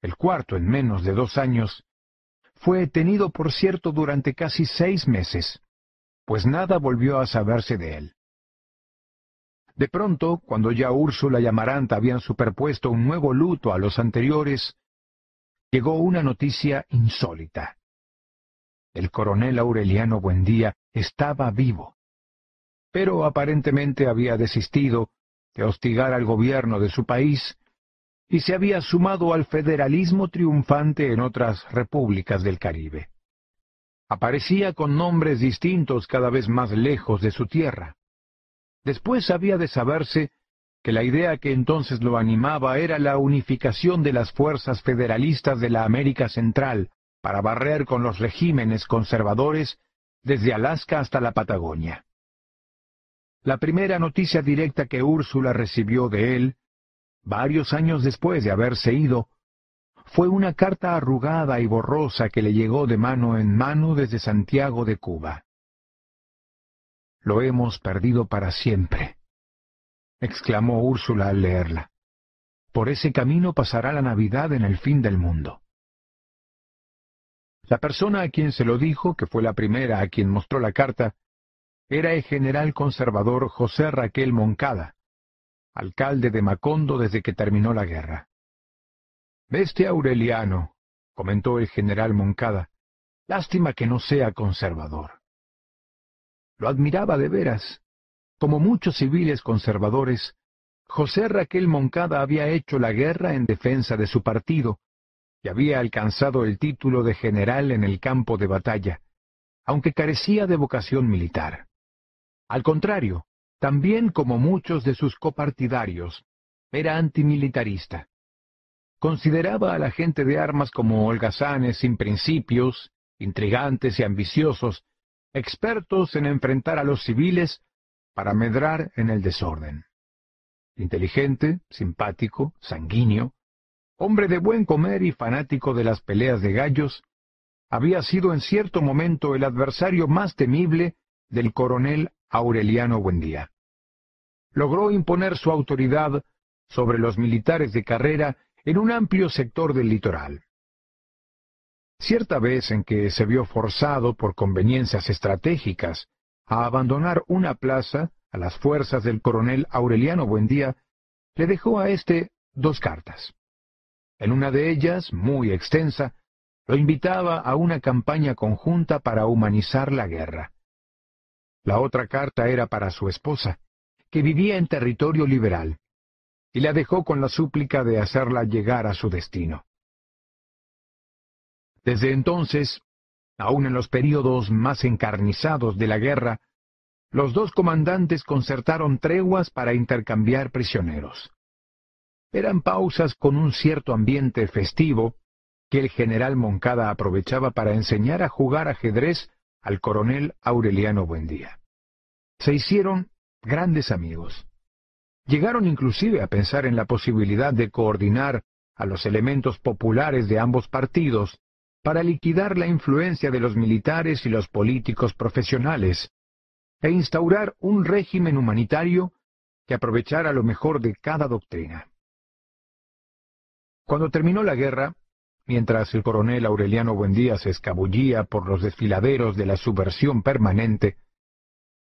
el cuarto en menos de dos años, fue tenido por cierto durante casi seis meses, pues nada volvió a saberse de él. De pronto, cuando ya Úrsula y Amaranta habían superpuesto un nuevo luto a los anteriores, llegó una noticia insólita. el coronel Aureliano Buendía estaba vivo. Pero aparentemente había desistido de hostigar al gobierno de su país y se había sumado al federalismo triunfante en otras repúblicas del Caribe. Aparecía con nombres distintos cada vez más lejos de su tierra. Después había de saberse que la idea que entonces lo animaba era la unificación de las fuerzas federalistas de la América Central para barrer con los regímenes conservadores desde Alaska hasta la Patagonia. La primera noticia directa que Úrsula recibió de él, varios años después de haberse ido, fue una carta arrugada y borrosa que le llegó de mano en mano desde Santiago de Cuba. Lo hemos perdido para siempre, exclamó Úrsula al leerla. Por ese camino pasará la Navidad en el fin del mundo. La persona a quien se lo dijo, que fue la primera a quien mostró la carta, era el general conservador José Raquel Moncada, alcalde de Macondo desde que terminó la guerra. Este Aureliano, comentó el general Moncada, lástima que no sea conservador. Lo admiraba de veras. Como muchos civiles conservadores, José Raquel Moncada había hecho la guerra en defensa de su partido, y había alcanzado el título de general en el campo de batalla, aunque carecía de vocación militar. Al contrario, también como muchos de sus copartidarios, era antimilitarista. Consideraba a la gente de armas como holgazanes sin principios, intrigantes y ambiciosos, expertos en enfrentar a los civiles para medrar en el desorden. Inteligente, simpático, sanguíneo, hombre de buen comer y fanático de las peleas de gallos, había sido en cierto momento el adversario más temible del coronel Aureliano Buendía. Logró imponer su autoridad sobre los militares de carrera en un amplio sector del litoral. Cierta vez en que se vio forzado por conveniencias estratégicas a abandonar una plaza a las fuerzas del coronel Aureliano Buendía, le dejó a éste dos cartas. En una de ellas, muy extensa, lo invitaba a una campaña conjunta para humanizar la guerra. La otra carta era para su esposa, que vivía en territorio liberal, y la dejó con la súplica de hacerla llegar a su destino. Desde entonces, aun en los períodos más encarnizados de la guerra, los dos comandantes concertaron treguas para intercambiar prisioneros. Eran pausas con un cierto ambiente festivo que el general Moncada aprovechaba para enseñar a jugar ajedrez al coronel Aureliano Buendía. Se hicieron grandes amigos. Llegaron inclusive a pensar en la posibilidad de coordinar a los elementos populares de ambos partidos para liquidar la influencia de los militares y los políticos profesionales, e instaurar un régimen humanitario que aprovechara lo mejor de cada doctrina. Cuando terminó la guerra, mientras el coronel Aureliano Buendía se escabullía por los desfiladeros de la subversión permanente,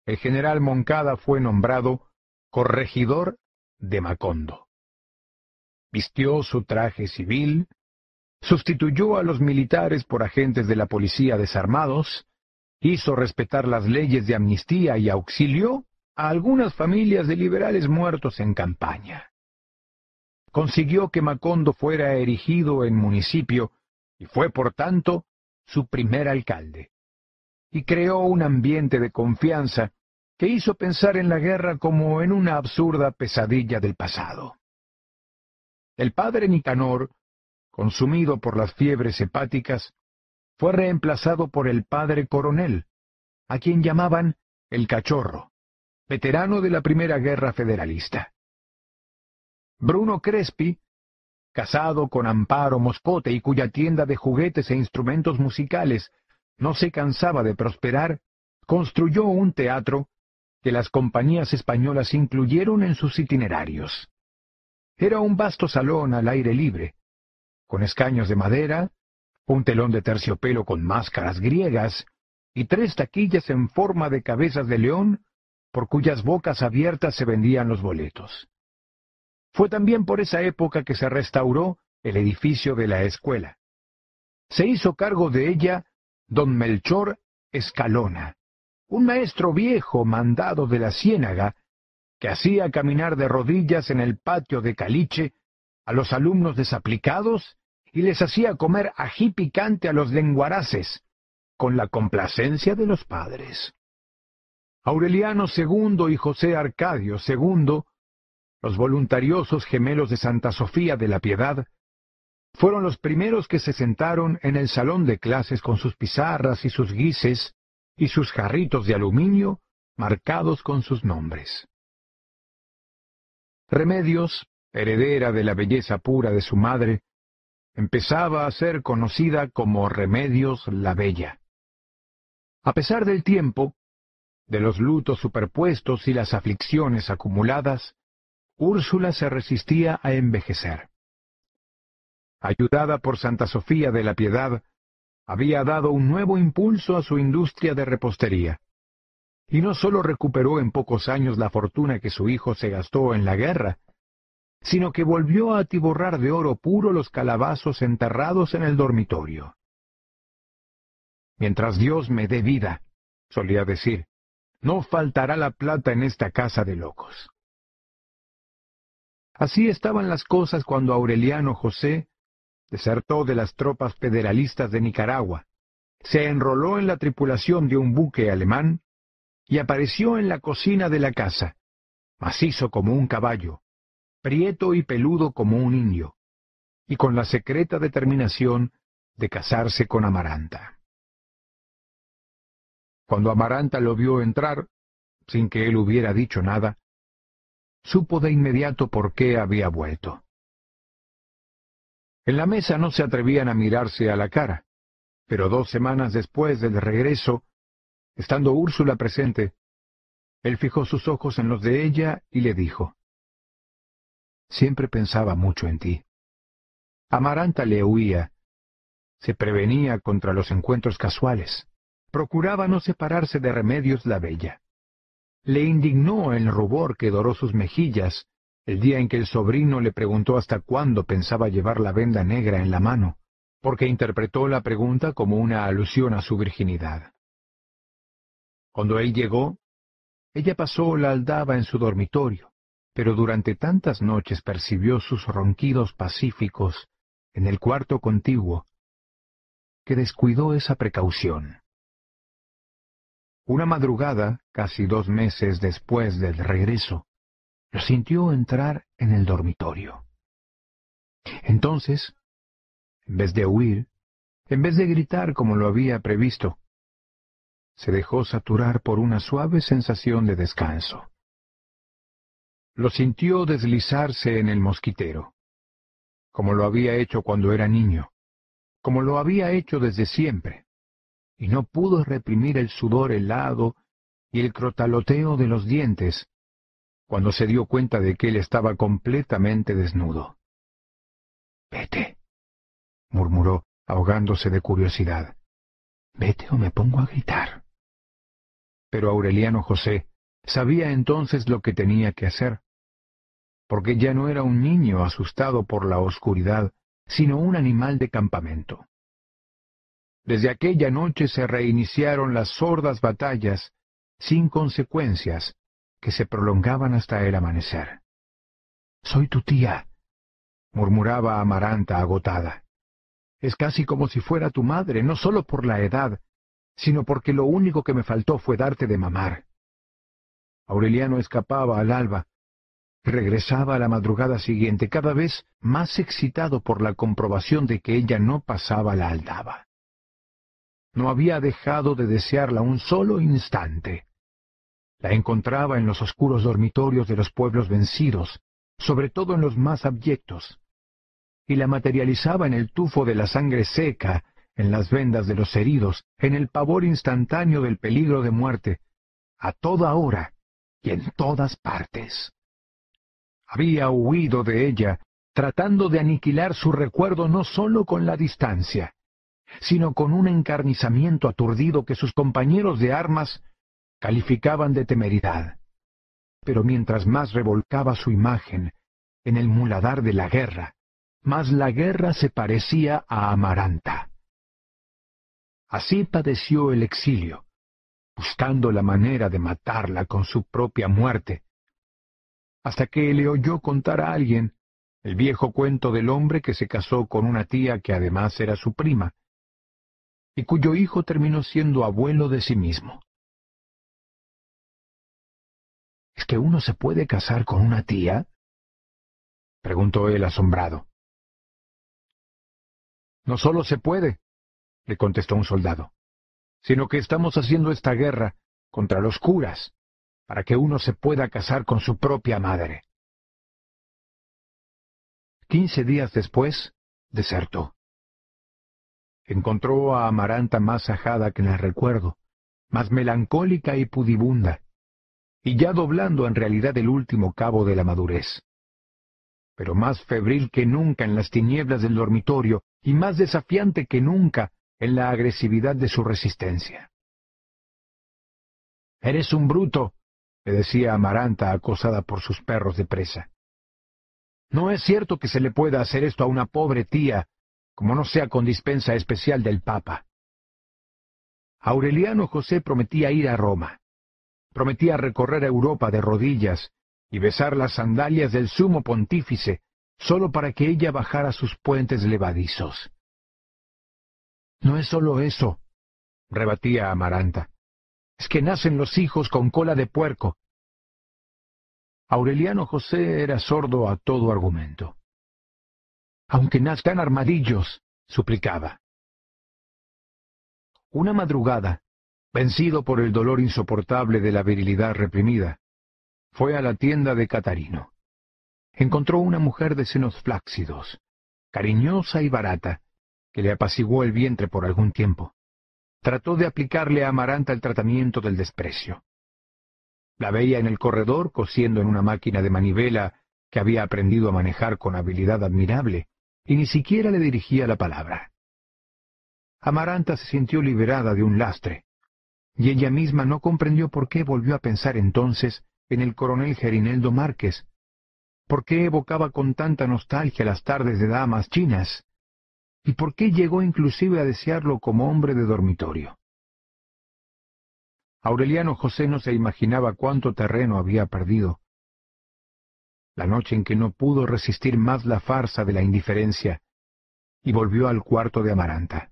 el general Moncada fue nombrado corregidor de Macondo. Vistió su traje civil, sustituyó a los militares por agentes de la policía desarmados, hizo respetar las leyes de amnistía y auxilió a algunas familias de liberales muertos en campaña consiguió que Macondo fuera erigido en municipio y fue, por tanto, su primer alcalde. Y creó un ambiente de confianza que hizo pensar en la guerra como en una absurda pesadilla del pasado. El padre Nicanor, consumido por las fiebres hepáticas, fue reemplazado por el padre coronel, a quien llamaban el cachorro, veterano de la Primera Guerra Federalista. Bruno Crespi, casado con Amparo Moscote y cuya tienda de juguetes e instrumentos musicales no se cansaba de prosperar, construyó un teatro que las compañías españolas incluyeron en sus itinerarios. Era un vasto salón al aire libre, con escaños de madera, un telón de terciopelo con máscaras griegas y tres taquillas en forma de cabezas de león por cuyas bocas abiertas se vendían los boletos. Fue también por esa época que se restauró el edificio de la escuela. Se hizo cargo de ella don Melchor Escalona, un maestro viejo mandado de la ciénaga, que hacía caminar de rodillas en el patio de Caliche a los alumnos desaplicados y les hacía comer ají picante a los lenguaraces, con la complacencia de los padres. Aureliano II y José Arcadio II, los voluntariosos gemelos de Santa Sofía de la Piedad, fueron los primeros que se sentaron en el salón de clases con sus pizarras y sus guises y sus jarritos de aluminio marcados con sus nombres. Remedios, heredera de la belleza pura de su madre, empezaba a ser conocida como Remedios la Bella. A pesar del tiempo, de los lutos superpuestos y las aflicciones acumuladas, Úrsula se resistía a envejecer. Ayudada por Santa Sofía de la Piedad, había dado un nuevo impulso a su industria de repostería. Y no sólo recuperó en pocos años la fortuna que su hijo se gastó en la guerra, sino que volvió a atiborrar de oro puro los calabazos enterrados en el dormitorio. Mientras Dios me dé vida, solía decir, no faltará la plata en esta casa de locos. Así estaban las cosas cuando Aureliano José desertó de las tropas federalistas de Nicaragua, se enroló en la tripulación de un buque alemán y apareció en la cocina de la casa, macizo como un caballo, prieto y peludo como un indio, y con la secreta determinación de casarse con Amaranta. Cuando Amaranta lo vio entrar, sin que él hubiera dicho nada, supo de inmediato por qué había vuelto. En la mesa no se atrevían a mirarse a la cara, pero dos semanas después del regreso, estando Úrsula presente, él fijó sus ojos en los de ella y le dijo, Siempre pensaba mucho en ti. Amaranta le huía, se prevenía contra los encuentros casuales, procuraba no separarse de Remedios la Bella. Le indignó el rubor que doró sus mejillas el día en que el sobrino le preguntó hasta cuándo pensaba llevar la venda negra en la mano, porque interpretó la pregunta como una alusión a su virginidad. Cuando él llegó, ella pasó la aldaba en su dormitorio, pero durante tantas noches percibió sus ronquidos pacíficos en el cuarto contiguo, que descuidó esa precaución. Una madrugada, casi dos meses después del regreso, lo sintió entrar en el dormitorio. Entonces, en vez de huir, en vez de gritar como lo había previsto, se dejó saturar por una suave sensación de descanso. Lo sintió deslizarse en el mosquitero, como lo había hecho cuando era niño, como lo había hecho desde siempre, y no pudo reprimir el sudor helado y el crotaloteo de los dientes cuando se dio cuenta de que él estaba completamente desnudo. Vete, murmuró, ahogándose de curiosidad. Vete o me pongo a gritar. Pero Aureliano José Sabía entonces lo que tenía que hacer, porque ya no era un niño asustado por la oscuridad, sino un animal de campamento. Desde aquella noche se reiniciaron las sordas batallas, sin consecuencias, que se prolongaban hasta el amanecer. Soy tu tía, murmuraba Amaranta agotada. Es casi como si fuera tu madre, no solo por la edad, sino porque lo único que me faltó fue darte de mamar. Aureliano escapaba al alba. Regresaba a la madrugada siguiente, cada vez más excitado por la comprobación de que ella no pasaba la aldaba. No había dejado de desearla un solo instante. La encontraba en los oscuros dormitorios de los pueblos vencidos, sobre todo en los más abyectos, y la materializaba en el tufo de la sangre seca, en las vendas de los heridos, en el pavor instantáneo del peligro de muerte, a toda hora, y en todas partes. Había huido de ella, tratando de aniquilar su recuerdo no sólo con la distancia, sino con un encarnizamiento aturdido que sus compañeros de armas calificaban de temeridad. Pero mientras más revolcaba su imagen en el muladar de la guerra, más la guerra se parecía a Amaranta. Así padeció el exilio, buscando la manera de matarla con su propia muerte, hasta que le oyó contar a alguien el viejo cuento del hombre que se casó con una tía que además era su prima, y cuyo hijo terminó siendo abuelo de sí mismo. ¿Es que uno se puede casar con una tía? preguntó él asombrado. No solo se puede, le contestó un soldado, sino que estamos haciendo esta guerra contra los curas, para que uno se pueda casar con su propia madre. Quince días después, desertó. Encontró a Amaranta más ajada que en el recuerdo, más melancólica y pudibunda, y ya doblando en realidad el último cabo de la madurez. Pero más febril que nunca en las tinieblas del dormitorio y más desafiante que nunca en la agresividad de su resistencia. Eres un bruto, le decía Amaranta acosada por sus perros de presa. No es cierto que se le pueda hacer esto a una pobre tía, como no sea con dispensa especial del Papa. Aureliano José prometía ir a Roma. Prometía recorrer Europa de rodillas y besar las sandalias del sumo pontífice, solo para que ella bajara sus puentes levadizos. No es solo eso, rebatía Amaranta. Es que nacen los hijos con cola de puerco. Aureliano José era sordo a todo argumento. Aunque nazcan armadillos, suplicaba. Una madrugada, vencido por el dolor insoportable de la virilidad reprimida, fue a la tienda de Catarino. Encontró una mujer de senos flácidos, cariñosa y barata, que le apaciguó el vientre por algún tiempo. Trató de aplicarle a Amaranta el tratamiento del desprecio. La veía en el corredor cosiendo en una máquina de manivela que había aprendido a manejar con habilidad admirable, y ni siquiera le dirigía la palabra. Amaranta se sintió liberada de un lastre, y ella misma no comprendió por qué volvió a pensar entonces en el coronel Gerineldo Márquez, por qué evocaba con tanta nostalgia las tardes de damas chinas, y por qué llegó inclusive a desearlo como hombre de dormitorio. Aureliano José no se imaginaba cuánto terreno había perdido. La noche en que no pudo resistir más la farsa de la indiferencia, y volvió al cuarto de Amaranta.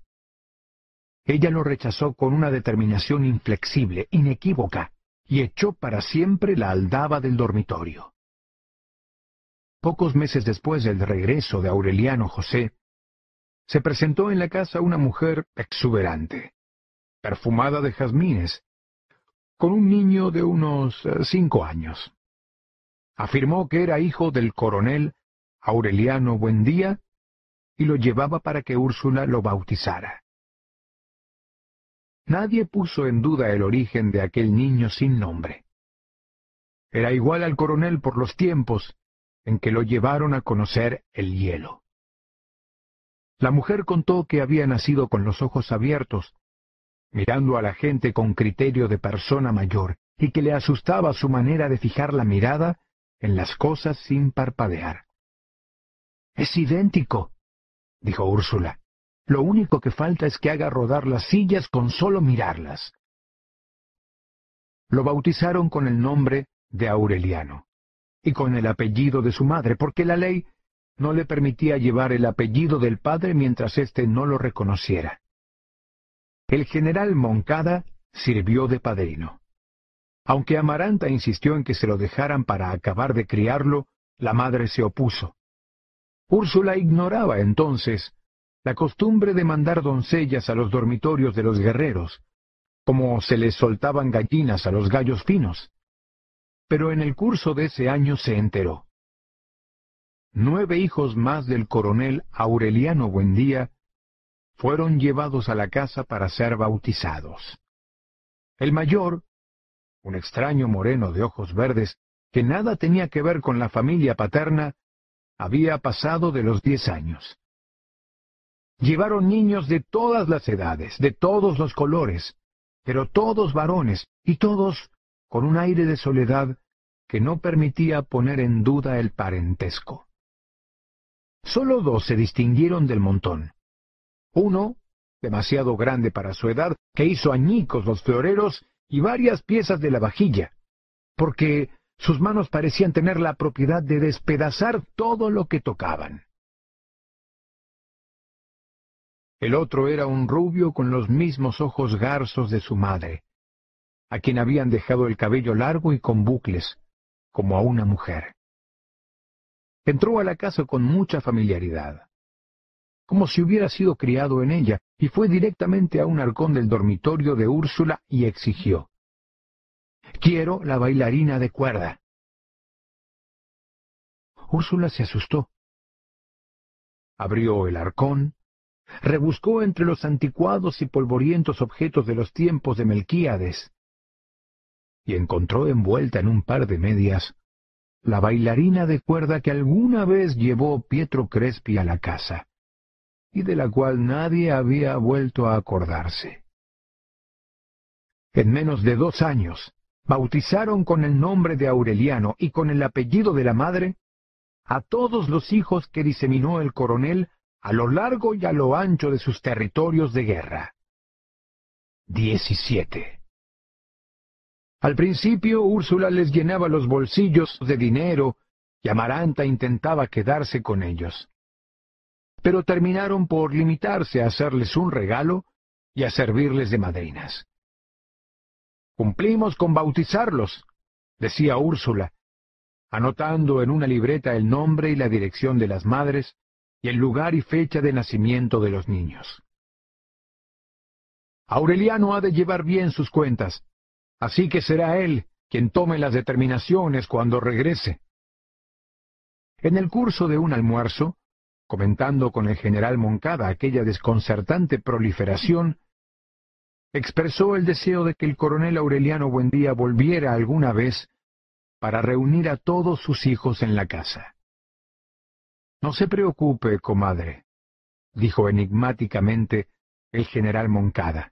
Ella lo rechazó con una determinación inflexible, inequívoca, y echó para siempre la aldaba del dormitorio. Pocos meses después del regreso de Aureliano José, se presentó en la casa una mujer exuberante, perfumada de jazmines, con un niño de unos eh, cinco años. Afirmó que era hijo del coronel Aureliano Buendía y lo llevaba para que Úrsula lo bautizara. Nadie puso en duda el origen de aquel niño sin nombre. Era igual al coronel por los tiempos en que lo llevaron a conocer el hielo. La mujer contó que había nacido con los ojos abiertos, mirando a la gente con criterio de persona mayor, y que le asustaba su manera de fijar la mirada en las cosas sin parpadear. Es idéntico, dijo Úrsula. Lo único que falta es que haga rodar las sillas con solo mirarlas. Lo bautizaron con el nombre de Aureliano y con el apellido de su madre, porque la ley no le permitía llevar el apellido del padre mientras éste no lo reconociera. El general Moncada sirvió de padrino. Aunque Amaranta insistió en que se lo dejaran para acabar de criarlo, la madre se opuso. Úrsula ignoraba entonces la costumbre de mandar doncellas a los dormitorios de los guerreros, como se les soltaban gallinas a los gallos finos. Pero en el curso de ese año se enteró nueve hijos más del coronel Aureliano Buendía fueron llevados a la casa para ser bautizados. El mayor, un extraño moreno de ojos verdes, que nada tenía que ver con la familia paterna, había pasado de los diez años. Llevaron niños de todas las edades, de todos los colores, pero todos varones, y todos con un aire de soledad que no permitía poner en duda el parentesco. Solo dos se distinguieron del montón. Uno, demasiado grande para su edad, que hizo añicos los floreros y varias piezas de la vajilla, porque sus manos parecían tener la propiedad de despedazar todo lo que tocaban. El otro era un rubio con los mismos ojos garzos de su madre, a quien habían dejado el cabello largo y con bucles, como a una mujer. Entró a la casa con mucha familiaridad, como si hubiera sido criado en ella, y fue directamente a un arcón del dormitorio de Úrsula y exigió. Quiero la bailarina de cuerda. Úrsula se asustó. Abrió el arcón, rebuscó entre los anticuados y polvorientos objetos de los tiempos de Melquíades, y encontró envuelta en un par de medias la bailarina de cuerda que alguna vez llevó Pietro Crespi a la casa, y de la cual nadie había vuelto a acordarse. En menos de dos años, bautizaron con el nombre de Aureliano y con el apellido de la madre a todos los hijos que diseminó el coronel a lo largo y a lo ancho de sus territorios de guerra. Diecisiete. Al principio Úrsula les llenaba los bolsillos de dinero y Amaranta intentaba quedarse con ellos. Pero terminaron por limitarse a hacerles un regalo y a servirles de madrinas. Cumplimos con bautizarlos, decía Úrsula, anotando en una libreta el nombre y la dirección de las madres y el lugar y fecha de nacimiento de los niños. Aureliano ha de llevar bien sus cuentas, Así que será él quien tome las determinaciones cuando regrese. En el curso de un almuerzo, comentando con el general Moncada aquella desconcertante proliferación, expresó el deseo de que el coronel Aureliano Buendía volviera alguna vez para reunir a todos sus hijos en la casa. No se preocupe, comadre, dijo enigmáticamente el general Moncada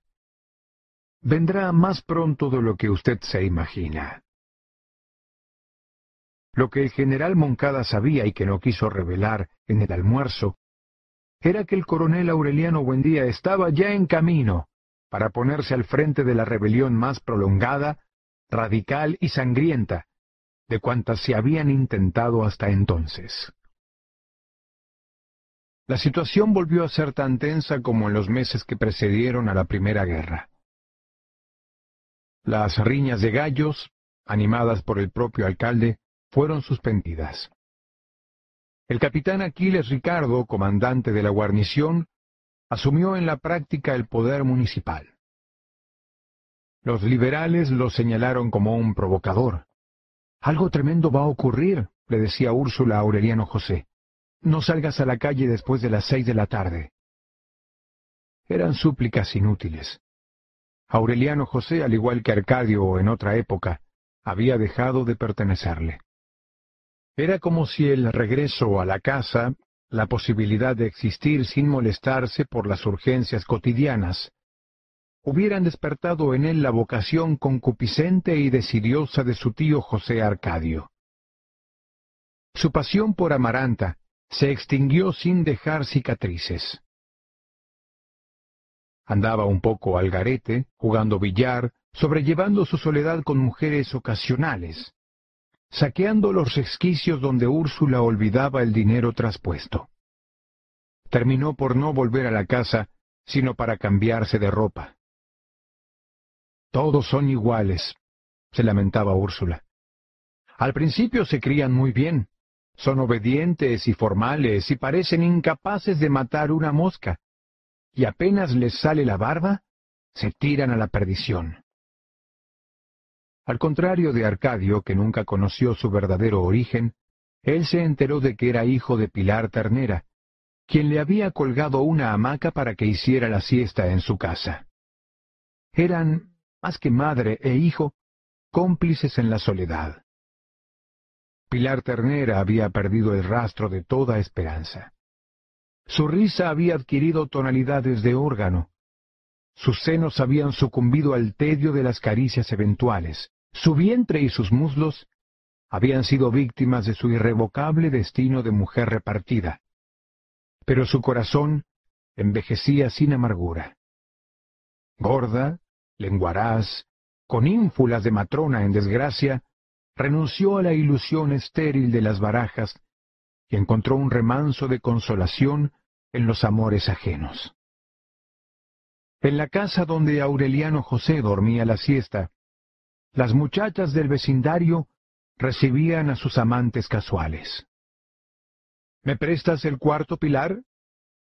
vendrá más pronto de lo que usted se imagina. Lo que el general Moncada sabía y que no quiso revelar en el almuerzo era que el coronel Aureliano Buendía estaba ya en camino para ponerse al frente de la rebelión más prolongada, radical y sangrienta de cuantas se habían intentado hasta entonces. La situación volvió a ser tan tensa como en los meses que precedieron a la Primera Guerra. Las riñas de gallos, animadas por el propio alcalde, fueron suspendidas. El capitán Aquiles Ricardo, comandante de la guarnición, asumió en la práctica el poder municipal. Los liberales lo señalaron como un provocador. Algo tremendo va a ocurrir, le decía Úrsula a Aureliano José. No salgas a la calle después de las seis de la tarde. Eran súplicas inútiles. Aureliano José, al igual que Arcadio en otra época, había dejado de pertenecerle. Era como si el regreso a la casa, la posibilidad de existir sin molestarse por las urgencias cotidianas, hubieran despertado en él la vocación concupiscente y decidiosa de su tío José Arcadio. Su pasión por Amaranta se extinguió sin dejar cicatrices. Andaba un poco al garete, jugando billar, sobrellevando su soledad con mujeres ocasionales, saqueando los resquicios donde Úrsula olvidaba el dinero traspuesto. Terminó por no volver a la casa, sino para cambiarse de ropa. Todos son iguales, se lamentaba Úrsula. Al principio se crían muy bien, son obedientes y formales y parecen incapaces de matar una mosca y apenas les sale la barba, se tiran a la perdición. Al contrario de Arcadio, que nunca conoció su verdadero origen, él se enteró de que era hijo de Pilar Ternera, quien le había colgado una hamaca para que hiciera la siesta en su casa. Eran, más que madre e hijo, cómplices en la soledad. Pilar Ternera había perdido el rastro de toda esperanza. Su risa había adquirido tonalidades de órgano. Sus senos habían sucumbido al tedio de las caricias eventuales. Su vientre y sus muslos habían sido víctimas de su irrevocable destino de mujer repartida. Pero su corazón envejecía sin amargura. gorda, lenguaraz, con ínfulas de matrona en desgracia, renunció a la ilusión estéril de las barajas y encontró un remanso de consolación en los amores ajenos. En la casa donde Aureliano José dormía la siesta, las muchachas del vecindario recibían a sus amantes casuales. ¿Me prestas el cuarto, Pilar?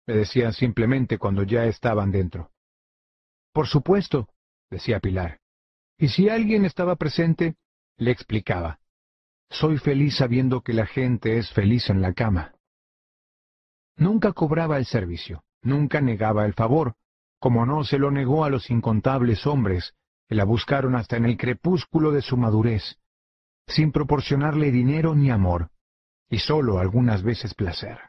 le decían simplemente cuando ya estaban dentro. Por supuesto, decía Pilar. Y si alguien estaba presente, le explicaba. Soy feliz sabiendo que la gente es feliz en la cama. Nunca cobraba el servicio, nunca negaba el favor, como no se lo negó a los incontables hombres la buscaron hasta en el crepúsculo de su madurez, sin proporcionarle dinero ni amor, y sólo algunas veces placer.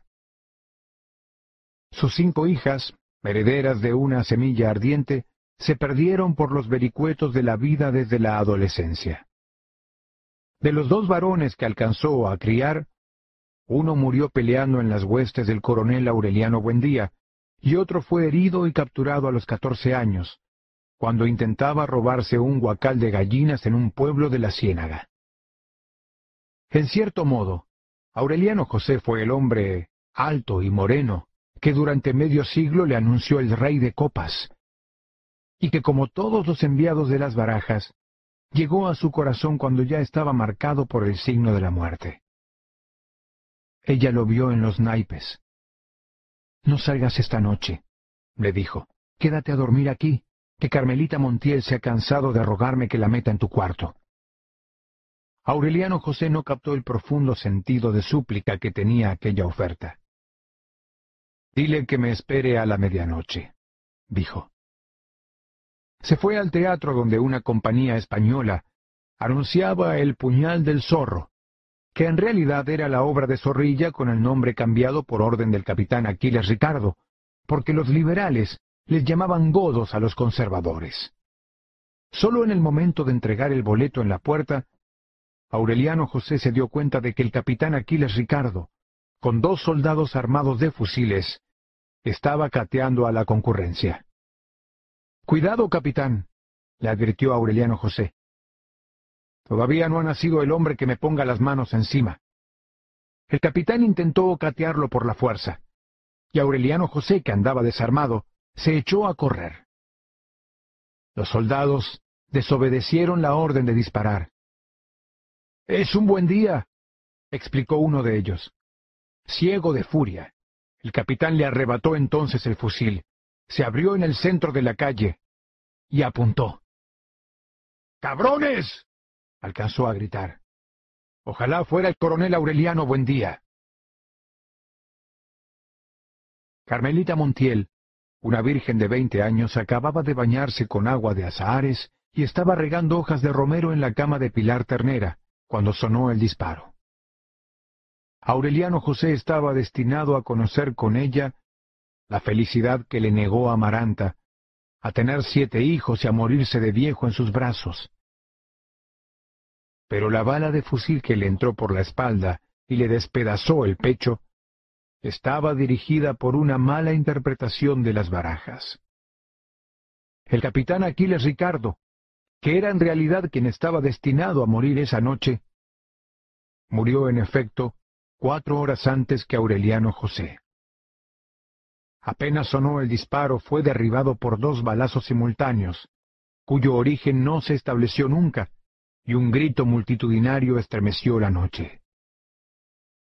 Sus cinco hijas, herederas de una semilla ardiente, se perdieron por los vericuetos de la vida desde la adolescencia. De los dos varones que alcanzó a criar, uno murió peleando en las huestes del coronel Aureliano Buendía, y otro fue herido y capturado a los catorce años, cuando intentaba robarse un guacal de gallinas en un pueblo de la Ciénaga. En cierto modo, Aureliano José fue el hombre alto y moreno que durante medio siglo le anunció el rey de copas, y que como todos los enviados de las barajas, llegó a su corazón cuando ya estaba marcado por el signo de la muerte. Ella lo vio en los naipes. No salgas esta noche, le dijo. Quédate a dormir aquí, que Carmelita Montiel se ha cansado de rogarme que la meta en tu cuarto. Aureliano José no captó el profundo sentido de súplica que tenía aquella oferta. Dile que me espere a la medianoche, dijo. Se fue al teatro donde una compañía española anunciaba El puñal del zorro, que en realidad era la obra de Zorrilla con el nombre cambiado por orden del capitán Aquiles Ricardo, porque los liberales les llamaban godos a los conservadores. Solo en el momento de entregar el boleto en la puerta, Aureliano José se dio cuenta de que el capitán Aquiles Ricardo, con dos soldados armados de fusiles, estaba cateando a la concurrencia. Cuidado, capitán, le advirtió Aureliano José. Todavía no ha nacido el hombre que me ponga las manos encima. El capitán intentó catearlo por la fuerza, y Aureliano José, que andaba desarmado, se echó a correr. Los soldados desobedecieron la orden de disparar. Es un buen día, explicó uno de ellos. Ciego de furia, el capitán le arrebató entonces el fusil se abrió en el centro de la calle y apuntó. ¡Cabrones! alcanzó a gritar. Ojalá fuera el coronel Aureliano Buendía. Carmelita Montiel, una virgen de veinte años, acababa de bañarse con agua de azahares y estaba regando hojas de romero en la cama de Pilar Ternera, cuando sonó el disparo. Aureliano José estaba destinado a conocer con ella la felicidad que le negó a Amaranta, a tener siete hijos y a morirse de viejo en sus brazos. Pero la bala de fusil que le entró por la espalda y le despedazó el pecho, estaba dirigida por una mala interpretación de las barajas. El capitán Aquiles Ricardo, que era en realidad quien estaba destinado a morir esa noche, murió en efecto cuatro horas antes que Aureliano José. Apenas sonó el disparo, fue derribado por dos balazos simultáneos, cuyo origen no se estableció nunca, y un grito multitudinario estremeció la noche.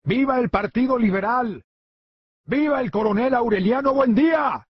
¡Viva el Partido Liberal! ¡Viva el coronel Aureliano Buendía!